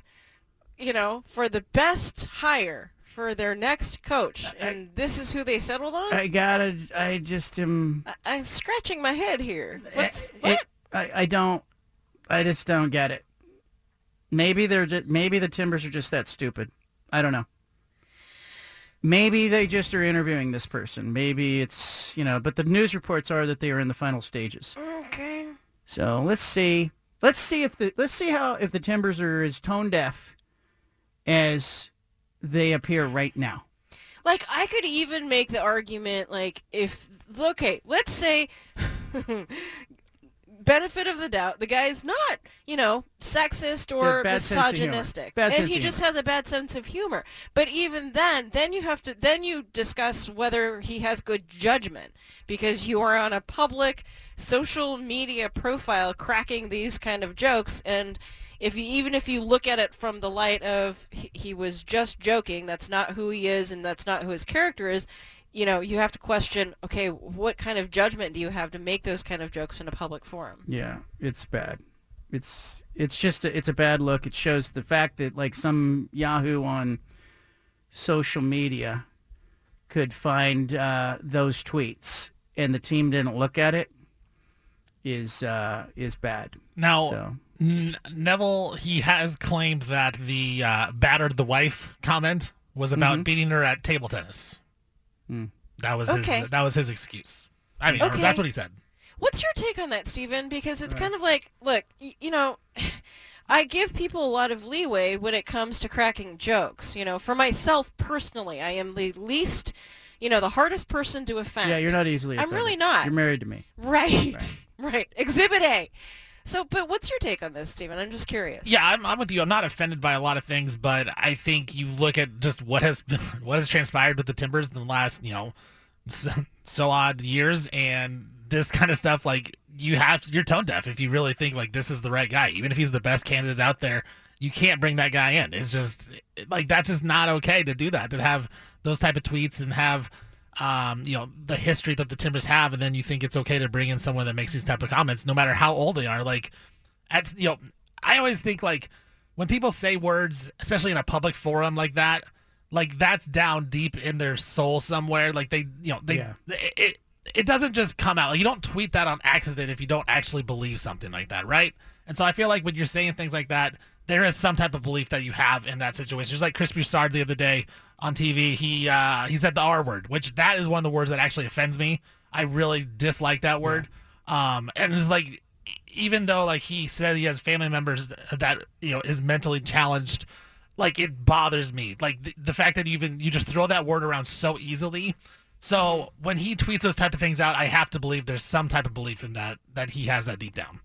you know, for the best hire for their next coach and this is who they settled on? I gotta, I just am, I, I'm scratching my head here. What's it, I, I don't, I just don't get it. Maybe they're, ju- maybe the Timbers are just that stupid. I don't know. Maybe they just are interviewing this person. Maybe it's, you know, but the news reports are that they are in the final stages. Okay. So let's see. Let's see if the let's see how if the Timbers are as tone deaf as they appear right now. Like I could even make the argument like if okay, let's say benefit of the doubt, the guy's not, you know, sexist or Yeah, bad sense of humor. misogynistic. And he just has a bad sense of humor. But even then, then you have to then you discuss whether he has good judgment because you are on a public social media profile cracking these kind of jokes and if you even if you look at it from the light of he, he was just joking, that's not who he is and that's not who his character is, you know, you have to question, okay, what kind of judgment do you have to make those kind of jokes in a public forum? Yeah, it's bad. It's it's just a, it's a bad look. It shows the fact that like some Yahoo on social media could find uh, those tweets and the team didn't look at it is uh, is bad. Now, So- N- Neville, he has claimed that the uh, battered the wife comment was about Mhm. beating her at table tennis. Hmm. That was Okay. his. That was his excuse. I mean, Okay. that's what he said. What's your take on that, Stephen? Because it's kind of like, look, y- you know, I give people a lot of leeway when it comes to cracking jokes. You know, for myself personally, I am the least, you know, the hardest person to offend. Yeah, you're not easily. I'm offended. really not. You're married to me. Right. Right. Exhibit A. So, but what's your take on this, Stephen? I'm just curious. Yeah, I'm, I'm with you. I'm not offended by a lot of things, but I think you look at just what has what has transpired with the Timbers in the last, you know, so, so odd years, and this kind of stuff. Like you have, you're tone deaf if you really think like this is the right guy, even if he's the best candidate out there. You can't bring that guy in. It's just like that's just not okay to do that. To have those type of tweets and have um, you know, the history that the Timbers have, and then you think it's okay to bring in someone that makes these type of comments, no matter how old they are. Like, at you know, I always think like when people say words, especially in a public forum like that, like that's down deep in their soul somewhere. Like they, you know, they, Yeah. it, it, it doesn't just come out. Like you don't tweet that on accident if you don't actually believe something like that, right? And so I feel like when you're saying things like that, there is some type of belief that you have in that situation. Just like Chris Broussard the other day on TV, he uh, he said the R word, which that is one of the words that actually offends me. I really dislike that word. Um, and it's like, even though like he said he has family members that you know is mentally challenged, like it bothers me. Like the, the fact that you even you just throw that word around so easily. So when he tweets those type of things out, I have to believe there's some type of belief in that that he has that deep down.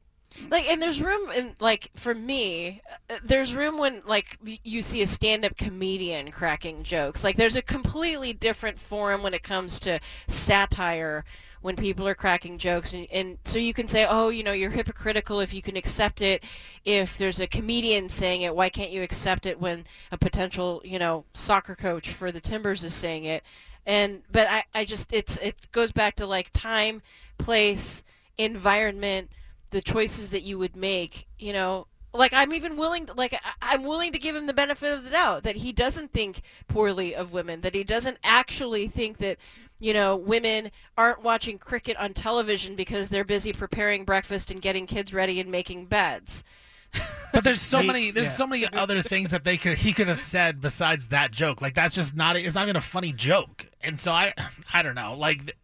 Like and there's room and like for me uh, there's room when like you see a stand-up comedian cracking jokes. Like there's a completely different forum when it comes to satire when people are cracking jokes. And, and so you can say oh you know you're hypocritical if you can accept it. If there's a comedian saying it why can't you accept it when a potential you know soccer coach for the timbers is saying it? And but i, I just it's it goes back to like time place environment the choices that you would make you know like i'm even willing to, like I- i'm willing to give him the benefit of the doubt that he doesn't think poorly of women that he doesn't actually think that you know women aren't watching cricket on television because they're busy preparing breakfast and getting kids ready and making beds But there's so He- many there's yeah. so many other things that they could he could have said besides that joke. Like that's just not it's not even a funny joke. And so I I don't know. Like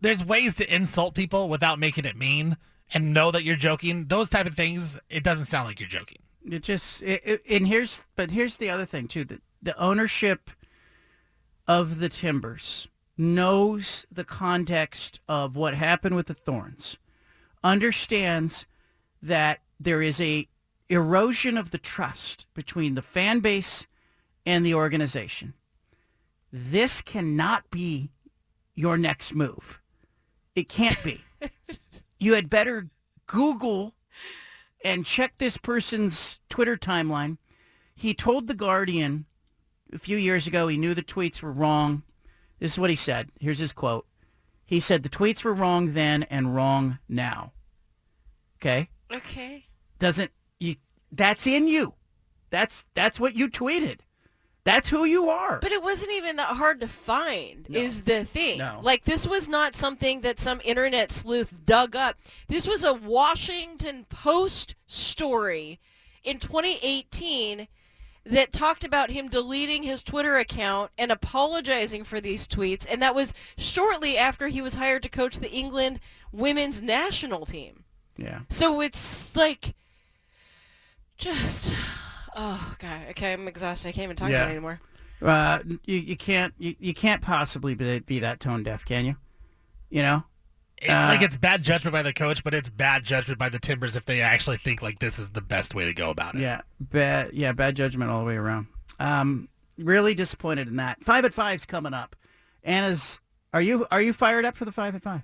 there's ways to insult people without making it mean and know that you're joking. Those type of things it doesn't sound like you're joking. It just it, it- and here's but here's the other thing too. The the ownership of the Timbers knows the context of what happened with the Thorns, understands that there is a erosion of the trust between the fan base and the organization. This cannot be your next move. It can't be. you had better Google and check this person's Twitter timeline. He told The Guardian a few years ago he knew the tweets were wrong. This is what he said. Here's his quote. He said, the tweets were wrong then and wrong now. Okay? okay Doesn't you that's in you. That's that's what you tweeted. That's who you are. But it wasn't even that hard to find is the thing. No. Like this was not something that some internet sleuth dug up. This was a Washington Post story in 2018 that talked about him deleting his Twitter account and apologizing for these tweets and that was shortly after he was hired to coach the England women's national team. Yeah. So it's like just oh god, okay, I'm exhausted. I can't even talk Yeah. about it anymore. Uh, you, you can't you, you can't possibly be, be that tone deaf, can you? You know? It- Uh, like it's bad judgment by the coach, but it's bad judgment by the Timbers if they actually think like this is the best way to go about it. Yeah, bad. Yeah, bad judgment all the way around. Um, really disappointed in that. Five at five's coming up. Anna's. Are you are you fired up for the five at five?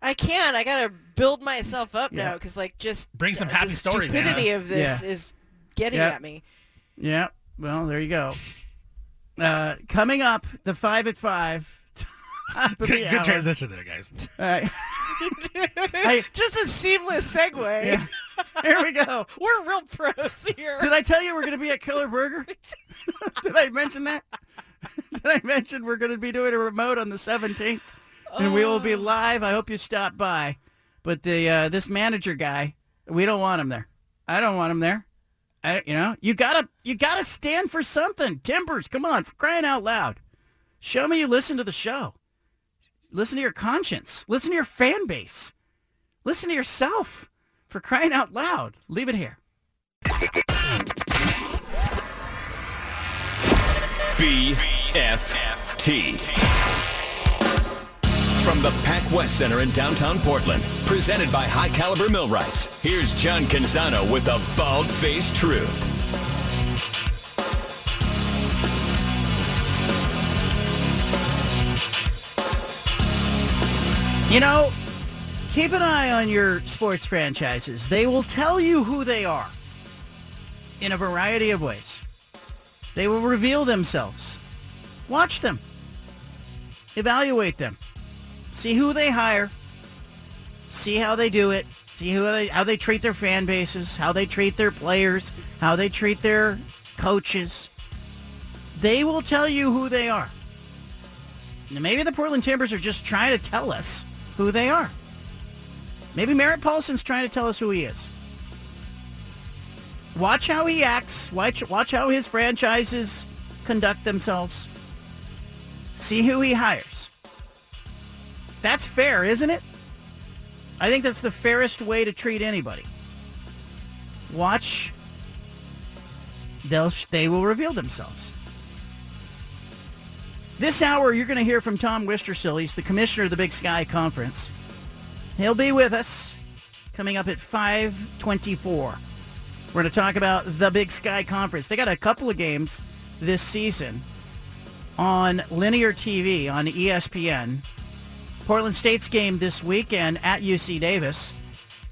I can. I gotta build myself up Yeah. now because, like, just Bring some uh, happy the stories, Stupidity of this Yeah. is getting Yeah. at me. Yeah. Well, there you go. Uh, coming up, the five at five. Good, good transition there, guys. Uh, Hey. just a seamless segue. Yeah. Here we go. We're real pros here. Did I tell you we're going to be at Killer Burger? Did I mention that? Did I mention we're going to be doing a remote on the 17th? And we will be live. I hope you stop by. But the uh, this manager guy, we don't want him there. I don't want him there. You know, you gotta you gotta stand for something. Timbers, come on, for crying out loud. Show me you listen to the show. Listen to your conscience. Listen to your fan base. Listen to yourself. For crying out loud. Leave it here. BFFT. From the Pac West Center in downtown Portland, presented by High Caliber Millwrights, here's John Canzano with the bald faced truth. You know, keep an eye on your sports franchises. They will tell you who they are in a variety of ways. They will reveal themselves. Watch them. Evaluate them. See who they hire. See how they do it. See who they, how they treat their fan bases, how they treat their players, how they treat their coaches. They will tell you who they are. Now, maybe the Portland Timbers are just trying to tell us who they are. Maybe Merritt Paulson's trying to tell us who he is. Watch how he acts. Watch, watch how his franchises conduct themselves. See who he hires. That's fair, isn't it? I think that's the fairest way to treat anybody. Watch. They'll they will reveal themselves. This hour, you're going to hear from Tom Wistrcill. He's the commissioner of the Big Sky Conference. He'll be with us coming up at 524. We're going to talk about the Big Sky Conference. They got a couple of games this season on linear TV on ESPN. Portland State's game this weekend at UC Davis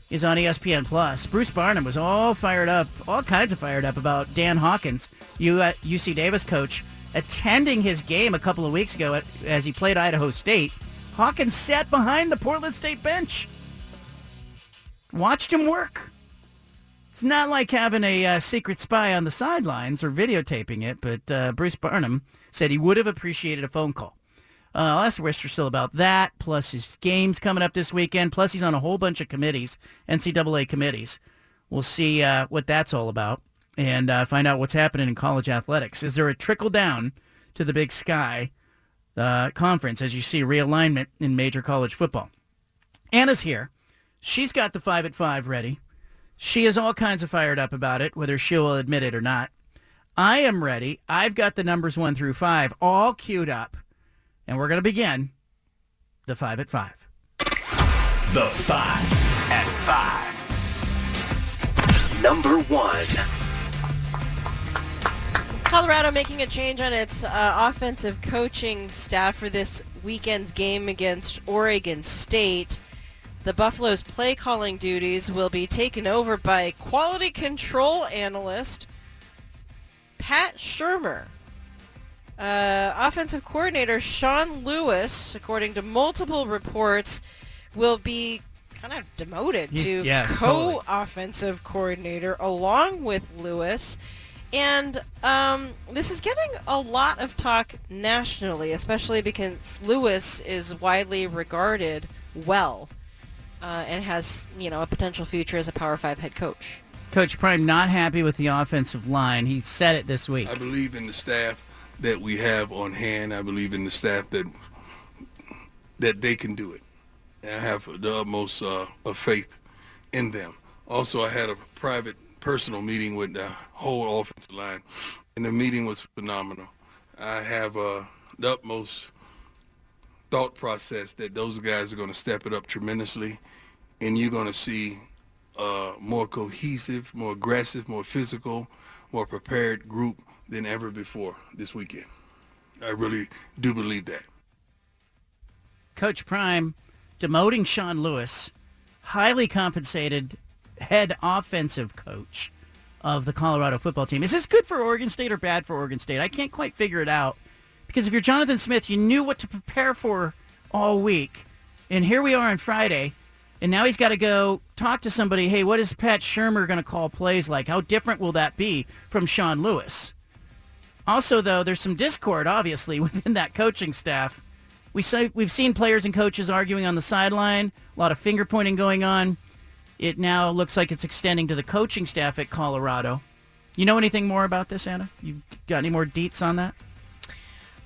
is on ESPN Plus. Bruce Barnum was all fired up, all kinds of fired up about Dan Hawkins, uh, UC Davis coach, attending his game a couple of weeks ago at, as he played Idaho State. Hawkins sat behind the Portland State bench, watched him work. It's not like having a uh, secret spy on the sidelines or videotaping it, but uh, Bruce Barnum said he would have appreciated a phone call. Uh, I'll ask Wister about that, plus his games coming up this weekend, plus he's on a whole bunch of committees, NCAA committees. We'll see uh, what that's all about and uh, find out what's happening in college athletics. Is there a trickle down to the Big Sky uh, conference as you see realignment in major college football? Anna's here. She's got the 5 at 5 ready. She is all kinds of fired up about it, whether she will admit it or not. I am ready. I've got the numbers 1 through 5 all queued up. And we're going to begin the 5 at 5. The 5 at 5. Number 1. Colorado making a change on its uh, offensive coaching staff for this weekend's game against Oregon State. The Buffalo's play calling duties will be taken over by quality control analyst Pat Shurmur. Uh, offensive coordinator Sean Lewis, according to multiple reports, will be kind of demoted He's- to yeah, co-offensive coordinator along with Lewis. And um, this is getting a lot of talk nationally, especially because Lewis is widely regarded well uh, and has, you know, a potential future as a Power 5 head coach. Coach Prime not happy with the offensive line. He said it this week. I believe in the staff that we have on hand. I believe in the staff that that they can do it. And I have the utmost uh, of faith in them. Also, I had a private, personal meeting with the whole offensive line, and the meeting was phenomenal. I have uh, the utmost thought process that those guys are going to step it up tremendously, and you're going to see a more cohesive, more aggressive, more physical, more prepared group than ever before this weekend. I really do believe that. Coach Prime demoting Sean Lewis, highly compensated head offensive coach of the Colorado football team. Is this good for Oregon State or bad for Oregon State? I can't quite figure it out. Because if you're Jonathan Smith, you knew what to prepare for all week. And here we are on Friday, and now he's got to go talk to somebody. Hey, what is Pat Shurmur going to call plays like? How different will that be from Sean Lewis? Also, though, there's some discord, obviously, within that coaching staff. We say, we've seen players and coaches arguing on the sideline, a lot of finger pointing going on. It now looks like it's extending to the coaching staff at Colorado. You know anything more about this, Anna? You got any more deets on that?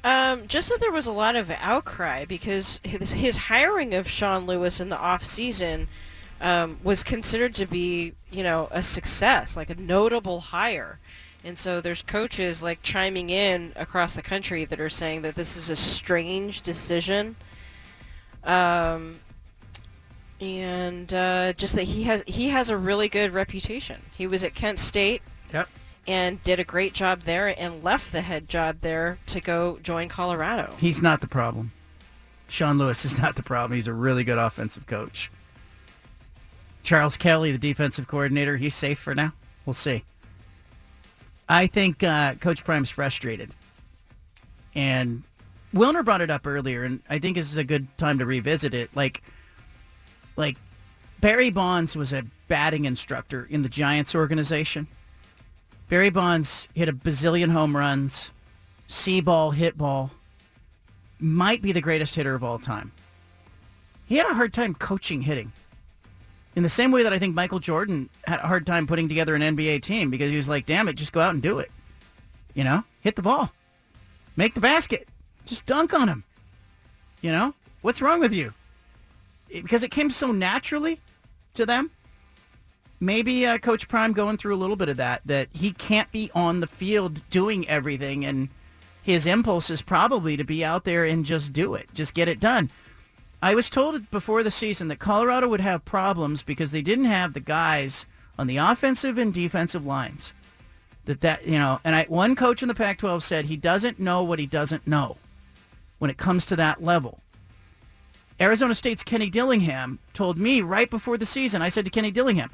Um, just that there was a lot of outcry because his, his hiring of Sean Lewis in the off season um, was considered to be, you know, a success, like a notable hire. And so there's coaches like chiming in across the country that are saying that this is a strange decision. Um, and uh, just that he has he has a really good reputation. He was at Kent State. Yep. And did a great job there and left the head job there to go join Colorado. He's not the problem. Sean Lewis is not the problem. He's a really good offensive coach. Charles Kelly, the defensive coordinator, he's safe for now. We'll see. I think uh, Coach Prime's frustrated. And Wilner brought it up earlier, and I think this is a good time to revisit it. Like, like Barry Bonds was a batting instructor in the Giants organization. Barry Bonds hit a bazillion home runs, see ball, hit ball, might be the greatest hitter of all time. He had a hard time coaching hitting. In the same way that I think Michael Jordan had a hard time putting together an NBA team because he was like, damn it, just go out and do it. You know, hit the ball, make the basket, just dunk on him. You know, what's wrong with you? It- because it came so naturally to them. Maybe uh, Coach Prime going through a little bit of that, that he can't be on the field doing everything, and his impulse is probably to be out there and just do it, just get it done. I was told before the season that Colorado would have problems because they didn't have the guys on the offensive and defensive lines. That that you know, and I one coach in the Pac-12 said he doesn't know what he doesn't know when it comes to that level. Arizona State's Kenny Dillingham told me right before the season. I said to Kenny Dillingham,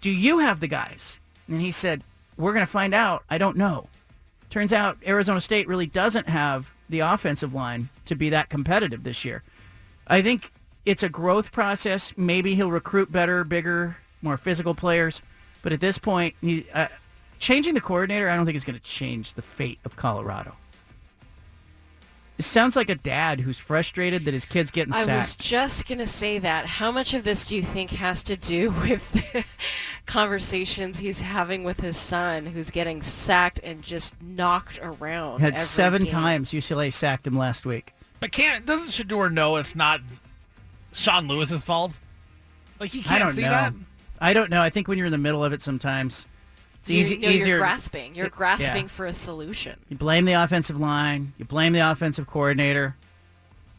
"Do you have the guys?" And he said, "We're going to find out. I don't know." Turns out Arizona State really doesn't have the offensive line to be that competitive this year. I think it's a growth process. Maybe he'll recruit better, bigger, more physical players. But at this point, he, uh, changing the coordinator, I don't think is going to change the fate of Colorado. It sounds like a dad who's frustrated that his kid's getting sacked. I was just going to say that. How much of this do you think has to do with the conversations he's having with his son who's getting sacked and just knocked around? Had seven game? times UCLA sacked him last week. But can't doesn't Shedeur know it's not Sean Lewis's fault? Like he I can't don't see know. that. I don't know. I think when you're in the middle of it, sometimes it's You- easy. no, easier. You're grasping. You're Yeah. grasping for a solution. You blame the offensive line. You blame the offensive coordinator.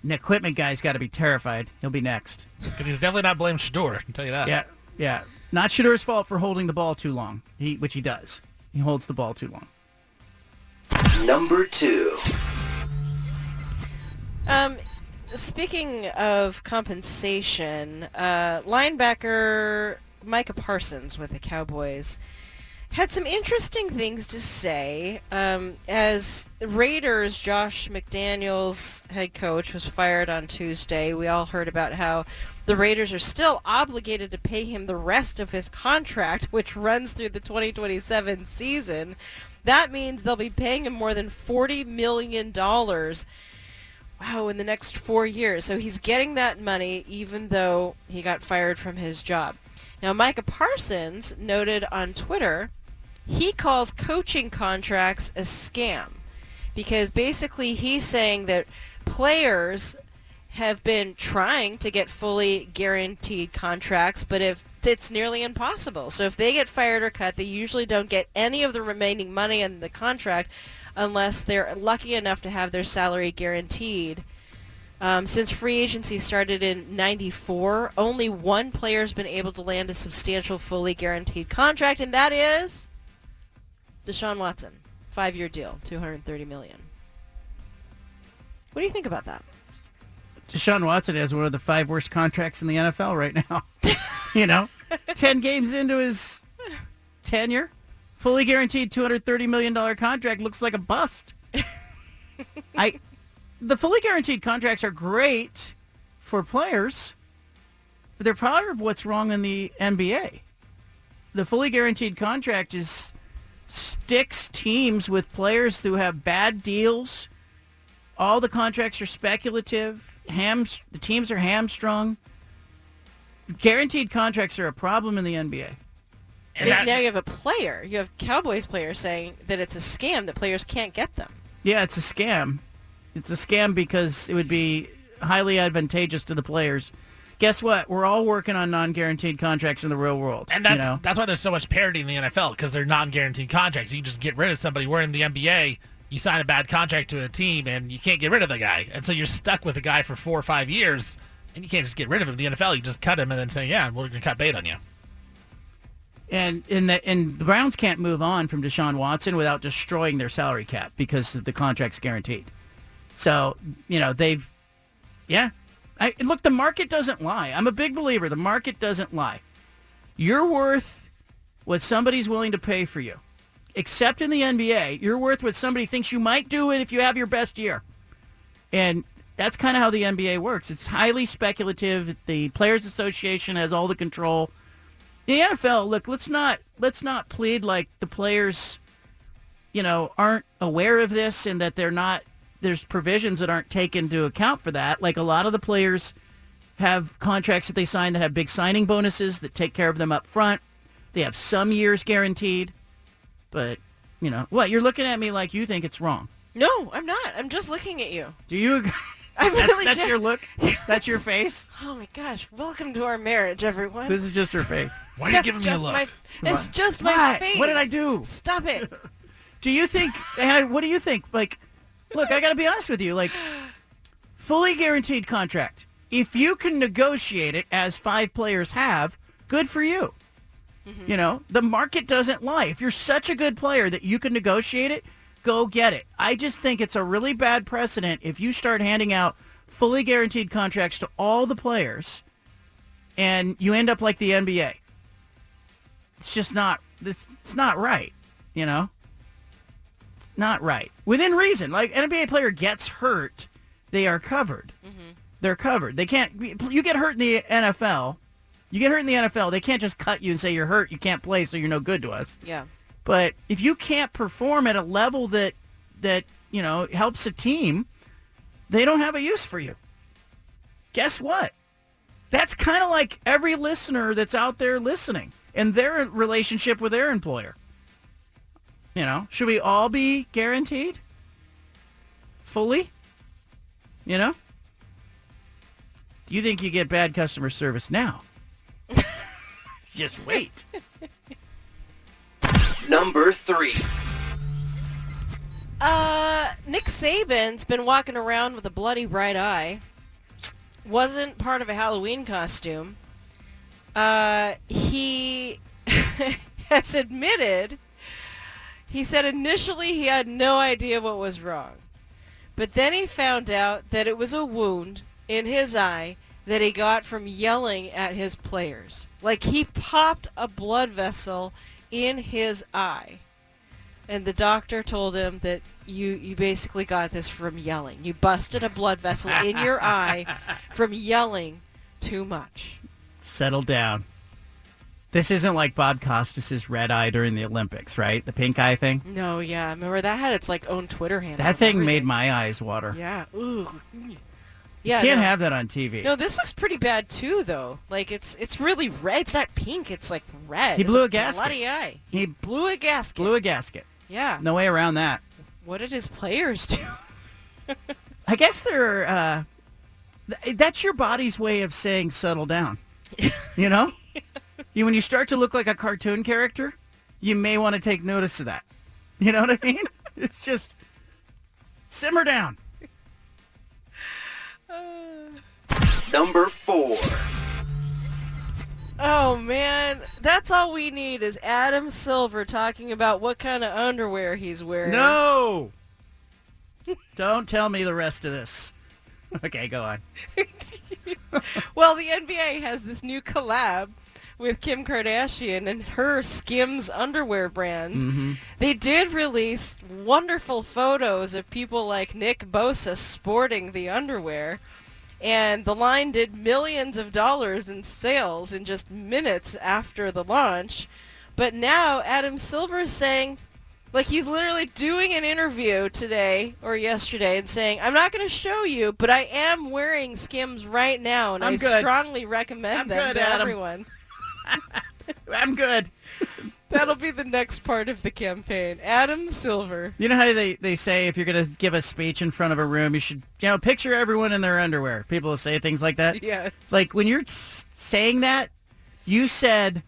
An equipment guy's got to be terrified. He'll be next. Because he's definitely not blaming Shedeur. I can tell you that. Yeah, yeah. Not Shedeur's fault for holding the ball too long. He, which he does. He holds the ball too long. Number two. Um, speaking of compensation, uh, linebacker Micah Parsons with the Cowboys had some interesting things to say. Um, as Raiders, Josh McDaniels, head coach, was fired on Tuesday. We all heard about how the Raiders are still obligated to pay him the rest of his contract, which runs through the 2027 season. That means they'll be paying him more than $40 million wow, in the next four years. So he's getting that money even though he got fired from his job. Now, Micah Parsons noted on Twitter he calls coaching contracts a scam because basically he's saying that players have been trying to get fully guaranteed contracts, but if it's nearly impossible. So if they get fired or cut, they usually don't get any of the remaining money in the contract unless they're lucky enough to have their salary guaranteed. Um, since free agency started in 94, only one player's been able to land a substantial fully guaranteed contract, and that is Deshaun Watson. Five-year deal, 230 million. What do you think about that? Deshaun Watson has one of the five worst contracts in the NFL right now. you know, 10 games into his tenure, fully guaranteed $230 million contract looks like a bust. I, the fully guaranteed contracts are great for players, but they're part of what's wrong in the NBA. The fully guaranteed contract is sticks teams with players who have bad deals. All the contracts are speculative. Ham, the teams are hamstrung. Guaranteed contracts are a problem in the NBA. But now you have a player. You have Cowboys players saying that it's a scam that players can't get them. Yeah, it's a scam. It's a scam because it would be highly advantageous to the players. Guess what? We're all working on non-guaranteed contracts in the real world. And that's you know? that's why there's so much parity in the NFL because they're non-guaranteed contracts. You just get rid of somebody. We're in the NBA. You sign a bad contract to a team, and you can't get rid of the guy, and so you're stuck with a guy for four or five years, and you can't just get rid of him. The NFL, you just cut him and then say, "Yeah, we're going to cut bait on you." And in the and the Browns can't move on from Deshaun Watson without destroying their salary cap because the contract's guaranteed. So you know they've, yeah. I, look, the market doesn't lie. I'm a big believer. The market doesn't lie. You're worth what somebody's willing to pay for you. Except in the NBA, you're worth what somebody thinks you might do it if you have your best year. And that's kind of how the NBA works. It's highly speculative. The Players Association has all the control. The NFL, look, let's not let's not plead like the players, you know, aren't aware of this and that they're not there's provisions that aren't taken into account for that. Like a lot of the players have contracts that they sign that have big signing bonuses that take care of them up front. They have some years guaranteed. But, you know, what? You're looking at me like you think it's wrong. No, I'm not. I'm just looking at you. Do you agree? I'm that's, really that's ju- your look? That's your face? Oh my gosh! Welcome to our marriage, everyone. This is just her face. Why are you giving me a look? my- it's on. just my What? face. What did I do? Stop it. Do you think? and what do you think? Like, look, I got to be honest with you. Like, fully guaranteed contract. if you can negotiate it as five players have, good for you. Mm-hmm. You know, the market doesn't lie. If you're such a good player that you can negotiate it, go get it. I just think it's a really bad precedent if you start handing out fully guaranteed contracts to all the players and you end up like the NBA. It's just not it's, it's not right, you know? It's not right. Within reason. Like an NBA player gets hurt, they are covered. Mm-hmm. They're covered. They can't you get hurt in the NFL, you get hurt in the NFL, they can't just cut you and say you're hurt, you can't play, so you're no good to us. Yeah. But if you can't perform at a level that that you know helps a team, they don't have a use for you. Guess what? That's kind of like every listener that's out there listening and their relationship with their employer. You know, should we all be guaranteed fully? You know? You think you get bad customer service now? Just wait. Number three. Uh, Nick Saban's been walking around with a bloody right eye. Wasn't part of a Halloween costume. Uh, he has admitted, he said initially he had no idea what was wrong. But then he found out that it was a wound in his eye that he got from yelling at his players. Like he popped a blood vessel in his eye. And the doctor told him that you, you basically got this from yelling. You busted a blood vessel in your eye from yelling too much. Settle down. This isn't like Bob Costas's red eye during the Olympics, right? The pink eye thing. No, yeah. Remember that had its like own Twitter handle. That thing made my eyes water. Yeah. Ugh. You can't no. have that on TV. No, this looks pretty bad too, though. Like it's it's really red. It's not pink. It's like red. He It's blew a gasket. Bloody eye. He blew a gasket. blew a gasket. Yeah. No way around that. What did his players do? I guess they're. Uh, th- that's your body's way of saying settle down. You know, you when you start to look like a cartoon character, you may want to take notice of that. You know what I mean? It's just simmer down. Number four. Oh man, that's all we need is Adam Silver talking about what kind of underwear he's wearing. No. Don't tell me the rest of this. Okay, go on. well, the NBA has this new collab with Kim Kardashian and her Skims underwear brand. Mm-hmm. They did release wonderful photos of people like Nick Bosa sporting the underwear. And the line did millions of dollars in sales in just minutes after the launch. But now Adam Silver is saying, like he's literally doing an interview today or yesterday and saying, I'm not going to show you, but I am wearing Skims right now and I'm I good. strongly recommend I'm them good, to Adam. everyone. I'm good. That'll be the next part of the campaign. Adam Silver. You know how they, they say if you're going to give a speech in front of a room, you should, you know, picture everyone in their underwear. People will say things like that. Yes. Like when you're s- saying that, you said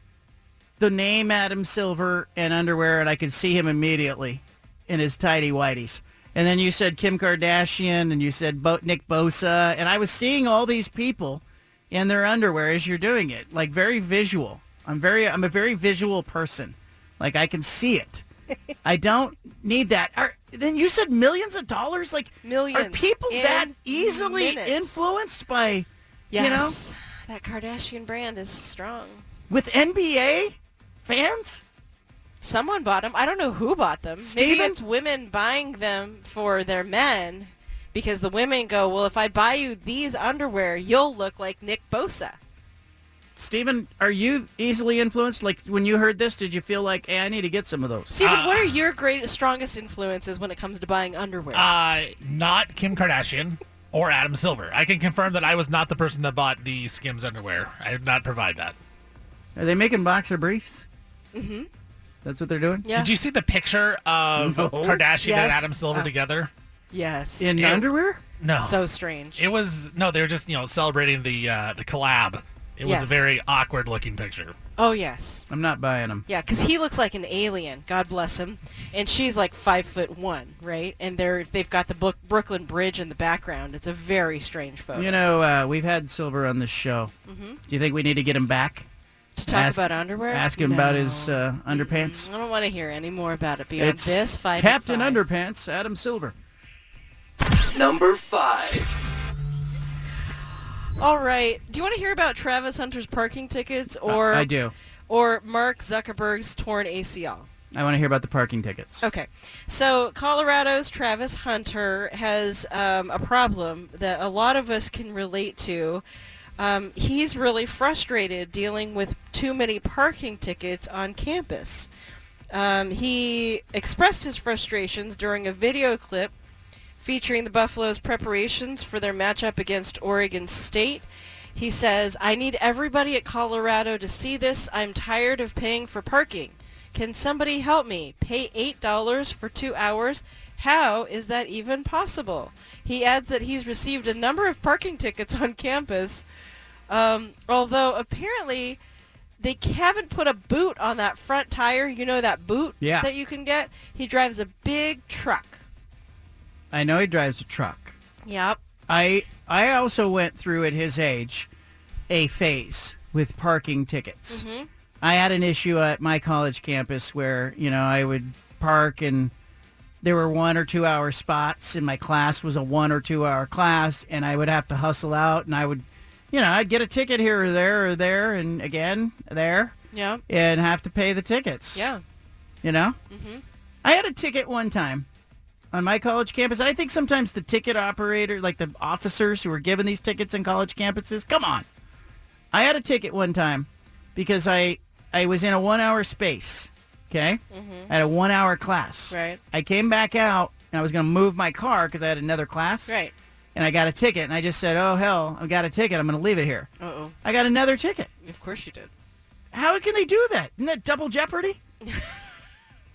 the name Adam Silver and underwear, and I could see him immediately in his tidy whities. And then you said Kim Kardashian, and you said Bo- Nick Bosa, and I was seeing all these people in their underwear as you're doing it, like very visual. I'm very, I'm a very visual person. Like I can see it. I don't need that. Are, then you said millions of dollars. Like Millions Are people that easily minutes. influenced by? Yes. You know, that Kardashian brand is strong. with NBA fans? Someone bought them. I don't know who bought them. Maybe it's women buying them for their men because the women go, well, if I buy you these underwear, you'll look like Nick Bosa. Stephen, are you easily influenced? Like when you heard this, did you feel like, hey, I need to get some of those? Steven, what are your greatest, strongest influences when it comes to buying underwear? Uh, not Kim Kardashian or Adam Silver. I can confirm that I was not the person that bought the Skims underwear. I did not provide that. Are they making boxer briefs? mm-hmm. That's what they're doing? Did you see the picture of No. Kardashian Yes. and Adam Silver Uh, together? Yes. In It- underwear? No. So strange. It was no. They were just you know celebrating the uh, the collab. It was a very awkward looking picture. Oh yes. I'm not buying him. Yeah, because he looks like an alien. God bless him. And she's like five foot one, right? And they're they've got the Brook- Brooklyn Bridge in the background. It's a very strange photo. You know, uh, we've had Silver on this show. Mhm. Do you think we need to get him back? to talk about underwear. Ask him about his uh, underpants. I don't want to hear any more about it beyond It's this five. Captain five. Underpants, Adam Silver. Number five. All right. Do you want to hear about Travis Hunter's parking tickets or I do. or Mark Zuckerberg's torn ACL? I want to hear about the parking tickets. Okay. So Colorado's Travis Hunter has um, a problem that a lot of us can relate to. Um, he's really frustrated dealing with too many parking tickets on campus. Um, he expressed his frustrations during a video clip featuring the Buffalo's preparations for their matchup against Oregon State. He says, I need everybody at Colorado to see this. I'm tired of paying for parking. Can somebody help me? Pay $8 for two hours? How is that even possible? He adds that he's received a number of parking tickets on campus, um, although apparently they haven't put a boot on that front tire. You know that boot Yeah. that you can get? He drives a big truck. I know he drives a truck. Yep. I I also went through at his age a phase with parking tickets. Mhm. I had an issue at my college campus where, you know, I would park and there were one or two hour spots and my class was a one or two hour class and I would have to hustle out and I would, you know, I'd get a ticket here or there or there and again there Yeah. and have to pay the tickets. Yeah. You know? Mhm. I had a ticket one time on my college campus. I think sometimes the ticket operator, like the officers who were given these tickets in college campuses, come on. I had a ticket one time because I I was in a one hour space. Okay, Mhm. I had a one hour class. Right. I came back out and I was going to move my car because I had another class. Right. And I got a ticket and I just said, "Oh hell, I got a ticket. I'm going to leave it here." Uh-oh. I got another ticket. Of course you did. How can they do that? Isn't that double jeopardy?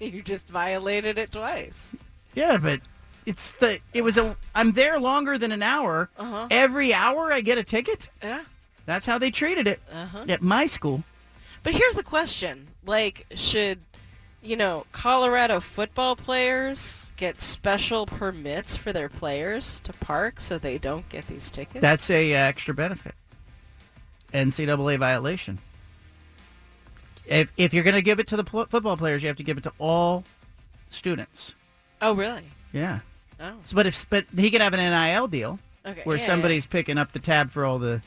You just violated it twice. Yeah, but it's the it was a I'm there longer than an hour. Uh-huh. Every hour I get a ticket. Yeah. That's how they treated it Uh-huh. at my school. But here's the question. Like, should, you know, Colorado football players get special permits for their players to park so they don't get these tickets? That's a uh, extra benefit. NCAA violation. If if you're going to give it to the pl- football players, you have to give it to all students. Oh, really? Yeah. Oh. So, but if but he could have an NIL deal Okay, where yeah, somebody's picking up the tab for all the.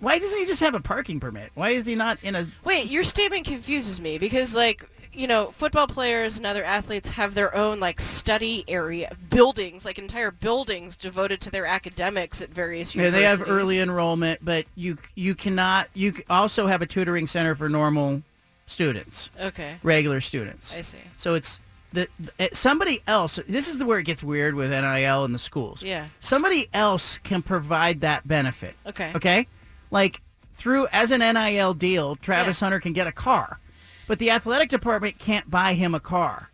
Why doesn't he just have a parking permit? Why is he not in a? Wait, your statement confuses me because, like, you know, football players and other athletes have their own, like, study area, buildings, like entire buildings devoted to their academics at various Yeah, universities. they have early enrollment, but you you cannot. You also have a tutoring center for normal students. Okay. Regular students. I see. So it's the, the somebody else. This is where it gets weird with NIL and the schools. Yeah. Somebody else can provide that benefit. Okay. Okay. Like through as an NIL deal, Travis Hunter can get a car, but the athletic department can't buy him a car.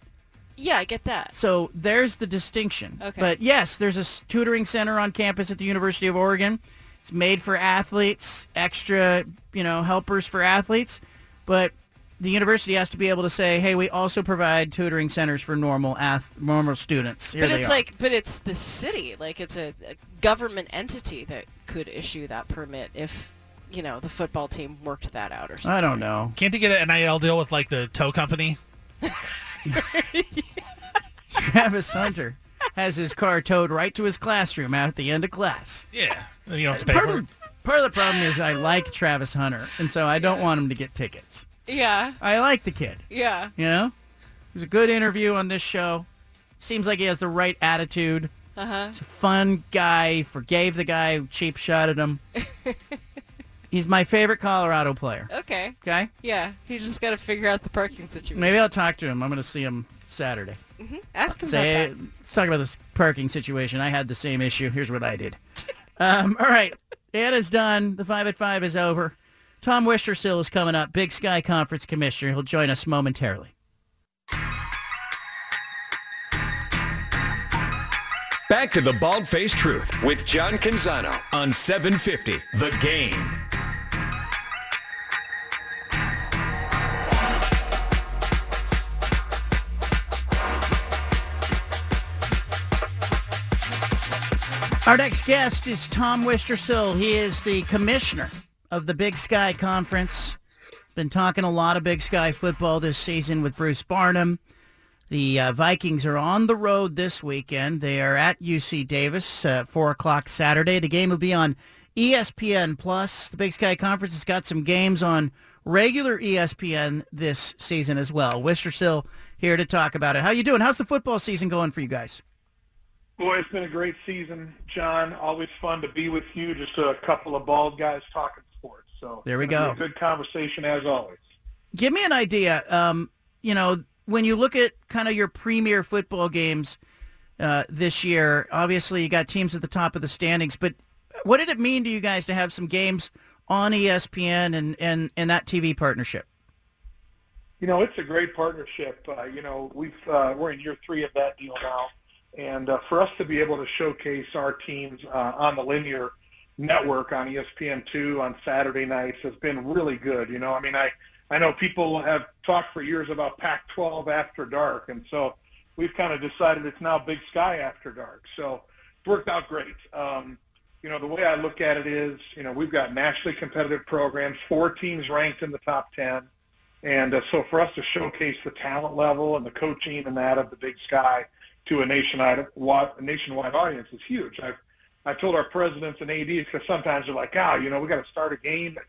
Yeah, I get that. So there's the distinction. Okay. But yes, there's a tutoring center on campus at the University of Oregon. It's made for athletes, extra, you know, helpers for athletes. But the university has to be able to say, hey, we also provide tutoring centers for normal ath- normal students. Here but it's are. like, but it's the city, like it's a, a government entity that could issue that permit if, you know, the football team worked that out or something. I don't know. Can't they get an NIL deal with like the tow company? Travis Hunter has his car towed right to his classroom at the end of class. Yeah. You don't have to pay Part for it. part of the problem is I like Travis Hunter, and so I don't want him to get tickets. Yeah. I like the kid. Yeah. You know, it was a good interview on this show. Seems like he has the right attitude. Uh-huh. He's a fun guy. Forgave the guy who cheap shot at him. He's my favorite Colorado player. Okay. Okay. Yeah. He just got to figure out the parking situation. Maybe I'll talk to him. I'm going to see him Saturday. hmm Ask him Say, about that. let's talk about this parking situation. I had the same issue. Here's what I did. um, all right. Anna's done. The 5 at 5 is over. Tom Wistrcill is coming up, Big Sky Conference Commissioner. He'll join us momentarily. Back to the Bald Faced Truth with John Canzano on 750 The Game. Our next guest is Tom Wistrcill. He is the commissioner of the Big Sky Conference. Been talking a lot of Big Sky football this season with Bruce Barnum. The uh, Vikings are on the road this weekend. They are at UC Davis, uh, 4 o'clock Saturday. The game will be on ESPN Plus. The Big Sky Conference has got some games on regular ESPN this season as well. Wistrcill here to talk about it. How you doing? How's the football season going for you guys? Boy, it's been a great season, John. Always fun to be with you. Just a couple of bald guys talking. So There we go. a good conversation as always. Give me an idea. Um, you know, when you look at kind of your premier football games uh, this year, obviously you got teams at the top of the standings, but what did it mean to you guys to have some games on ESPN and, and, and that TV partnership? You know, it's a great partnership. Uh, you know, we've uh, we're in year three of that deal now, and uh, for us to be able to showcase our teams uh, on the linear network on E ESPN two on Saturday nights has been really good. You know, I mean, I I know people have talked for years about Pac-12 after dark, and so we've kind of decided it's now Big Sky after dark. So it's worked out great. Um, you know, the way I look at it is, you know, we've got nationally competitive programs, four teams ranked in the top 10. And uh, so for us to showcase the talent level and the coaching and that of the Big Sky to a nationwide, nationwide audience is huge. I've, I've told our presidents and ADs because sometimes they're like, ah, you know, we got to start a game at,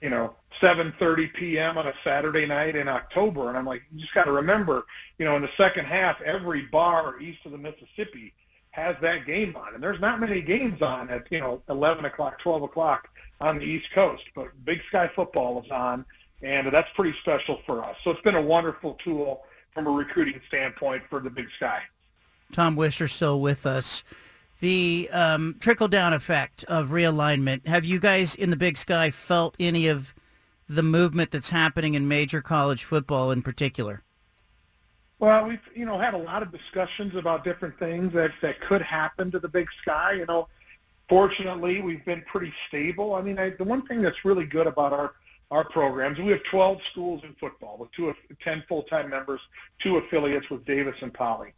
you know, 7.30 p.m. on a Saturday night in October. And I'm like, you just got to remember, you know, in the second half, every bar east of the Mississippi has that game on. And there's not many games on at, you know, 11 o'clock, 12 o'clock on the East Coast. But Big Sky football is on, and that's pretty special for us. So it's been a wonderful tool from a recruiting standpoint for the Big Sky. Tom Wistrcill with us. The um, trickle down effect of realignment. Have you guys in the Big Sky felt any of the movement that's happening in major college football in particular? Well, we've you know had a lot of discussions about different things that that could happen to the Big Sky. You know, fortunately, we've been pretty stable. I mean, I, the one thing that's really good about our our programs, we have 12 schools in football with two of 10 full-time members, two affiliates with Davis and Poly,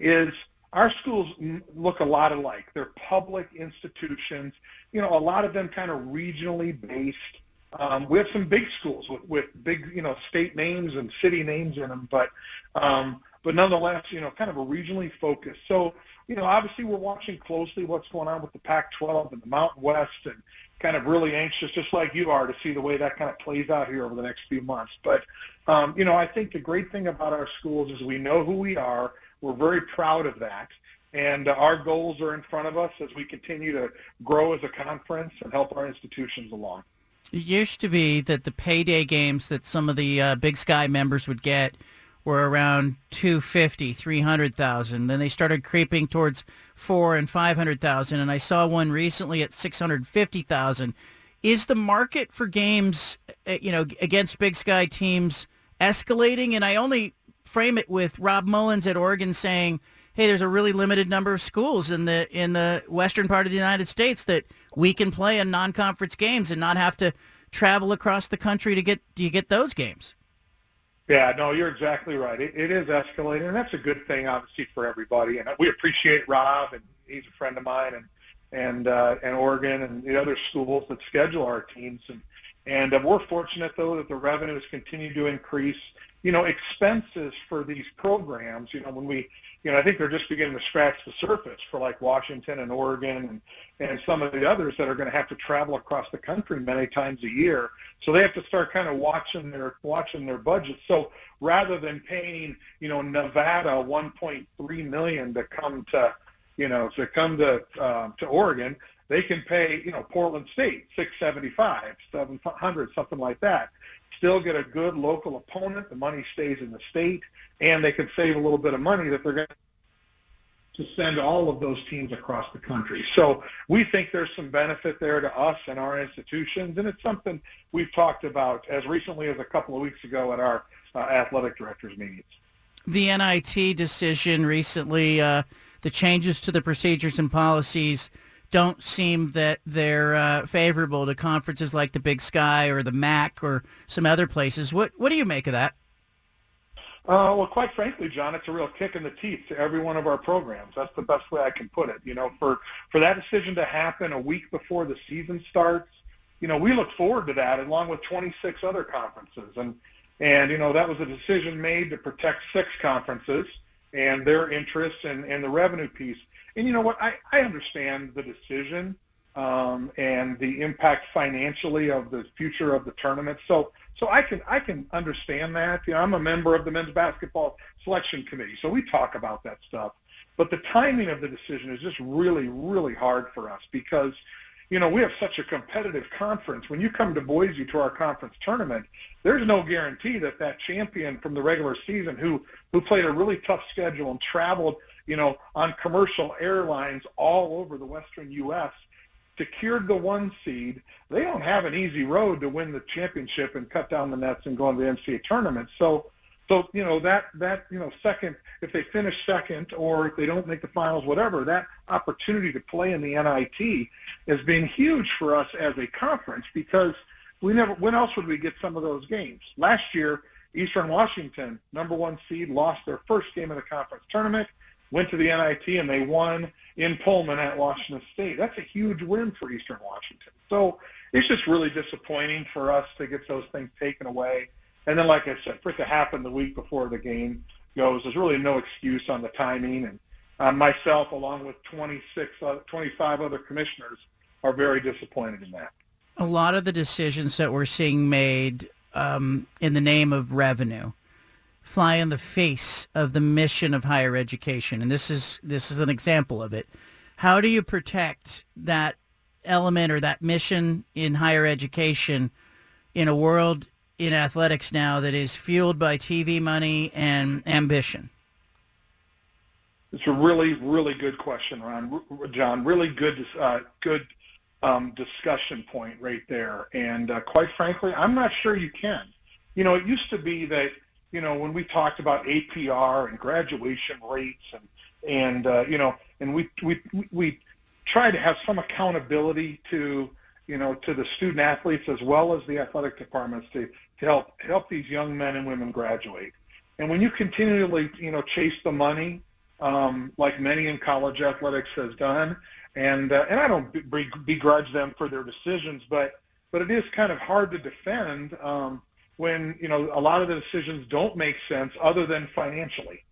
is our schools look a lot alike. They're public institutions. You know, a lot of them kind of regionally based. Um, we have some big schools with, with big, you know, state names and city names in them, but um, but nonetheless, you know, kind of a regionally focused. So, you know, obviously we're watching closely what's going on with the Pac-12 and the Mountain West, and kind of really anxious, just like you are, to see the way that kind of plays out here over the next few months. But um, you know, I think the great thing about our schools is we know who we are. We're very proud of that. And uh, our goals are in front of us as we continue to grow as a conference and help our institutions along. It used to be that the payday games that some of the uh, Big Sky members would get were around 250, 300,000. Then they started creeping towards 4 and 500,000 and I saw one recently at 650,000. Is the market for games uh, you know against Big Sky teams escalating and I only frame it with Rob Mullens at Oregon saying hey, there's a really limited number of schools in the in the western part of the United States that we can play in non-conference games and not have to travel across the country to get to get those games. Yeah, no, you're exactly right. It, it is escalating, and that's a good thing, obviously, for everybody. And we appreciate Rob, and he's a friend of mine, and and uh, and Oregon and the other schools that schedule our teams. And and uh, we're fortunate though that the revenues continue to increase. You know, expenses for these programs. You know, when we, you know, I think they're just beginning to scratch the surface for like Washington and Oregon and and some of the others that are going to have to travel across the country many times a year. So they have to start kind of watching their watching their budget. So rather than paying, you know, Nevada 1.3 million to come to, you know, to come to um, to Oregon, they can pay, you know, Portland State 675, 700, something like that. Still get a good local opponent. The money stays in the state, and they can save a little bit of money that they're going to send all of those teams across the country. So we think there's some benefit there to us and our institutions, and it's something we've talked about as recently as a couple of weeks ago at our uh, athletic directors meetings. The NIT decision recently, uh, the changes to the procedures and policies don't seem that they're uh, favorable to conferences like the Big Sky or the MAC or some other places. What what do you make of that? Uh, well, quite frankly, John, it's a real kick in the teeth to every one of our programs. That's the best way I can put it. You know, for for that decision to happen a week before the season starts, you know, we look forward to that along with 26 other conferences, and and you know that was a decision made to protect six conferences and their interests and and the revenue piece. And you know what? I I understand the decision um, and the impact financially of the future of the tournament. So so I can I can understand that. You know, I'm a member of the men's basketball selection committee, so we talk about that stuff. But the timing of the decision is just really really hard for us because you know we have such a competitive conference. When you come to Boise to our conference tournament, there's no guarantee that that champion from the regular season who who played a really tough schedule and traveled you know on commercial airlines all over the western U.S secured the one seed. They don't have an easy road to win the championship and cut down the nets and go into the NCAA tournament. So, so you know that that you know second, if they finish second or if they don't make the finals, whatever, that opportunity to play in the NIT has been huge for us as a conference because we never. When else would we get some of those games? Last year, Eastern Washington, number one seed, lost their first game of the conference tournament went to the NIT and they won in Pullman at Washington State. That's a huge win for Eastern Washington. So it's just really disappointing for us to get those things taken away. And then, like I said, for it to happen the week before the game goes, there's really no excuse on the timing. And uh, myself, along with 26, uh, 25 other commissioners, are very disappointed in that. A lot of the decisions that we're seeing made um, in the name of revenue fly in the face of the mission of higher education. And this is this is an example of it. How do you protect that element or that mission in higher education in a world in athletics now that is fueled by TV money and ambition? It's a really, really good question, Ron. John, really good, uh, good um, discussion point right there. And uh, quite frankly, I'm not sure you can. You know, it used to be that you know, when we talked about APR and graduation rates and and uh, you know, and we we we try to have some accountability to you know to the student athletes as well as the athletic departments to, to help help these young men and women graduate. And when you continually you know chase the money, um, like many in college athletics has done, and uh, and I don't begrudge them for their decisions, but but it is kind of hard to defend. Um, when you know a lot of the decisions don't make sense other than financially.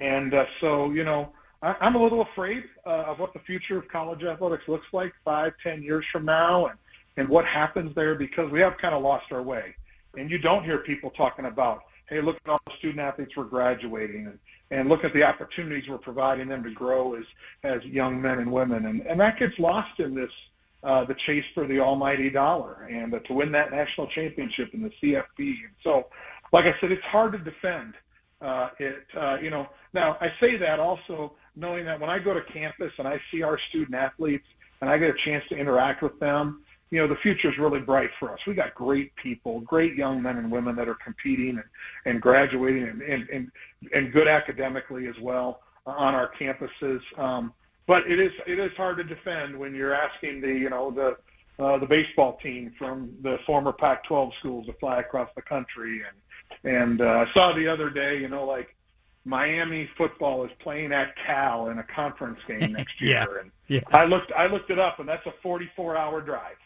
And uh, so you know I, I'm a little afraid uh, of what the future of college athletics looks like five, ten years from now, and and what happens there because we have kind of lost our way. And you don't hear people talking about, hey, look at all the student athletes we're graduating, and and look at the opportunities we're providing them to grow as as young men and women, and and that gets lost in this uh, the chase for the almighty dollar and uh, to win that national championship in the CFB. And so, like I said, it's hard to defend uh, it. Uh, you know, now I say that also knowing that when I go to campus and I see our student athletes and I get a chance to interact with them, you know, the future is really bright for us. We got great people, great young men and women that are competing and, and graduating and, and, and, and good academically as well on our campuses. Um, but it is it is hard to defend when you're asking the you know the uh, the baseball team from the former Pac-12 schools to fly across the country and and uh, I saw the other day you know like Miami football is playing at Cal in a conference game next year yeah. and yeah. I looked I looked it up and that's a 44 hour drive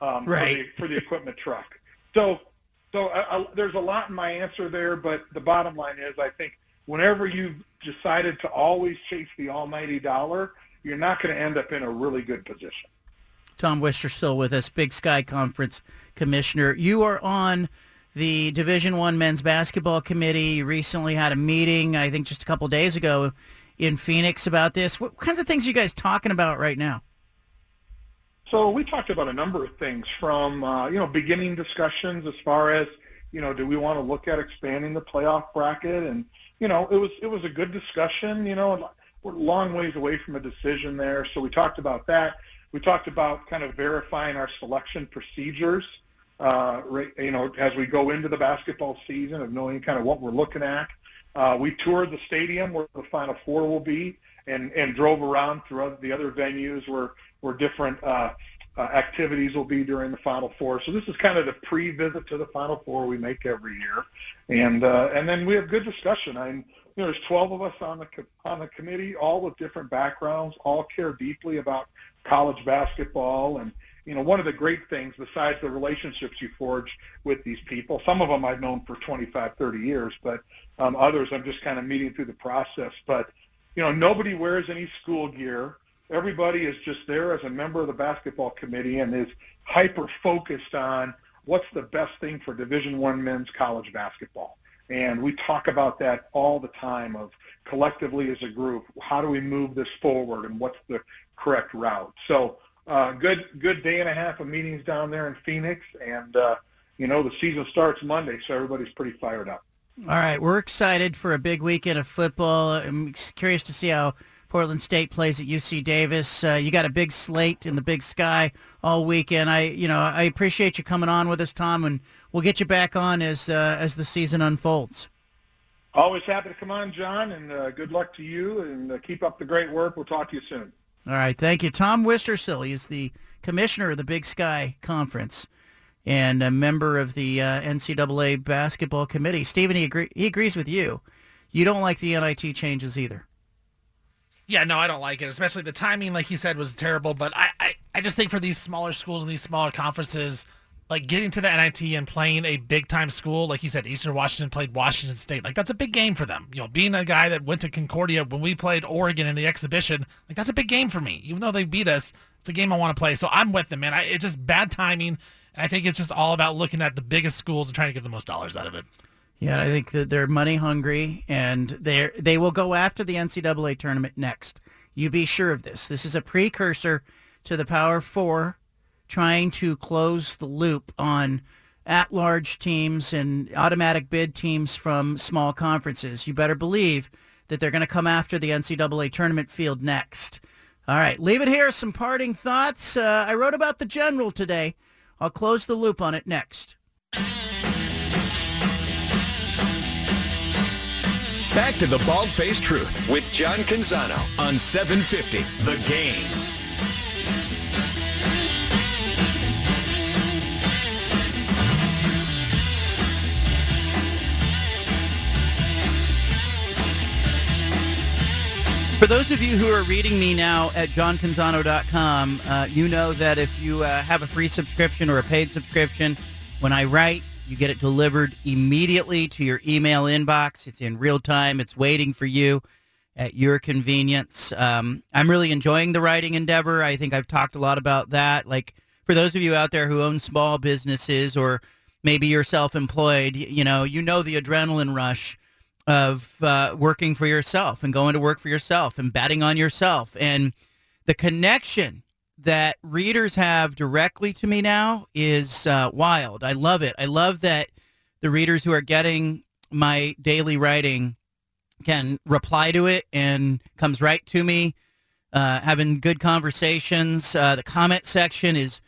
um, right. for, the, for the equipment truck so so uh, uh, there's a lot in my answer there but the bottom line is I think whenever you've decided to always chase the almighty dollar you're not going to end up in a really good position. Tom Wistrcill with us, Big Sky Conference Commissioner. You are on the Division One Men's Basketball Committee. You recently had a meeting, I think just a couple days ago, in Phoenix about this. What kinds of things are you guys talking about right now? So we talked about a number of things from uh, you know beginning discussions as far as you know do we want to look at expanding the playoff bracket and you know it was it was a good discussion you know we're a long ways away from a decision there. So we talked about that. We talked about kind of verifying our selection procedures, uh, you know, as we go into the basketball season of knowing kind of what we're looking at. Uh, we toured the stadium where the Final Four will be and, and drove around throughout the other venues where, where different uh, uh, activities will be during the Final Four. So this is kind of the pre-visit to the Final Four we make every year, and uh, and then we have good discussion. I, you know, there's 12 of us on the on the committee, all with different backgrounds, all care deeply about college basketball, and you know, one of the great things besides the relationships you forge with these people, some of them I've known for 25, 30 years, but um, others I'm just kind of meeting through the process. But you know, nobody wears any school gear everybody is just there as a member of the basketball committee and is hyper focused on what's the best thing for division one men's college basketball and we talk about that all the time of collectively as a group how do we move this forward and what's the correct route so uh, good good day and a half of meetings down there in phoenix and uh, you know the season starts monday so everybody's pretty fired up All right, we're excited for a big weekend of football. I'm curious to see how Portland State plays at UC Davis. Uh, you got a big slate in the Big Sky all weekend. I, you know, I appreciate you coming on with us, Tom, and we'll get you back on as uh, as the season unfolds. always happy to come on john and uh, good luck to you and uh, keep up the great work we'll talk to you soon All right, thank you, Tom Wistrcill. He is the commissioner of the Big Sky Conference and a member of the uh, NCAA basketball committee. Stephen, he agree, he agrees with you. You don't like the NIT changes either. Yeah, no, I don't like it. Especially the timing, like he said, was terrible. But I, I, I just think for these smaller schools and these smaller conferences, like getting to the NIT and playing a big time school, like he said, Eastern Washington played Washington State. Like that's a big game for them. You know, being a guy that went to Concordia when we played Oregon in the exhibition, like that's a big game for me. Even though they beat us, it's a game I want to play. So I'm with them, man. I, it's just bad timing. I think it's just all about looking at the biggest schools and trying to get the most dollars out of it. Yeah, I think that they're money hungry, and they they will go after the NCAA tournament next. You be sure of this. This is a precursor to the Power Four trying to close the loop on at-large teams and automatic bid teams from small conferences. You better believe that they're going to come after the NCAA tournament field next. All right, leave it here. Some parting thoughts. Uh, I wrote about the general today. I'll close the loop on it next. Back to the Bald Faced Truth with John Canzano on 750 The Game. For those of you who are reading me now at johncanzano.com, uh, you know that if you uh, have a free subscription or a paid subscription, when I write, you get it delivered immediately to your email inbox. It's in real time. It's waiting for you at your convenience. Um, I'm really enjoying the writing endeavor. I think I've talked a lot about that. Like for those of you out there who own small businesses or maybe you're self-employed, you know, you know the adrenaline rush of uh, working for yourself and going to work for yourself and betting on yourself and the connection that readers have directly to me now is uh, wild. I love it. I love that the readers who are getting my daily writing can reply to it and comes right to me, uh, having good conversations. Uh, the comment section is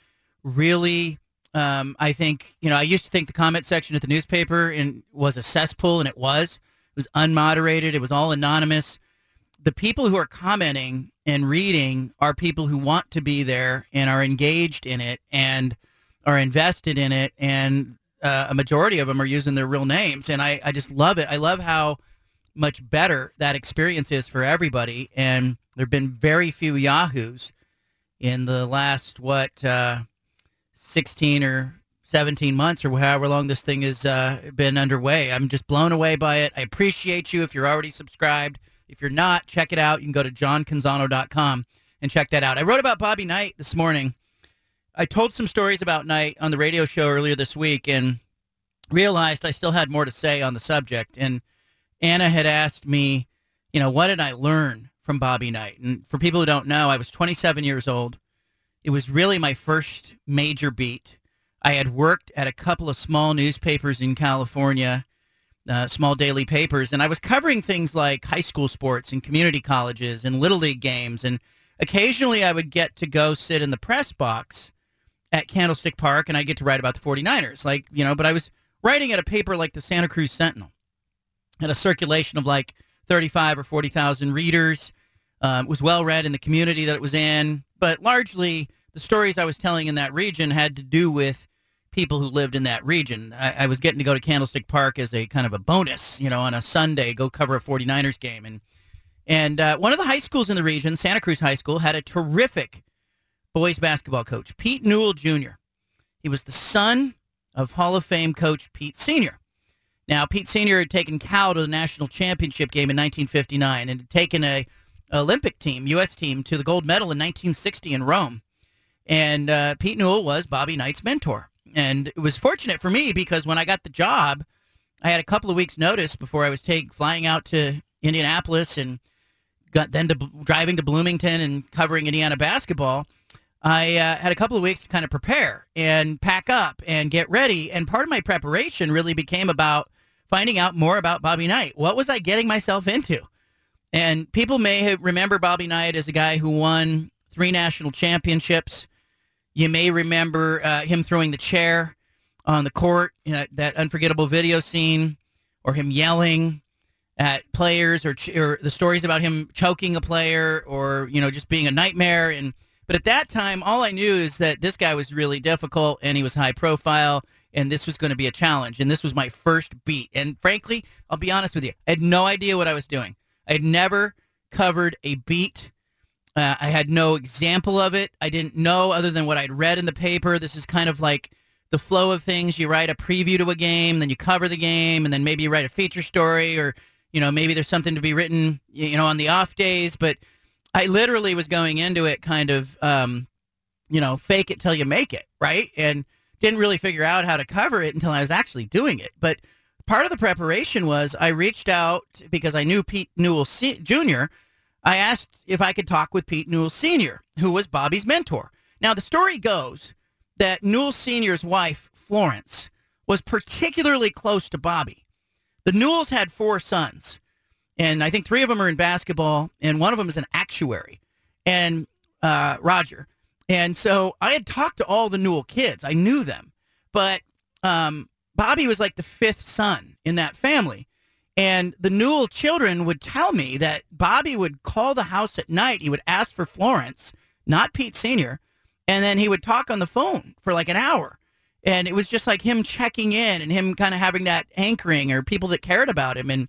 really, um, I think, you know, I used to think the comment section at the newspaper and was a cesspool, and it was. Was unmoderated. It was all anonymous. The people who are commenting and reading are people who want to be there and are engaged in it and are invested in it. And uh, a majority of them are using their real names. And I, I just love it. I love how much better that experience is for everybody. And there have been very few Yahoos in the last, what, uh, 16 or 17 months or however long this thing has uh, been underway. I'm just blown away by it. I appreciate you if you're already subscribed. If you're not, check it out. You can go to johncanzano.com and check that out. I wrote about Bobby Knight this morning. I told some stories about Knight on the radio show earlier this week and realized I still had more to say on the subject. And Anna had asked me, you know, what did I learn from Bobby Knight? And for people who don't know, I was 27 years old. It was really my first major beat. I had worked at a couple of small newspapers in California, uh, small daily papers, and I was covering things like high school sports and community colleges and little league games. And occasionally I would get to go sit in the press box at Candlestick Park and I get to write about the 49ers. Like, you know, but I was writing at a paper like the Santa Cruz Sentinel, had a circulation of like 35 or 40,000 readers. Um, it was well read in the community that it was in, but largely the stories I was telling in that region had to do with people who lived in that region. I, I was getting to go to Candlestick Park as a kind of a bonus, you know, on a Sunday, go cover a 49ers game. And, and uh, one of the high schools in the region, Santa Cruz High School, had a terrific boys basketball coach, Pete Newell Jr. He was the son of Hall of Fame coach Pete Sr. Now, Pete Sr. had taken Cal to the national championship game in 1959 and had taken a Olympic team, U.S. team, to the gold medal in 1960 in Rome. And uh, Pete Newell was Bobby Knight's mentor. And it was fortunate for me because when I got the job, I had a couple of weeks' notice before I was take, flying out to Indianapolis and got then to driving to Bloomington and covering Indiana basketball. I uh, had a couple of weeks to kind of prepare and pack up and get ready. And part of my preparation really became about finding out more about Bobby Knight. What was I getting myself into? And people may have remember Bobby Knight as a guy who won three national championships. You may remember uh, him throwing the chair on the court, you know, that unforgettable video scene, or him yelling at players, or, ch- or the stories about him choking a player, or you know just being a nightmare. And but at that time, all I knew is that this guy was really difficult, and he was high profile, and this was going to be a challenge. And this was my first beat. And frankly, I'll be honest with you, I had no idea what I was doing. I had never covered a beat. Uh, I had no example of it. I didn't know other than what I'd read in the paper. This is kind of like the flow of things. You write a preview to a game, then you cover the game, and then maybe you write a feature story, or you know maybe there's something to be written, you know, on the off days. But I literally was going into it kind of, um, you know, fake it till you make it, right? And didn't really figure out how to cover it until I was actually doing it. But part of the preparation was I reached out because I knew Pete Newell Jr. I asked if I could talk with Pete Newell Sr., who was Bobby's mentor. Now, the story goes that Newell Sr.'s wife, Florence, was particularly close to Bobby. The Newells had four sons, and I think three of them are in basketball, and one of them is an actuary, and uh, Roger. And so I had talked to all the Newell kids. I knew them, but um, Bobby was like the fifth son in that family. And the Newell children would tell me that Bobby would call the house at night. He would ask for Florence, not Pete Sr., and then he would talk on the phone for like an hour. And it was just like him checking in and him kind of having that anchoring or people that cared about him. And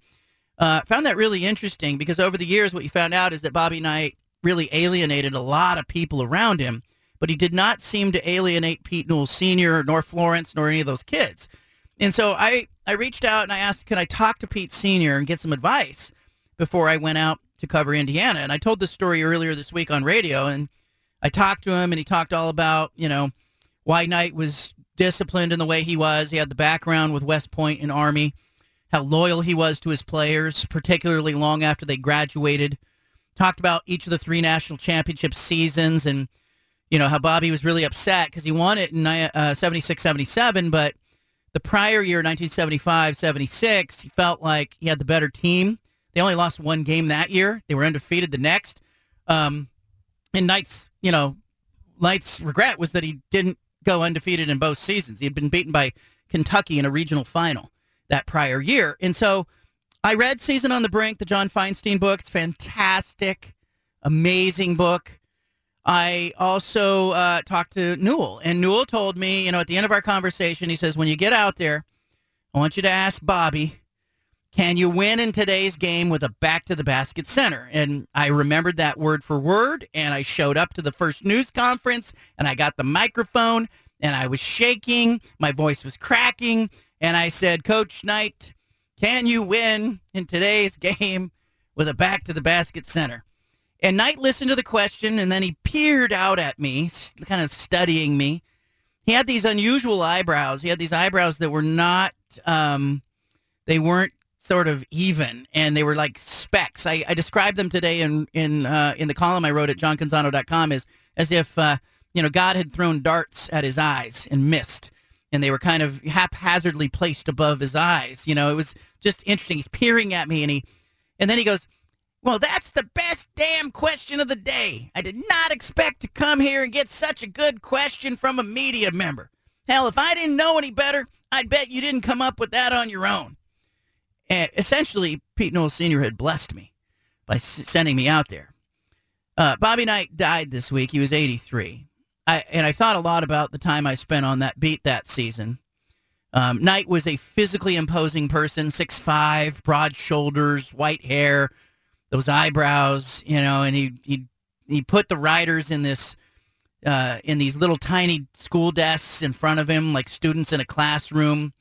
uh, found that really interesting because over the years, what you found out is that Bobby Knight really alienated a lot of people around him, but he did not seem to alienate Pete Newell Sr., nor Florence, nor any of those kids. And so I, I reached out and I asked, can I talk to Pete Sr. and get some advice before I went out to cover Indiana? And I told this story earlier this week on radio, and I talked to him, and he talked all about, you know, why Knight was disciplined in the way he was. He had the background with West Point and Army, how loyal he was to his players, particularly long after they graduated. Talked about each of the three national championship seasons and, you know, how Bobby was really upset because he won it in uh, 76 77, but the prior year, 1975-76, he felt like he had the better team. They only lost one game that year. They were undefeated the next. Um, and Knight's, you know, Knight's regret was that he didn't go undefeated in both seasons. He had been beaten by Kentucky in a regional final that prior year. And so I read Season on the Brink, the John Feinstein book. It's fantastic, amazing book. I also uh, talked to Newell, and Newell told me, you know, at the end of our conversation, he says, when you get out there, I want you to ask Bobby, can you win in today's game with a back to the basket center? And I remembered that word for word, and I showed up to the first news conference, and I got the microphone, and I was shaking, my voice was cracking, and I said, Coach Knight, can you win in today's game with a back to the basket center? And Knight listened to the question and then he peered out at me, kind of studying me. He had these unusual eyebrows. He had these eyebrows that were not, um, they weren't sort of even and they were like specks. I, I described them today in, in, uh, in the column I wrote at johncanzano.com as, as if, uh, you know, God had thrown darts at his eyes and missed. And they were kind of haphazardly placed above his eyes. You know, it was just interesting. He's peering at me and he, and then he goes, well, that's the best damn question of the day. I did not expect to come here and get such a good question from a media member. Hell, if I didn't know any better, I'd bet you didn't come up with that on your own. And essentially, Pete Newell Sr. had blessed me by sending me out there. Uh, Bobby Knight died this week. He was 83. I and I thought a lot about the time I spent on that beat that season. Um, Knight was a physically imposing person, six five, broad shoulders, white hair, those eyebrows, you know, and he he he put the riders in this uh, in these little tiny school desks in front of him, like students in a classroom.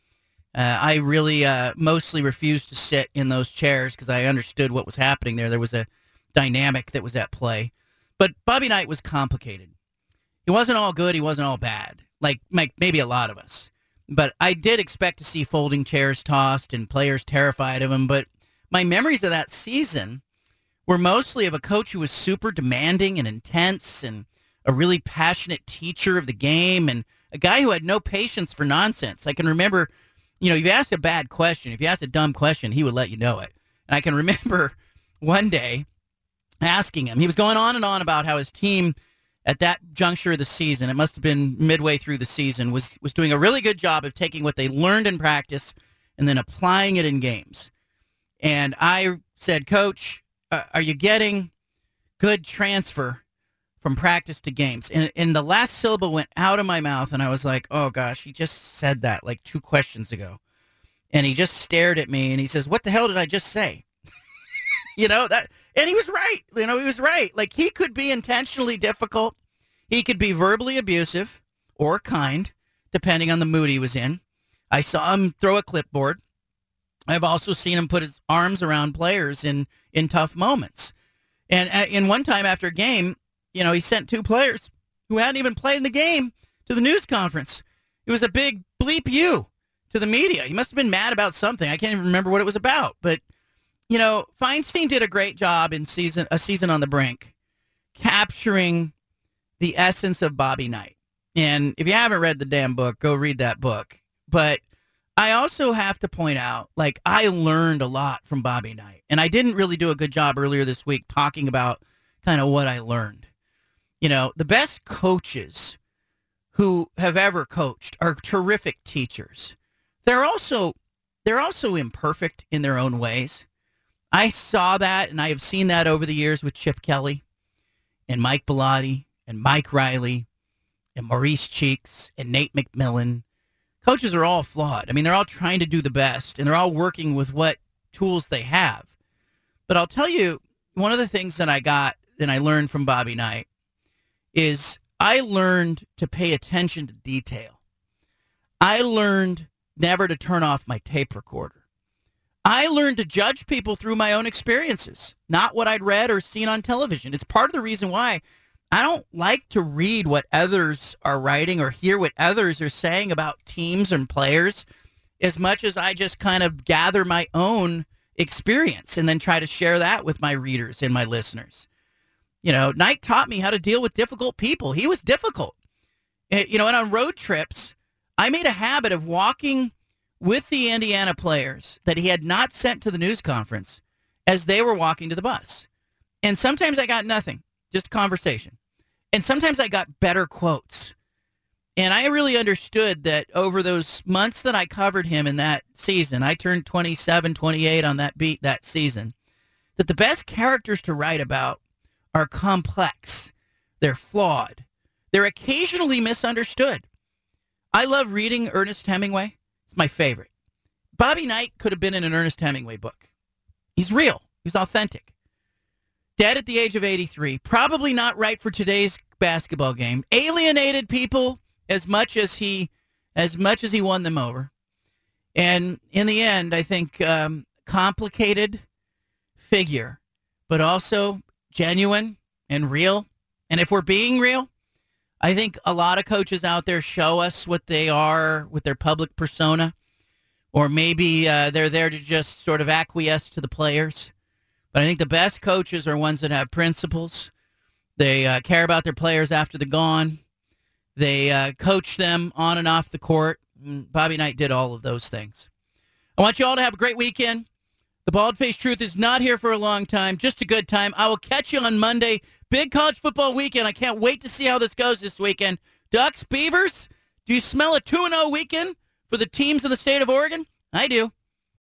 Uh, I really uh, mostly refused to sit in those chairs because I understood what was happening there. There was a dynamic that was at play. But Bobby Knight was complicated. He wasn't all good. He wasn't all bad, like, like maybe a lot of us. But I did expect to see folding chairs tossed and players terrified of him. But my memories of that season were mostly of a coach who was super demanding and intense and a really passionate teacher of the game and a guy who had no patience for nonsense. I can remember, you know, if you asked a bad question, if you asked a dumb question, he would let you know it. And I can remember one day asking him, he was going on and on about how his team at that juncture of the season, it must have been midway through the season, was was doing a really good job of taking what they learned in practice and then applying it in games. And I said, Coach, uh, are you getting good transfer from practice to games? And, and the last syllable went out of my mouth, and I was like, oh gosh, he just said that like two questions ago. And he just stared at me and he says, What the hell did I just say? you know, that and he was right. You know, he was right. Like he could be intentionally difficult. He could be verbally abusive or kind, depending on the mood he was in. I saw him throw a clipboard. I've also seen him put his arms around players in in tough moments. And uh, in one time after a game, you know, he sent two players who hadn't even played in the game to the news conference. It was a big bleep you to the media. He must have been mad about something. I can't even remember what it was about, but you know, Feinstein did a great job in season a season on the brink, capturing the essence of Bobby Knight. And if you haven't read the damn book, go read that book. But I also have to point out, like, I learned a lot from Bobby Knight. And I didn't really do a good job earlier this week talking about kind of what I learned. You know, the best coaches who have ever coached are terrific teachers. They're also they're also imperfect in their own ways. I saw that and I have seen that over the years with Chip Kelly and Mike Bellotti and Mike Riley and Maurice Cheeks and Nate McMillan. Coaches are all flawed. I mean, they're all trying to do the best and they're all working with what tools they have. But I'll tell you, one of the things that I got and I learned from Bobby Knight is I learned to pay attention to detail. I learned never to turn off my tape recorder. I learned to judge people through my own experiences, not what I'd read or seen on television. It's part of the reason why I don't like to read what others are writing or hear what others are saying about teams and players as much as I just kind of gather my own experience and then try to share that with my readers and my listeners. You know, Knight taught me how to deal with difficult people. He was difficult. Eh, you know, and on road trips, I made a habit of walking with the Indiana players that he had not sent to the news conference as they were walking to the bus. And sometimes I got nothing, just conversation. And sometimes I got better quotes. And I really understood that over those months that I covered him in that season, I turned 27, 28 on that beat that season, that the best characters to write about are complex. They're flawed. They're occasionally misunderstood. I love reading Ernest Hemingway It's my favorite. Bobby Knight could have been in an Ernest Hemingway book. He's real. He's authentic. Dead at the age of 83. Probably not right for today's basketball game. Alienated people as much as he as much as he won them over. And in the end, I think um, complicated figure, but also genuine and real. And if we're being real, I think a lot of coaches out there show us what they are with their public persona, or maybe uh, they're there to just sort of acquiesce to the players. But I think the best coaches are ones that have principles. They uh, care about their players after they're gone. They uh, coach them on and off the court. And Bobby Knight did all of those things. I want you all to have a great weekend. The Bald Faced Truth is not here for a long time, just a good time. I will catch you on Monday. Big college football weekend. I can't wait to see how this goes this weekend. Ducks, Beavers, do you smell a 2 0 weekend for the teams in the state of Oregon? I do.